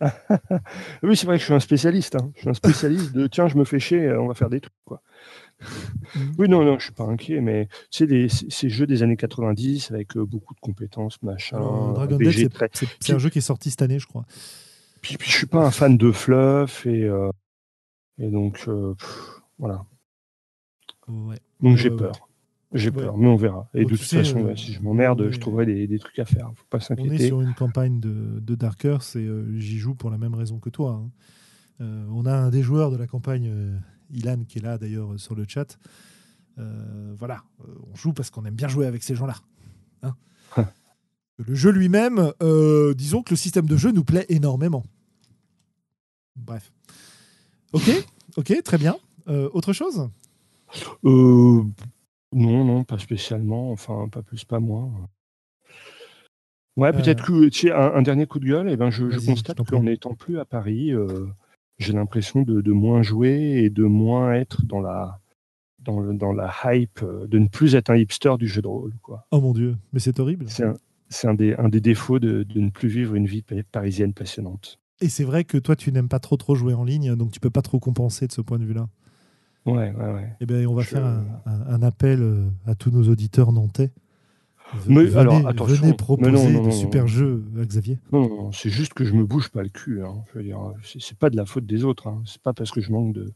oui, c'est vrai que je suis un spécialiste. Hein. Je suis un spécialiste de tiens, je me fais chier, on va faire des trucs. Quoi. Oui, non, non, je suis pas inquiet, mais tu sais, ces jeux des années 90 avec euh, beaucoup de compétences, machin. Dragon Dead, c'est un jeu qui est sorti cette année, je crois. Puis, puis je suis pas un fan de fluff et, euh, et donc euh, voilà. Donc j'ai peur. J'ai peur, mais on verra. Et de toute façon, si je m'emmerde, je trouverai des, des, trucs à faire. Faut pas s'inquiéter. On est sur une campagne de, de Darkers et j'y joue pour la même raison que toi. Hein. on a un des joueurs de la campagne Ilan qui est là d'ailleurs sur le chat. Euh, voilà, euh, on joue parce qu'on aime bien jouer avec ces gens-là. Hein. le jeu lui-même, euh, disons que le système de jeu nous plaît énormément. Bref. Ok, ok, très bien. autre chose? Non, non, pas spécialement. Enfin, pas plus, pas moins. Ouais, peut-être que tu sais, un, dernier coup de gueule. Et eh ben, je, constate qu'en n'étant plus à Paris, j'ai l'impression de, de, moins jouer et de moins être dans la dans, dans, la hype, de ne plus être un hipster du jeu de rôle. Quoi. Oh mon dieu, mais c'est horrible. C'est un, un des, un des défauts de, de, ne plus vivre une vie parisienne passionnante. Et c'est vrai que toi, tu n'aimes pas trop trop jouer en ligne, donc tu peux pas trop compenser de ce point de vue-là. Ouais, ouais, ouais. Eh bien, on va faire un, un, appel euh, à tous nos auditeurs nantais. Mais, venez, alors, attention. venez proposer non, non, non, de super jeux Xavier. Non, c'est juste que je me bouge pas le cul. Hein. C'est pas de la faute des autres. Hein. C'est pas parce que je manque de,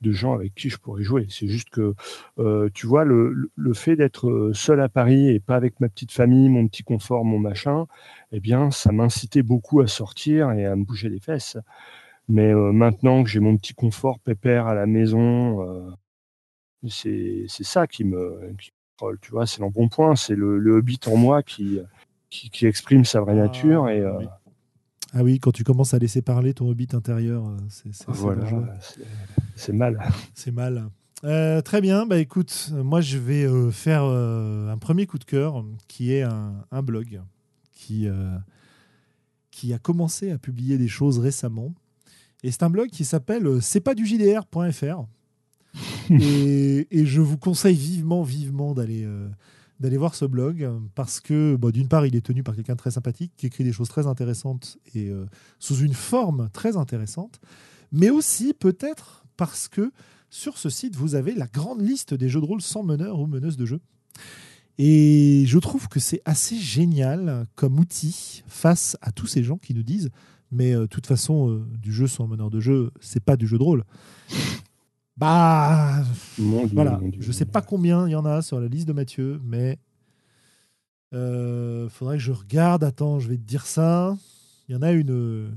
de gens avec qui je pourrais jouer. C'est juste que, euh, tu vois, le, le fait d'être euh, seul à Paris et pas avec ma petite famille, mon petit confort, mon machin, eh bien, ça m'incitait beaucoup à sortir et à me bouger les fesses. Mais euh, maintenant que j'ai mon petit confort pépère à la maison, c'est ça qui me, qui tu vois, c'est l'embonpoint, c'est le, le hobbit en moi qui, qui, qui exprime sa vraie ah, nature et, ah oui, quand tu commences à laisser parler ton hobbit intérieur, euh, c'est voilà, mal. C'est mal. Euh, très bien, bah écoute, moi je vais euh, faire un premier coup de cœur qui est un, blog qui, qui a commencé à publier des choses récemment. Et c'est un blog qui s'appelle c'est pas du JDR.fr. et, je vous conseille vivement, vivement d'aller d'aller voir ce blog parce que, d'une part, il est tenu par quelqu'un de très sympathique qui écrit des choses très intéressantes et euh, sous une forme très intéressante, mais aussi peut-être parce que sur ce site, vous avez la grande liste des jeux de rôle sans meneur ou meneuse de jeu. Et je trouve que c'est assez génial comme outil face à tous ces gens qui nous disent mais de euh, toute façon, euh, du jeu sans meneur de jeu, c'est pas du jeu de rôle. Bah, voilà. je sais pas combien il y en a sur la liste de Mathieu, mais euh, faudrait que je regarde. Attends, je vais te dire ça. Il y en a une,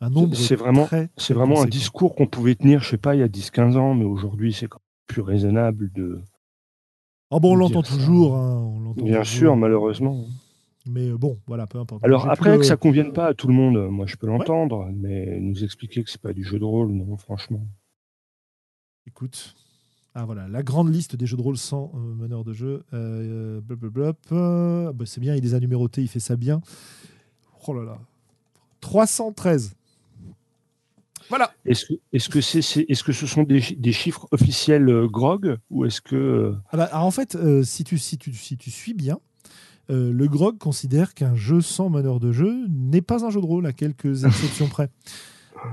un nombre. C'est vraiment, c'est vraiment un discours qu'on pouvait tenir, je sais pas, il y a 10-15 ans, mais aujourd'hui, c'est plus raisonnable de. Ah bon, on l'entend toujours. Hein, Bien sûr, malheureusement. Mais euh, bon, voilà, peu importe. Alors après, que ça convienne pas à tout le monde, moi je peux l'entendre, mais nous expliquer que c'est pas du jeu de rôle, non, franchement. Écoute. Ah voilà, la grande liste des jeux de rôle sans euh, meneur de jeu. Euh, euh bah, c'est bien, il les a numérotés, il fait ça bien. Oh là là. 313. Voilà. Est-ce que, est-ce que, c'est, est, ce que ce sont des, des chiffres officiels euh, GROG ou est-ce que... Ah bah, en fait, si, tu, si, tu, si tu suis bien, le GROG considère qu'un jeu sans meneur de jeu n'est pas un jeu de rôle à quelques exceptions près.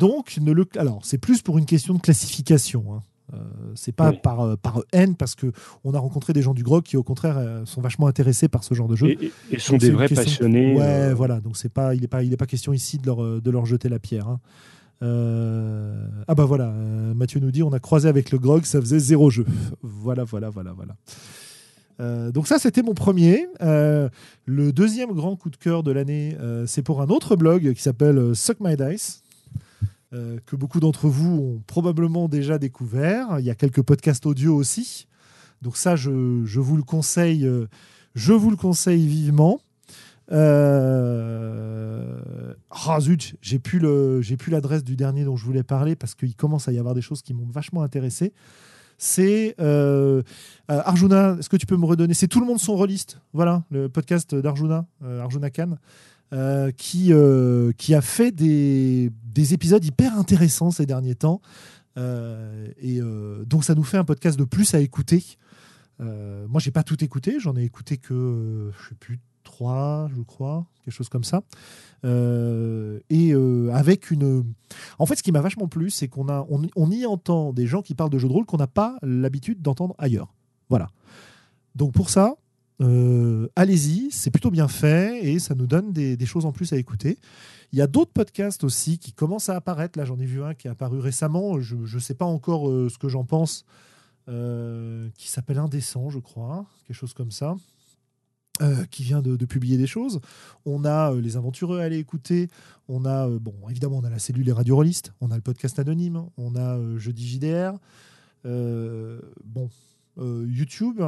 Donc, ne le... alors c'est plus pour une question de classification. Hein. Euh, c'est pas par, euh, par haine parce que on a rencontré des gens du grog qui au contraire euh, sont vachement intéressés par ce genre de jeu. Et, sont des vrais passionnés ouais voilà. Donc c'est pas il n'est pas il est pas question ici de leur de leur jeter la pierre hein. ah bah voilà. Mathieu nous dit on a croisé avec le grog ça faisait zéro jeu. Voilà voilà voilà voilà. Donc ça c'était mon premier. Le deuxième grand coup de cœur de l'année c'est pour un autre blog qui s'appelle Suck My Dice euh, que beaucoup d'entre vous ont probablement déjà découvert. Il y a quelques podcasts audio aussi. Donc ça, je, vous le conseille, euh, je vous le conseille vivement. Euh... Oh zut, j'ai plus l'adresse du dernier dont je voulais parler parce qu'il commence à y avoir des choses qui m'ont vachement intéressé. C'est euh, Arjuna. Est-ce que tu peux me redonner? C'est tout le monde son reliste. Voilà le podcast d'Arjuna, Arjuna Khan. Euh, qui, euh, qui a fait des, des, épisodes hyper intéressants ces derniers temps. Euh, et donc ça nous fait un podcast de plus à écouter. moi, j'ai pas tout écouté, j'en ai écouté que, je sais plus, trois, je crois, quelque chose comme ça. et avec une. En fait, ce qui m'a vachement plu, c'est qu'on a, on, on, y entend des gens qui parlent de jeux de rôle qu'on n'a pas l'habitude d'entendre ailleurs. Voilà. Donc pour ça, euh, allez-y, c'est plutôt bien fait et ça nous donne des, choses en plus à écouter. Il y a d'autres podcasts aussi qui commencent à apparaître. Là, j'en ai vu un qui est apparu récemment. Je ne sais pas encore euh, ce que j'en pense. Euh, qui s'appelle Indécent, je crois, quelque chose comme ça. qui vient de, publier des choses. On a les aventureux à aller écouter. On a, évidemment, on a la cellule des radio On a le podcast anonyme. On a Jeudi JDR. bon, YouTube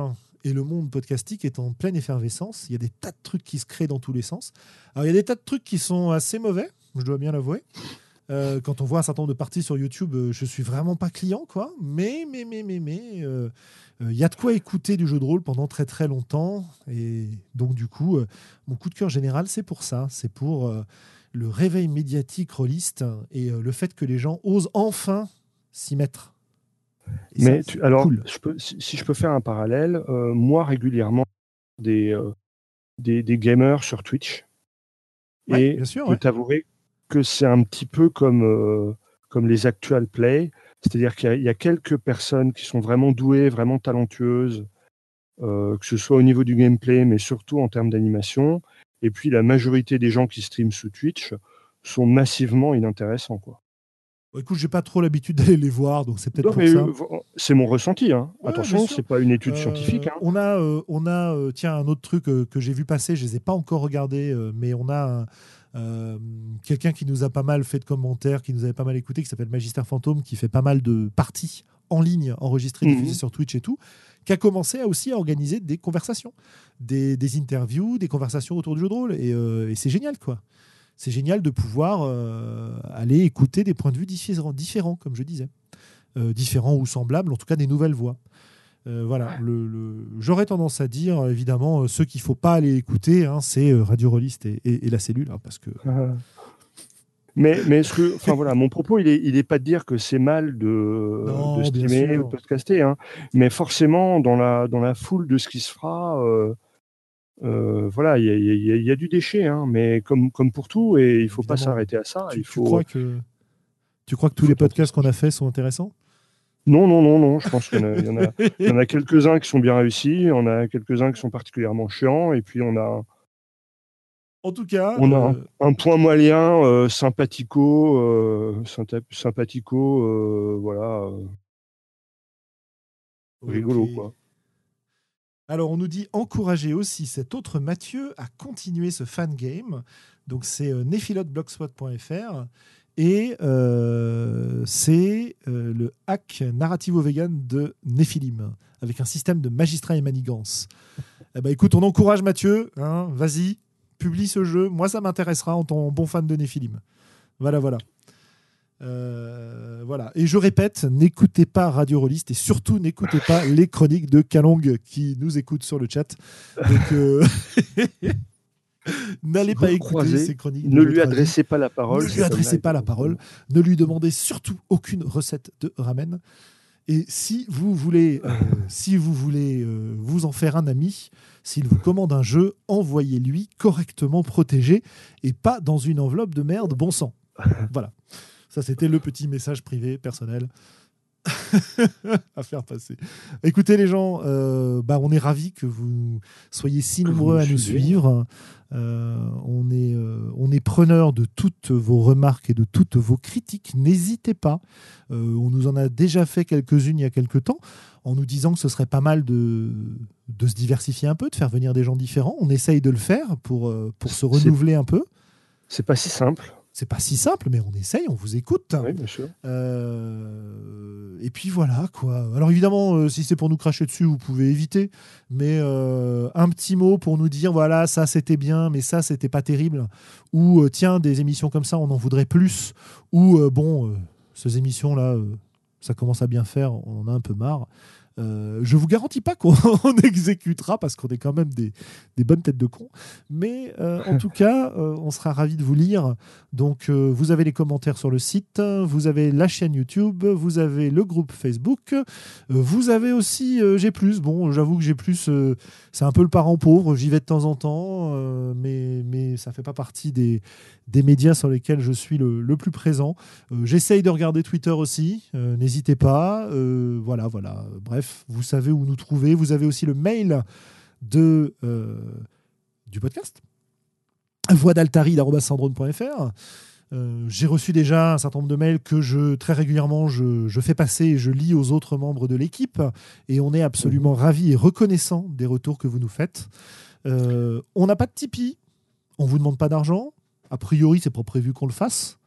et le monde podcastique est en pleine effervescence. Il y a des tas de trucs qui se créent dans tous les sens. Alors, il y a des tas de trucs qui sont assez mauvais, je dois bien l'avouer. Euh, quand on voit un certain nombre de parties sur YouTube, je je suis vraiment pas client, quoi. Mais, mais, mais, mais, mais, il y a de quoi écouter du jeu de rôle pendant très très longtemps. Et donc, du coup, mon coup de cœur général, c'est pour ça. C'est pour le réveil médiatique rôliste et le fait que les gens osent enfin s'y mettre. Mais alors, si, je peux faire un parallèle, moi régulièrement, des, des, gamers sur Twitch. et je peux t'avouer que c'est un petit peu comme, euh, comme les actual play. C'est-à-dire qu'il y, a quelques personnes qui sont vraiment douées, vraiment talentueuses, euh, que ce soit au niveau du gameplay, mais surtout en termes d'animation. Et puis la majorité des gens qui streament sous Twitch sont massivement inintéressants. Quoi. Bon, écoute, j'ai pas trop l'habitude d'aller les voir, donc c'est peut-être pour ça. Euh, c'est mon ressenti. Hein. Attention, c'est pas une étude scientifique. Hein. On a, on a tiens, un autre truc que j'ai vu passer, je les ai pas encore regardés, mais on a un, euh, quelqu'un qui nous a pas mal fait de commentaires, qui nous avait pas mal écouté, qui s'appelle Magister Fantôme, qui fait pas mal de parties en ligne, enregistrées, mhm. diffusées sur Twitch et tout, qui a commencé à aussi à organiser des conversations, des, interviews, des conversations autour du jeu de rôle. Et, euh, c'est génial, quoi. C'est génial de pouvoir euh, aller écouter des points de vue différents, différents comme je disais. différents ou semblables, en tout cas des nouvelles voix. Euh, voilà, le, j'aurais tendance à dire, évidemment, euh, ceux qu'il ne faut pas aller écouter, hein, c'est euh, Radio Rollist et, la cellule, hein, parce que. Mais, mais ce enfin voilà, mon propos, il n'est il est pas de dire que c'est mal de, de streamer ou de podcaster, hein, mais forcément, dans la, dans la foule de ce qui se fera, voilà, il y, a, du déchet, hein, mais comme, comme pour tout, et il ne faut pas s'arrêter à ça. Tu, il faut... crois que, tu crois que tous les podcasts qu'on a faits sont intéressants? Non, non, non, non. Je pense qu'il y en a, a, quelques-uns qui sont bien réussis, on a quelques-uns qui sont particulièrement chiants, et puis on a. En tout cas, on a un, euh, point moyen euh, sympathico, euh, sympathico, voilà, rigolo quoi. Alors on nous dit encourager aussi cet autre Mathieu à continuer ce fan game. Donc c'est nephilotblogspot.fr et euh, c'est euh, le hack narrativo-vegan de Nephilim, avec un système de magistrat et manigance. Eh ben, écoute, on encourage Mathieu, hein, vas-y, publie ce jeu. Moi, ça m'intéressera en tant bon fan de Nephilim. Voilà, voilà. Euh, voilà. Et je répète, n'écoutez pas Radio Rollist et surtout n'écoutez pas les chroniques de Kalong qui nous écoutent sur le chat. Donc, N'allez pas écouter ces chroniques. Ne lui adressez pas la parole. Ne lui adressez pas la parole. Ne lui demandez surtout aucune recette de ramen. Et si vous voulez, euh, si vous voulez euh, vous en faire un ami, s'il vous commande un jeu, envoyez-lui correctement protégé et pas dans une enveloppe de merde bon sang. Voilà. Ça, c'était le petit message privé personnel à faire passer. Écoutez les gens, euh, bah, on est ravis que vous soyez si nombreux à nous suivre. Euh, on est, euh, on est preneur de toutes vos remarques et de toutes vos critiques. N'hésitez pas. on nous en a déjà fait quelques-unes il y a quelques temps en nous disant que ce serait pas mal de, de se diversifier un peu, de faire venir des gens différents. On essaye de le faire pour, pour se renouveler un peu. C'est pas si simple. C'est pas si simple, mais on essaye, on vous écoute. Oui, bien sûr. Euh, et puis voilà, quoi. Alors évidemment, euh, si c'est pour nous cracher dessus, vous pouvez éviter. Mais euh, un petit mot pour nous dire, voilà, ça c'était bien, mais ça c'était pas terrible. Ou tiens, des émissions comme ça, on en voudrait plus. Ou bon, ces émissions-là, ça commence à bien faire, on en a un peu marre. Euh, je vous garantis pas qu'on exécutera parce qu'on est quand même des, bonnes têtes de con. Mais euh, en tout cas, euh, on sera ravis de vous lire. Donc, vous avez les commentaires sur le site, vous avez la chaîne YouTube, vous avez le groupe Facebook, vous avez aussi G. Bon, j'avoue que G, c'est un peu le parent pauvre. J'y vais de temps en temps, mais, mais ça fait pas partie des, des médias sur lesquels je suis le, plus présent. J'essaye de regarder Twitter aussi. N'hésitez pas. voilà, voilà. Bref vous savez où nous trouver. Vous avez aussi le mail de, euh, du podcast, voix euh, j'ai reçu déjà un certain nombre de mails que je très régulièrement je, fais passer et je lis aux autres membres de l'équipe et on est absolument ravis et reconnaissants des retours que vous nous faites. Euh, on n'a pas de Tipeee, on vous demande pas d'argent. A priori, c'est pas prévu qu'on le fasse.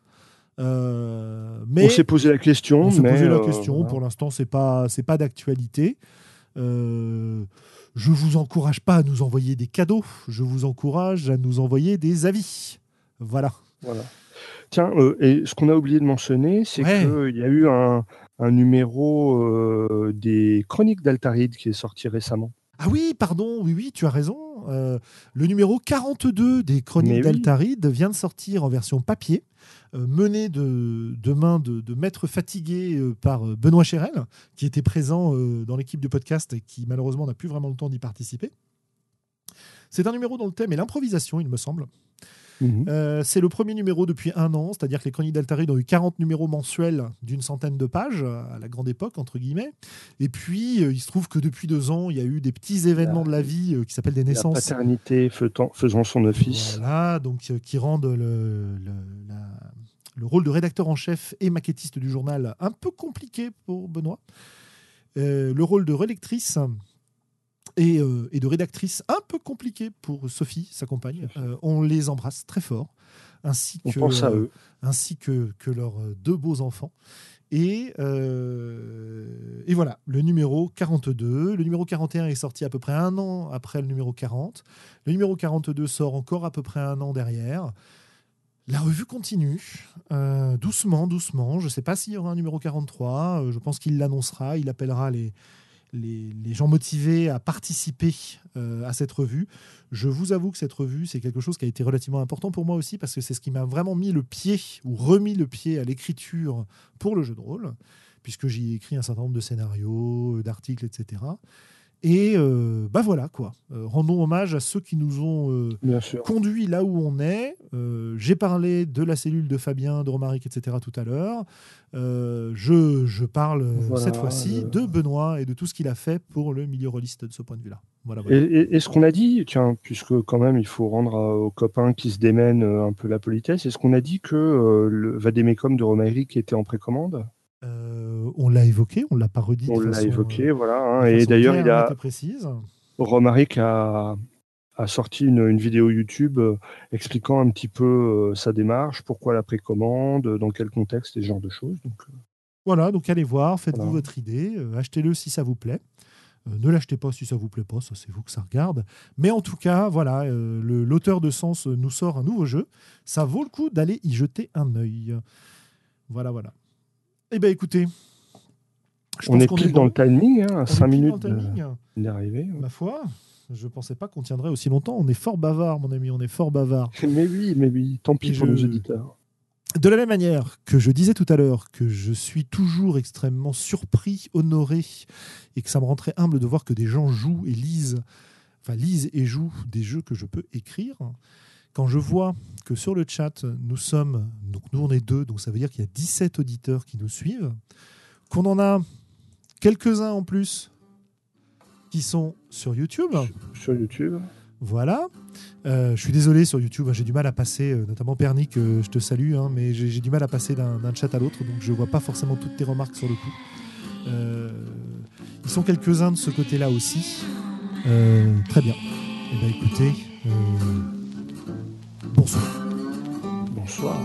Euh, mais on s'est posé la question. On s'est posé la euh, question. Pour l'instant, c'est pas c'est pas d'actualité. Euh, je vous encourage pas à nous envoyer des cadeaux. Je vous encourage à nous envoyer des avis. Voilà. Voilà. Tiens, et ce qu'on a oublié de mentionner, c'est qu'il y a eu un, un numéro des Chroniques d'Altaride qui est sorti récemment. Ah oui, pardon, oui, oui, tu as raison. Euh, le numéro 42 des Chroniques d'Altaride vient de sortir en version papier, euh, mené de, de main de, de maître fatigué euh, par Benoît Chérel, qui était présent dans l'équipe du podcast et qui malheureusement n'a plus vraiment le temps d'y participer. C'est un numéro dont le thème est l'improvisation, il me semble. Mhm. Euh, c'est le premier numéro depuis un an, c'est-à-dire que les Chroniques d'Altaride ont eu 40 numéros mensuels d'une centaine de pages, à la grande époque, entre guillemets. Et puis, euh, il se trouve que depuis deux ans, il y a eu des petits événements de la vie euh, qui s'appellent des naissances. La paternité faisant son office. Voilà, donc qui rendent le, le, rôle de rédacteur en chef et maquettiste du journal un peu compliqué pour Benoît. le rôle de relectrice euh, et, de rédactrice un peu compliquée pour Sophie, sa compagne. Euh, on les embrasse très fort, ainsi que, eux. ainsi que, que leurs euh, deux beaux enfants. Et, et, voilà, le numéro 42. Le numéro 41 est sorti à peu près un an après le numéro 40. Le numéro 42 sort encore à peu près un an derrière. La revue continue, doucement, doucement. Je ne sais pas s'il y aura un numéro 43. je pense qu'il l'annoncera. Il appellera les, les, gens motivés à participer euh, à cette revue. Je vous avoue que cette revue, c'est quelque chose qui a été relativement important pour moi aussi, parce que c'est ce qui m'a vraiment mis le pied, ou remis le pied à l'écriture pour le jeu de rôle, puisque j'y ai écrit un certain nombre de scénarios, euh, d'articles, etc. Et euh, bah voilà quoi. Euh, rendons hommage à ceux qui nous ont euh, conduits là où on est. J'ai parlé de la cellule de Fabien, de Romaric, etc. tout à l'heure. Je, je, parle cette fois-ci de Benoît et de tout ce qu'il a fait pour le milieu rôliste de ce point de vue-là. Voilà, Et, ce qu'on a dit, tiens, puisque quand même il faut rendre aux copains qui se démènent un peu la politesse, est-ce qu'on a dit que le Vadémécom de Romaric était en précommande? On l'a évoqué, on l'a pas redit. On l'a évoqué, voilà. Hein, et d'ailleurs, il a. Précise. Romaric a, a sorti une, vidéo YouTube euh, expliquant un petit peu euh, sa démarche, pourquoi la précommande, dans quel contexte et ce genre de choses. Donc, euh, voilà, donc allez voir, faites-vous votre idée, achetez-le si ça vous plaît. ne l'achetez pas si ça vous plaît pas, ça c'est vous que ça regarde. Mais en tout cas, voilà, l'auteur de Sens nous sort un nouveau jeu. Ça vaut le coup d'aller y jeter un œil. Voilà, voilà. Eh bien, écoutez, on est pile dans le timing, hein, 5 minutes d'arriver. Ma foi, je ne pensais pas qu'on tiendrait aussi longtemps. On est fort bavard, mon ami, on est fort bavard. mais oui, mais oui, tant pis pour nos auditeurs. De la même manière que je disais tout à l'heure que je suis toujours extrêmement surpris, honoré, et que ça me rend très humble de voir que des gens jouent et lisent, enfin lisent et jouent des jeux que je peux écrire. Quand je vois que sur le chat, nous sommes, donc nous on est deux, donc ça veut dire qu'il y a 17 auditeurs qui nous suivent, qu'on en a quelques-uns en plus qui sont sur YouTube. Sur YouTube. Voilà. Euh, je suis désolé sur YouTube, j'ai du mal à passer, euh, notamment Pernick, euh, je te salue, hein, mais j'ai du mal à passer d'un chat à l'autre, donc je vois pas forcément toutes tes remarques sur le coup. ils sont quelques-uns de ce côté-là aussi. très bien. Eh bien écoutez, bonsoir. Bonsoir.